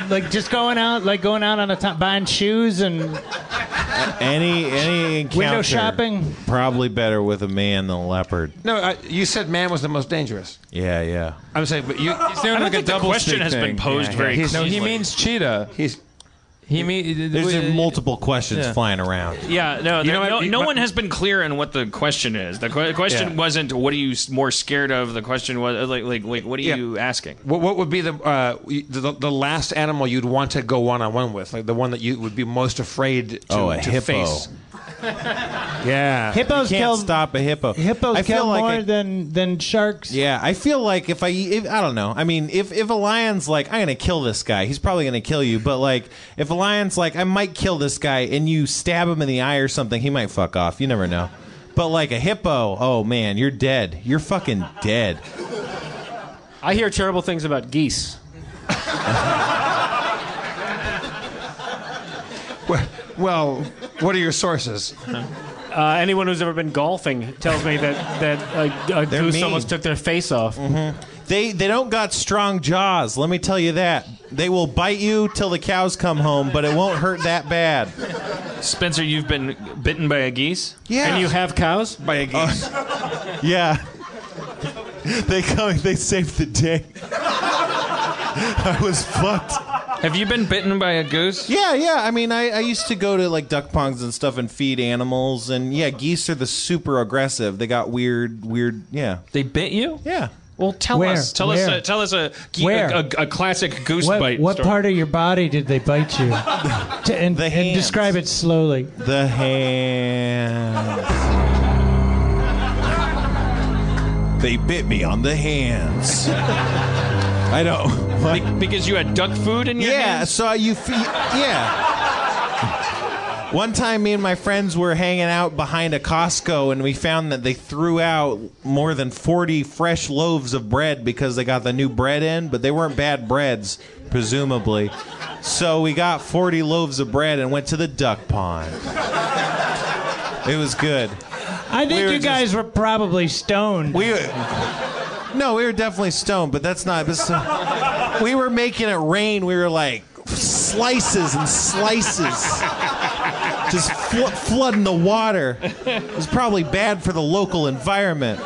like just going out, like going out on a time, buying shoes and Any any encounter shopping? probably better with a man than a leopard. No, I, you said man was the most dangerous. Yeah, yeah. I'm saying, but you. He's doing I don't like think a the double question speak has been thing. posed very No, he means cheetah. He's he mean There's uh, multiple questions Yeah. flying around. Yeah, no, You know there- what? no, You- no my- one has been clear on what the question is. The que- question Yeah. wasn't what are you more scared of. The question was like, like, like what are Yeah. you asking? What, what would be the, uh, the the last animal you'd want to go one on one with, like the one that you would be most afraid to, Oh, a to hippo. face? Yeah, Hippos Can't kill stop a hippo. hippos I feel kill like more I- than than sharks. Yeah, I feel like if I, if, I don't know. I mean, if if a lion's like, I'm gonna kill this guy, he's probably gonna kill you. But like, if a lion's like, I might kill this guy, and you stab him in the eye or something, he might fuck off. You never know. But like a hippo, oh man, you're dead. You're fucking dead. I hear terrible things about geese. Well, what are your sources? Uh, anyone who's ever been golfing tells me that that a, a They're goose mean. almost took their face off. They they don't got strong jaws. Let me tell you that. They will bite you till the cows come home, but it won't hurt that bad. Spencer, you've been bitten by a geese. Yeah. And you have cows? By a geese. Yeah. They come. They saved the day. I was fucked. Have you been bitten by a goose? Yeah, yeah. I mean, I, I used to go to like duck ponds and stuff and feed animals, and yeah, geese are the super aggressive. They got weird, weird. Yeah, They bit you? yeah. Well, tell Where? us. Tell us. Where? A, tell us a, ge- Where? a, a, a classic goose What, bite. what story. part of your body did they bite you? To- and, The and hands. describe it slowly. The hands. They bit me on the hands. I know. What? Be- because you had duck food in your Yeah, hands? so you fe- yeah. One time, me and my friends were hanging out behind a Costco, and we found that they threw out more than 40 fresh loaves of bread because they got the new bread in, but they weren't bad breads, presumably. So we got 40 loaves of bread and went to the duck pond. It was good. I think We you guys were probably stoned. We no, we were definitely stoned, but that's not. But we were making it rain. We were like slices and slices, just fl- flooding the water. It was probably bad for the local environment.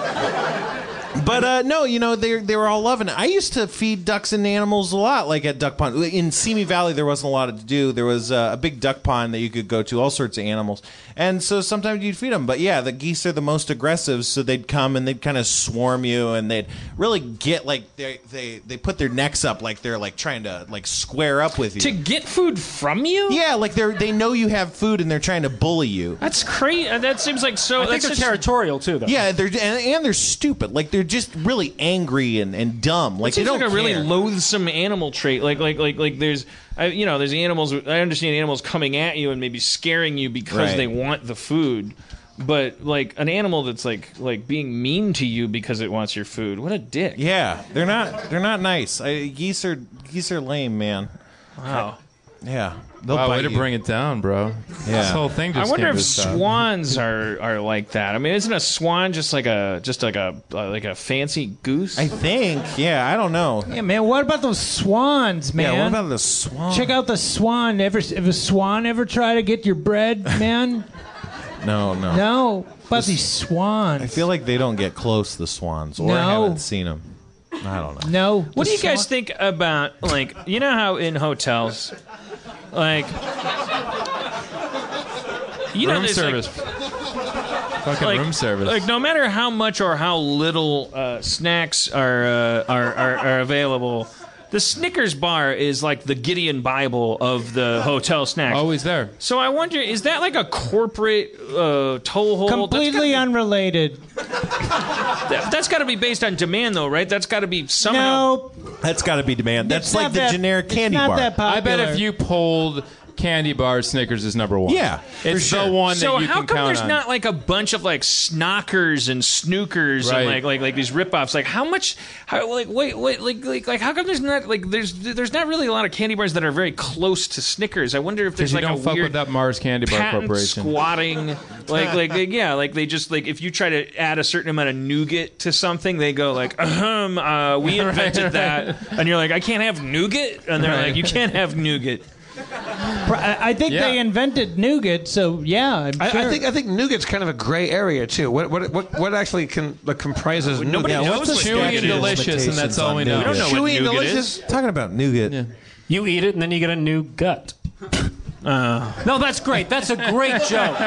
But uh, no, you know they they were all loving it. I used to feed ducks and animals a lot, like at Duck Pond. In Simi Valley, there wasn't a lot to do. There was uh, a big duck pond that you could go to, all sorts of animals, and so sometimes you'd feed them. But yeah, the geese are the most aggressive, so they'd come and they'd kind of swarm you, and they'd really get like they they they put their necks up like they're like trying to like square up with you. To get food from you? yeah, like they're they know you have food and they're trying to bully you. That's crazy. That seems like so. I think that's they're such- territorial too, though. Yeah, they're and, and they're stupid. Like they're just really angry and, and dumb. Like they seems don't like a really care. loathsome animal trait. Like like like like there's I, you know there's animals. I understand animals coming at you and maybe scaring you because Right. they want the food. But like an animal that's like like being mean to you because it wants your food. What a dick. Yeah, they're not. They're not nice. I, geese are geese are lame, man. Wow. Yeah, they'll Wow, way to you. bring it down, bro. Yeah. This whole thing I wonder came if to swans are, are like that. I mean, isn't a swan just like a just like a uh, like a fancy goose? I think. Yeah, I don't know. Yeah, man. What about those swans, man? Yeah, what about the swan? Check out the swan. Ever if a swan ever try to get your bread, man? No, no. no. About these swans. I feel like they don't get close. The swans, or No. haven't seen them. I don't know. no. What the do you guys think about like you know how in hotels, like you know room there's service. like, Fucking like, room service. like no matter how much or how little uh, snacks are, uh, are, are are available. The Snickers bar is like the Gideon Bible of the hotel snacks. Always there. So I wonder, is that like a corporate uh, toehold? Completely unrelated. That, that's got to be based on demand, though, right? That's got to be somehow. No, That's got to be demand. That's it's like the that- generic it's candy not bar. that I bet if you pulled candy bar, Snickers is number one. Yeah, it's sure. the one So that you how can come count there's on. not like a bunch of like snockers and snookers Right. and like like like these ripoffs? Like how much? How like wait wait like like like how come there's not like there's there's not really a lot of candy bars that are very close to Snickers? I wonder if there's you like don't a fuck weird with that Mars Candy Bar Corporation. squatting like like like, yeah like they just like if you try to add a certain amount of nougat to something they go like ahem uh, we invented that and you're like I can't have nougat and they're Right. like you can't have nougat Pr- I I think Yeah. they invented nougat, so yeah, I'm I, sure. I think I think nougat's kind of a gray area too. What what what, what actually can, like, comprises Nobody nougat? knows what chewy and delicious, and that's all we know. We don't know Chewy what and delicious? is. Talking about nougat. You eat it and then you get a new gut. Uh, No, that's great. That's a great joke.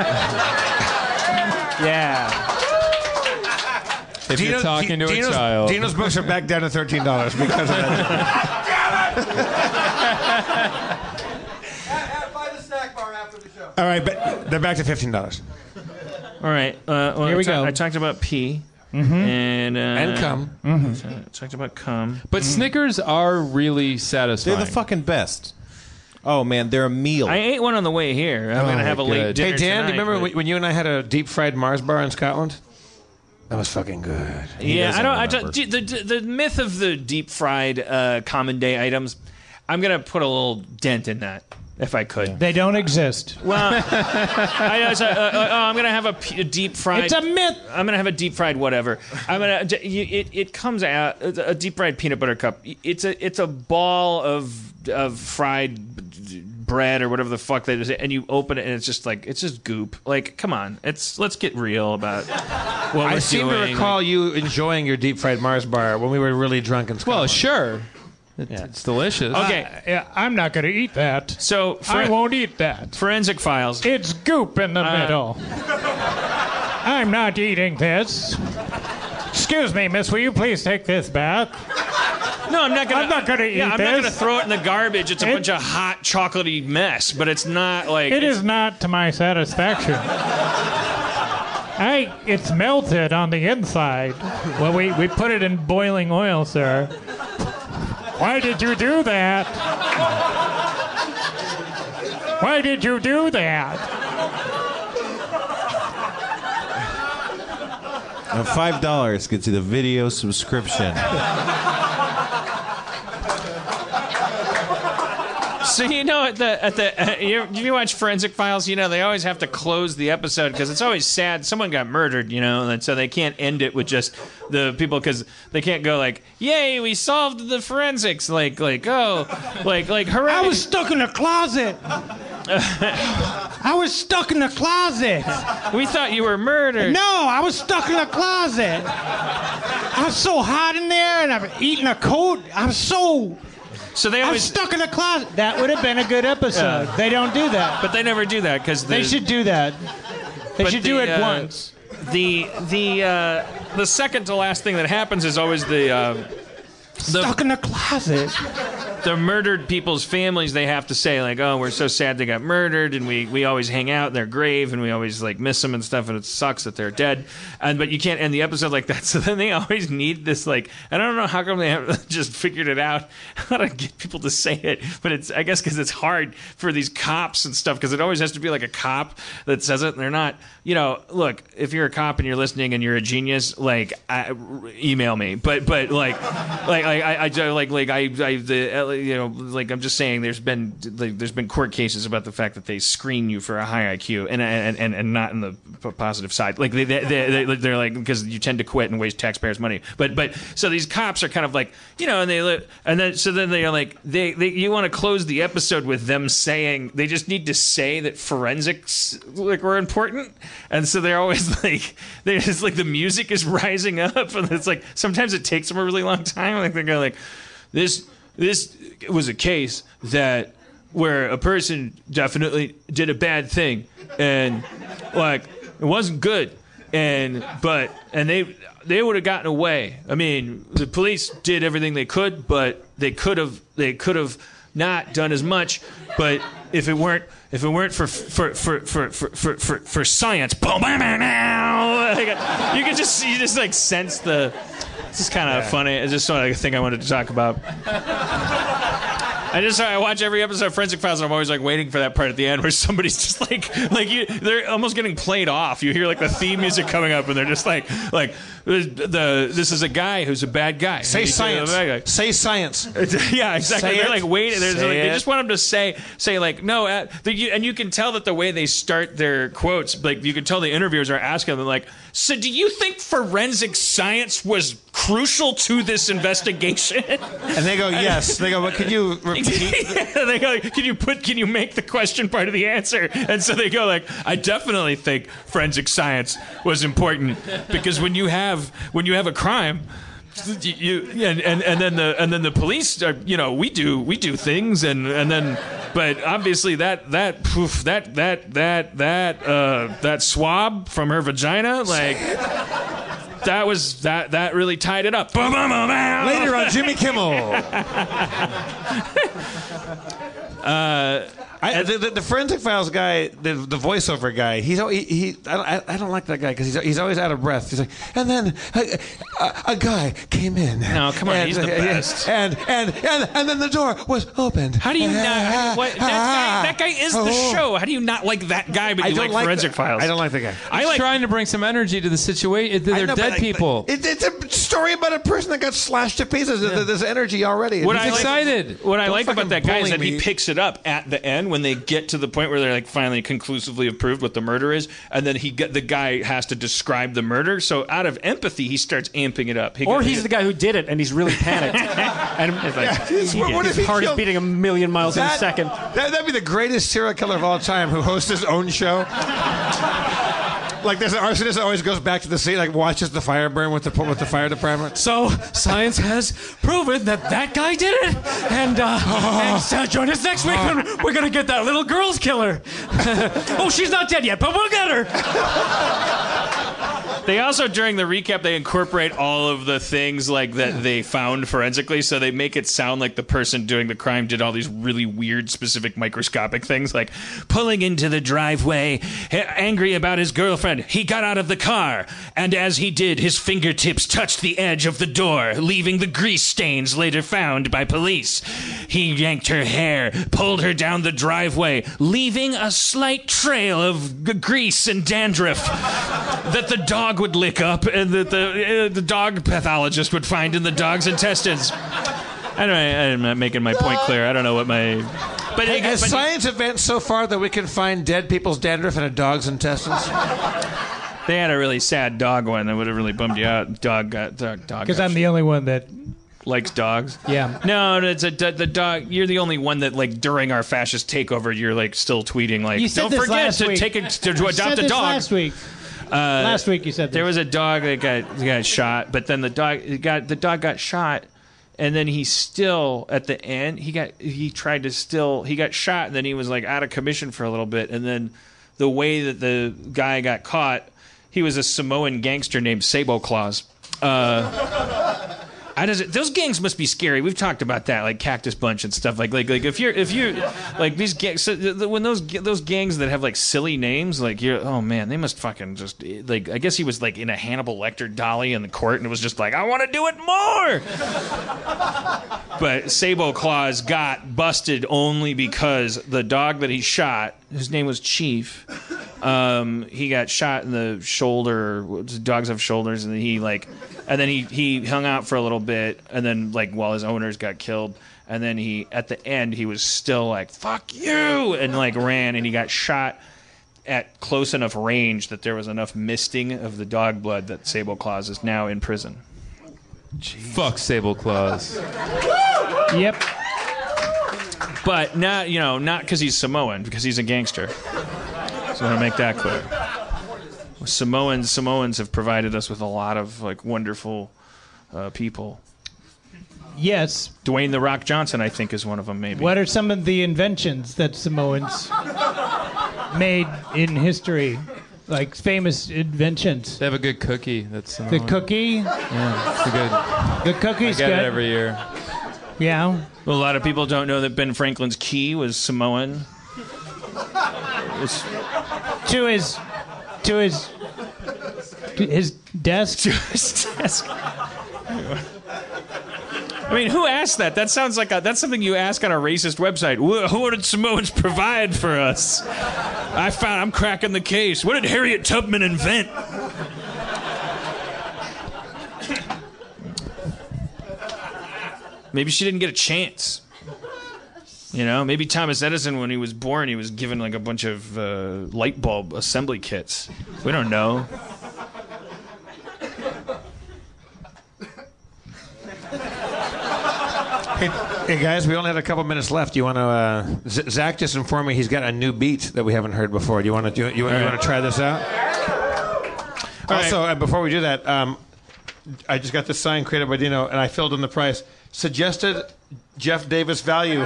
Yeah. If you're Dino- talking to a child. Dino's books are back down to thirteen dollars because of that. All right, but they're back to fifteen dollars. All right. Uh, well, Here we I ta- go. I talked about pee Mm-hmm. and uh, And cum. I talked about cum. But Snickers are really satisfying. They're the fucking best. Oh man, they're a meal. I ate one on the way here. I'm Oh, gonna have a late good. dinner Hey Dan, do tonight, you remember but- when- when you and I had a deep fried Mars bar in Scotland? That was fucking good. Yeah, I don't. I don't the, the the myth of the deep fried uh, common day items. I'm gonna put a little dent in that if I could. they don't exist. Well, I, I, uh, uh, oh, I'm gonna have a, p- a deep fried. It's a myth. I'm gonna have a deep fried whatever. I'm gonna. j- you- It, it comes out a deep fried peanut butter cup. It's a it's a ball of of fried b- bread or whatever the fuck that is, and you open it and it's just like it's just goop. Like, come on, it's let's get real about what we're I seem to doing. recall you enjoying your deep fried Mars bar when we were really drunk in school. well, sure. It, It's delicious. Okay, Yeah, I'm not going to eat that. so I won't eat that. forensic files. It's goop in the Uh, middle. I'm not eating this. Excuse me, miss, will you please take this back? No, I'm not gonna. I'm not gonna eat Yeah, I'm not gonna throw it in the garbage. It's a It- bunch of hot chocolatey mess, but it's not like it's- not to my satisfaction. I, it's melted on the inside. Well, we, we put it in boiling oil, sir. Why did you do that? Why did you do that? Five dollars gets you the video subscription. So you know at the at the uh, you, if you watch Forensic Files, you know they always have to close the episode because it's always sad. Someone got murdered, you know, and so they can't end it with just the people because they can't go like, "Yay, we solved the forensics!" Like like oh, like like hooray! I was stuck in a closet. I was stuck in a closet. we thought you were murdered. No, I was stuck in a closet. I was so hot in there, and I'm eating a coat. I'm so. So they I'm always, stuck in a closet. That would have been a good episode. Yeah. They don't do that. but they never do that because They should do that. They should do it uh, once. The the uh, the second to last thing that happens is always the. Uh, the Stuck in a closet. The murdered people's families they have to say like oh we're so sad they got murdered and we, we always hang out in their grave and we always like miss them and stuff and it sucks that they're dead. And but you can't end the episode like that. So then they always need this like i don't know how come they haven't just figured it out how to get people to say it but it's i guess because it's hard for these cops and stuff because it always has to be like a cop that says it and they're not you know look if you're a cop and you're listening and you're a genius like I, email me but but like like I, I, I like like I, I the Uh, you know like I'm just saying there's been like, there's been court cases about the fact that they screen you for a high IQ and and and, and not in the positive side. Like they, they, they they're like because you tend to quit and waste taxpayers money. But but so these cops are kind of like you know and they and then so then they are like they, they you want to close the episode with them saying they just need to say that forensics like were important. And so they're always like they're just like the music is rising up and it's like sometimes it takes them a really long time. Like they're going like this this was a case that where a person definitely did a bad thing and like it wasn't good. And but and they they would have gotten away. I mean the police did everything they could but they could have they could have not done as much. But if it weren't if it weren't for for for for for for, for, for science boom, bam, bam, bam, like, you can just you just like sense the this is kind of funny. It's just sort of a thing i wanted to talk about I just I watch every episode of Forensic Files, and I'm always like waiting for that part at the end where somebody's just like like you, they're almost getting played off. You hear like the theme music coming up, and they're just like like the, this is a guy who's a bad guy. Say science. guy. Say science. yeah, exactly. Say they're it. like waiting. They're like, they just want them to say say like no, uh, the, and you can tell that the way they start their quotes, like you can tell the interviewers are asking them like, so do you think forensic science was crucial to this investigation? And they go, yes. They go, but could you repeat they go, like, can you put, can you make the question part of the answer? And so they go like, I definitely think forensic science was important because when you have when you have a crime. You and, and and then the and then the police are you know we do we do things and and then but obviously that that poof, that that that that uh, that swab from her vagina like that was that that really tied it up. Later on Jimmy Kimmel. Uh, I, the, the, the forensic files guy, the, the voiceover guy, he's al- he, he I, don't, I, I don't like that guy because he's, he's always out of breath. He's like, and then a, a, a guy came in. No, come on, and, he's the uh, best. And and and and then the door was opened. How do you not? how what, that, guy, that guy is the Oh. show. How do you not like that guy, but I you don't like, like forensic the- files? I don't like the guy. I He's like. trying to bring some energy to the situation. They're know, dead like, people. It, it's a story about a person that got slashed to pieces. There- There's energy already. What He's I like, excited. What I like about that guy is bully that he picks it up at the end when they get to the point where they're like finally conclusively approved what the murder is, and then he get, the guy has to describe the murder. So out of empathy, he starts amping it up. He Or go- he's the guy who did it and he's really panicked. and like, his, What- what if he heart is beating a million miles in a second. That, that'd be the greatest serial killer of all time who hosts his own show. Like there's an arsonist that always goes back to the scene, like watches the fire burn with the with the fire department. So science has proven that that guy did it, and, uh, and so join us next week when we're gonna get that little girl's killer. oh, she's not dead yet, but we'll get her. They also during the recap they incorporate all of the things like that they found forensically, so they make it sound like the person doing the crime did all these really weird, specific microscopic things, like pulling into the driveway, angry about his girlfriend. He got out of the car, and as he did, his fingertips touched the edge of the door, leaving the grease stains later found by police. He yanked her hair, pulled her down the driveway, leaving a slight trail of g- grease and dandruff that the dog would lick up and that the uh, the dog pathologist would find in the dog's intestines. I don't. I'm not making my point clear. I don't know what my. But, Hey, has but- science advanced so far that we can find dead people's dandruff in a dog's intestines? they had a really sad dog one that would have really bummed you out. Dog got dog. dog Because got I'm the only one that. likes dogs. Yeah. No, no, it's a the dog. You're the only one that like during our fascist takeover, you're like still tweeting like, You said "Don't this forget last to week. take a, to, You adopt said a this dog." last week. Uh, Last week you said this. there was a dog that got got shot, but then the dog got the dog got shot, and then he still at the end he got he tried to still he got shot, and then he was like out of commission for a little bit, and then the way that the guy got caught, he was a Samoan gangster named Sabo Claus. Uh, I does those gangs must be scary. We've talked about that, like Cactus Bunch and stuff. Like, like, like if you're, if you, like these gangs, so when those those gangs that have like silly names, like you're, oh man, they must fucking just like. I guess he was like in a Hannibal Lecter dolly in the court, and it was just like, I want to do it more. but Sabo Claus got busted only because the dog that he shot, his name was Chief. Um, he got shot in the shoulder. Dogs have shoulders, and he like, and then he he hung out for a little bit, and then like while his owners got killed, and then he at the end he was still like fuck you, and like ran, and he got shot at close enough range that there was enough misting of the dog blood that Sable Claus is now in prison. Fuck Sable Claus. Yep. But not you know not because he's Samoan, because he's a gangster. So I want to make that clear. Samoans Samoans have provided us with a lot of like wonderful uh, people. Yes. Dwayne the Rock Johnson, I think, is one of them. Maybe. What are some of the inventions that Samoans made in history? Like famous inventions. They have a good cookie. That's The cookie. Yeah, it's a good. The cookie's I get good. it every year. Yeah. Well, a lot of people don't know that Ben Franklin's key was Samoan. It's- To his, to his, to his desk. To his desk. I mean, who asked that? That sounds like a, that's something you ask on a racist website. Wh- What did Samoans provide for us? I found I'm cracking the case. What did Harriet Tubman invent? Maybe she didn't get a chance. You know, maybe Thomas Edison, when he was born, he was given like a bunch of uh, light bulb assembly kits. We don't know. Hey guys, we only had a couple minutes left. You want to? Uh, Z- Zach just informed me he's got a new beat that we haven't heard before. Do you want to do? You, you want to try this out? also, uh, before we do that, um, I just got this sign created by Dino, and I filled in the price. Suggested Jeff Davis value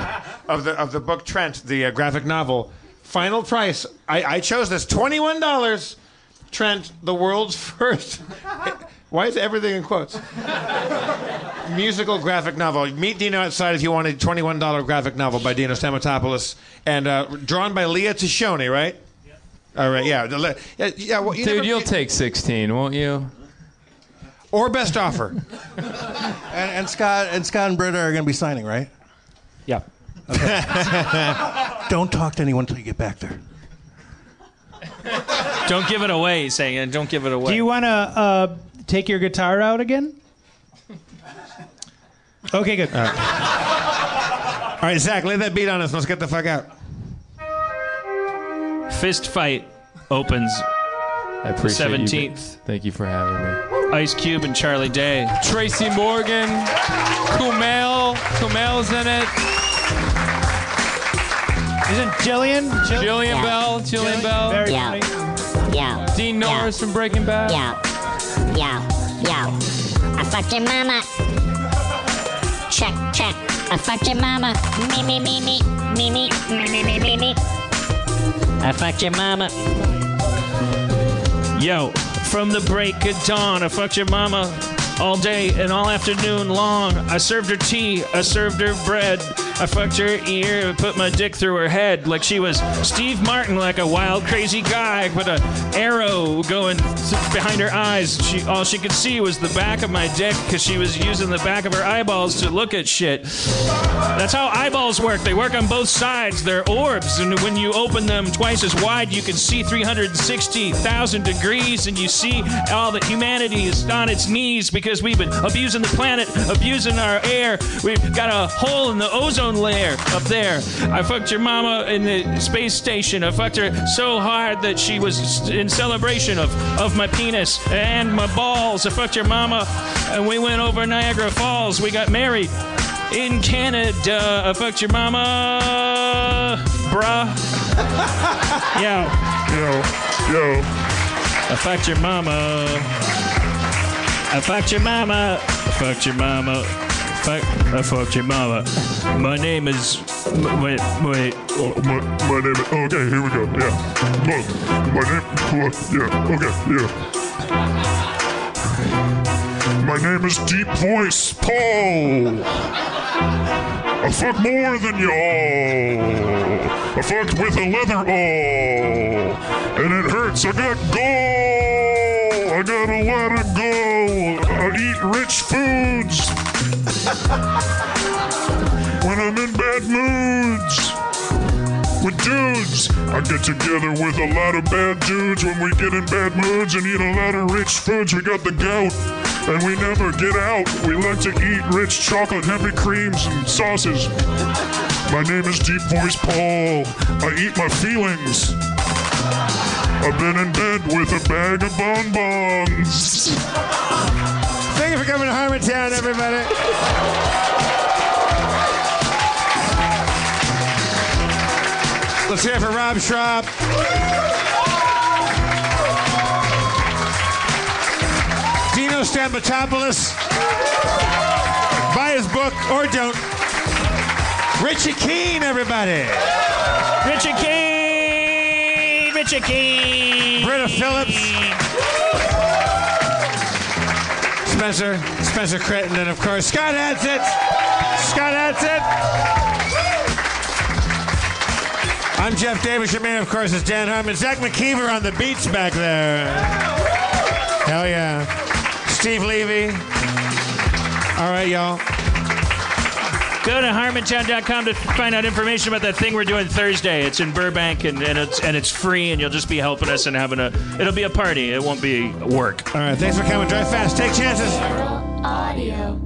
of the of the book Trent, the uh, graphic novel. Final price. I, I chose this twenty one dollars. Trent, the world's first. Why is everything in quotes? musical graphic novel. Meet Dino outside if you want a twenty-one dollar graphic novel by Dino Stamatopoulos, and uh, drawn by Leah Tishoni, right? All right, yeah, yeah. yeah well, you Dude, never- you'll take 16, won't you? Or best offer. And, and Scott and Scott and Britta are going to be signing, right? Yeah. Don't talk to anyone until you get back there. Don't give it away, he's saying, and don't give it away. Do you want to uh, take your guitar out again? Okay, good. All right, Zach, lay that beat on us. Let's get the fuck out. Fist fight opens I appreciate you. 17th. Thank you for having me. Ice Cube and Charlie Day. Tracy Morgan, Kumail, Kumail's in it. Isn't Jillian? Jillian Bell, Jillian Bell. Very Yeah. funny. Yeah. Dean Norris from Breaking Bad. Yeah. Yeah. Yeah. I fucked your mama. Check, check. I fucked your mama. Me, me, me, me. Me, me, me, me, me, me, me. I fucked your mama. Yo, from the break of dawn, I fucked your mama all day and all afternoon long. I served her tea, I served her bread. I fucked her ear, and put my dick through her head like she was Steve Martin, like a wild, crazy guy. Put a arrow going behind her eyes. She all she could see was the back of my dick because she was using the back of her eyeballs to look at shit. That's how eyeballs work. They work on both sides. They're orbs, and when you open them twice as wide, you can see 360,000 degrees, and you see all that humanity is on its knees because we've been abusing the planet, abusing our air. We've got a hole in the ozone layer up there. I fucked your mama in the space station. I fucked her so hard that she was in celebration of, of my penis and my balls. I fucked your mama, and we went over Niagara Falls. We got married in Canada. I fucked your mama, bruh. Yo. Yo. Yo. I fucked your mama. I fucked your mama. I fucked your mama. Fuck, I fucked your mama. My name is. Wait, wait. Oh, my, my name is. Okay, here we go. Yeah. Look, my name. Look, yeah. Okay, yeah. My name is Deep Voice Paul. I fuck more than y'all. I fucked with a leather all. And it hurts. I got goal. I got a lot of goal. I eat rich foods. When I'm in bad moods with dudes. I get together with a lot of bad dudes when we get in bad moods and eat a lot of rich foods. We got the gout and we never get out. We like to eat rich chocolate, heavy creams, and sauces. My name is Deep Voice Paul. I eat my feelings. I've been in bed with a bag of bonbons. Thank you for coming to Harmontown, everybody. Let's hear it for Rob Schrab. Dino Stamatopoulos. Buy his book or don't. Richie Keen, everybody. Richie Keen! Richie Keen! Britta Phillips. Spencer, Spencer Crittenden, and of course, Scott Adsit. Scott Adsit. I'm Jeff Davis. Your man, of course, is Dan Harmon. Zach McKeever on the beats back there. Hell yeah. Steve Levy. All right, y'all. Go to harmontown.com to find out information about that thing we're doing Thursday. It's in Burbank and, and it's and it's free and you'll just be helping us and having a it'll be a party. It won't be work. All right, thanks for coming. Drive fast. Take chances. Audio.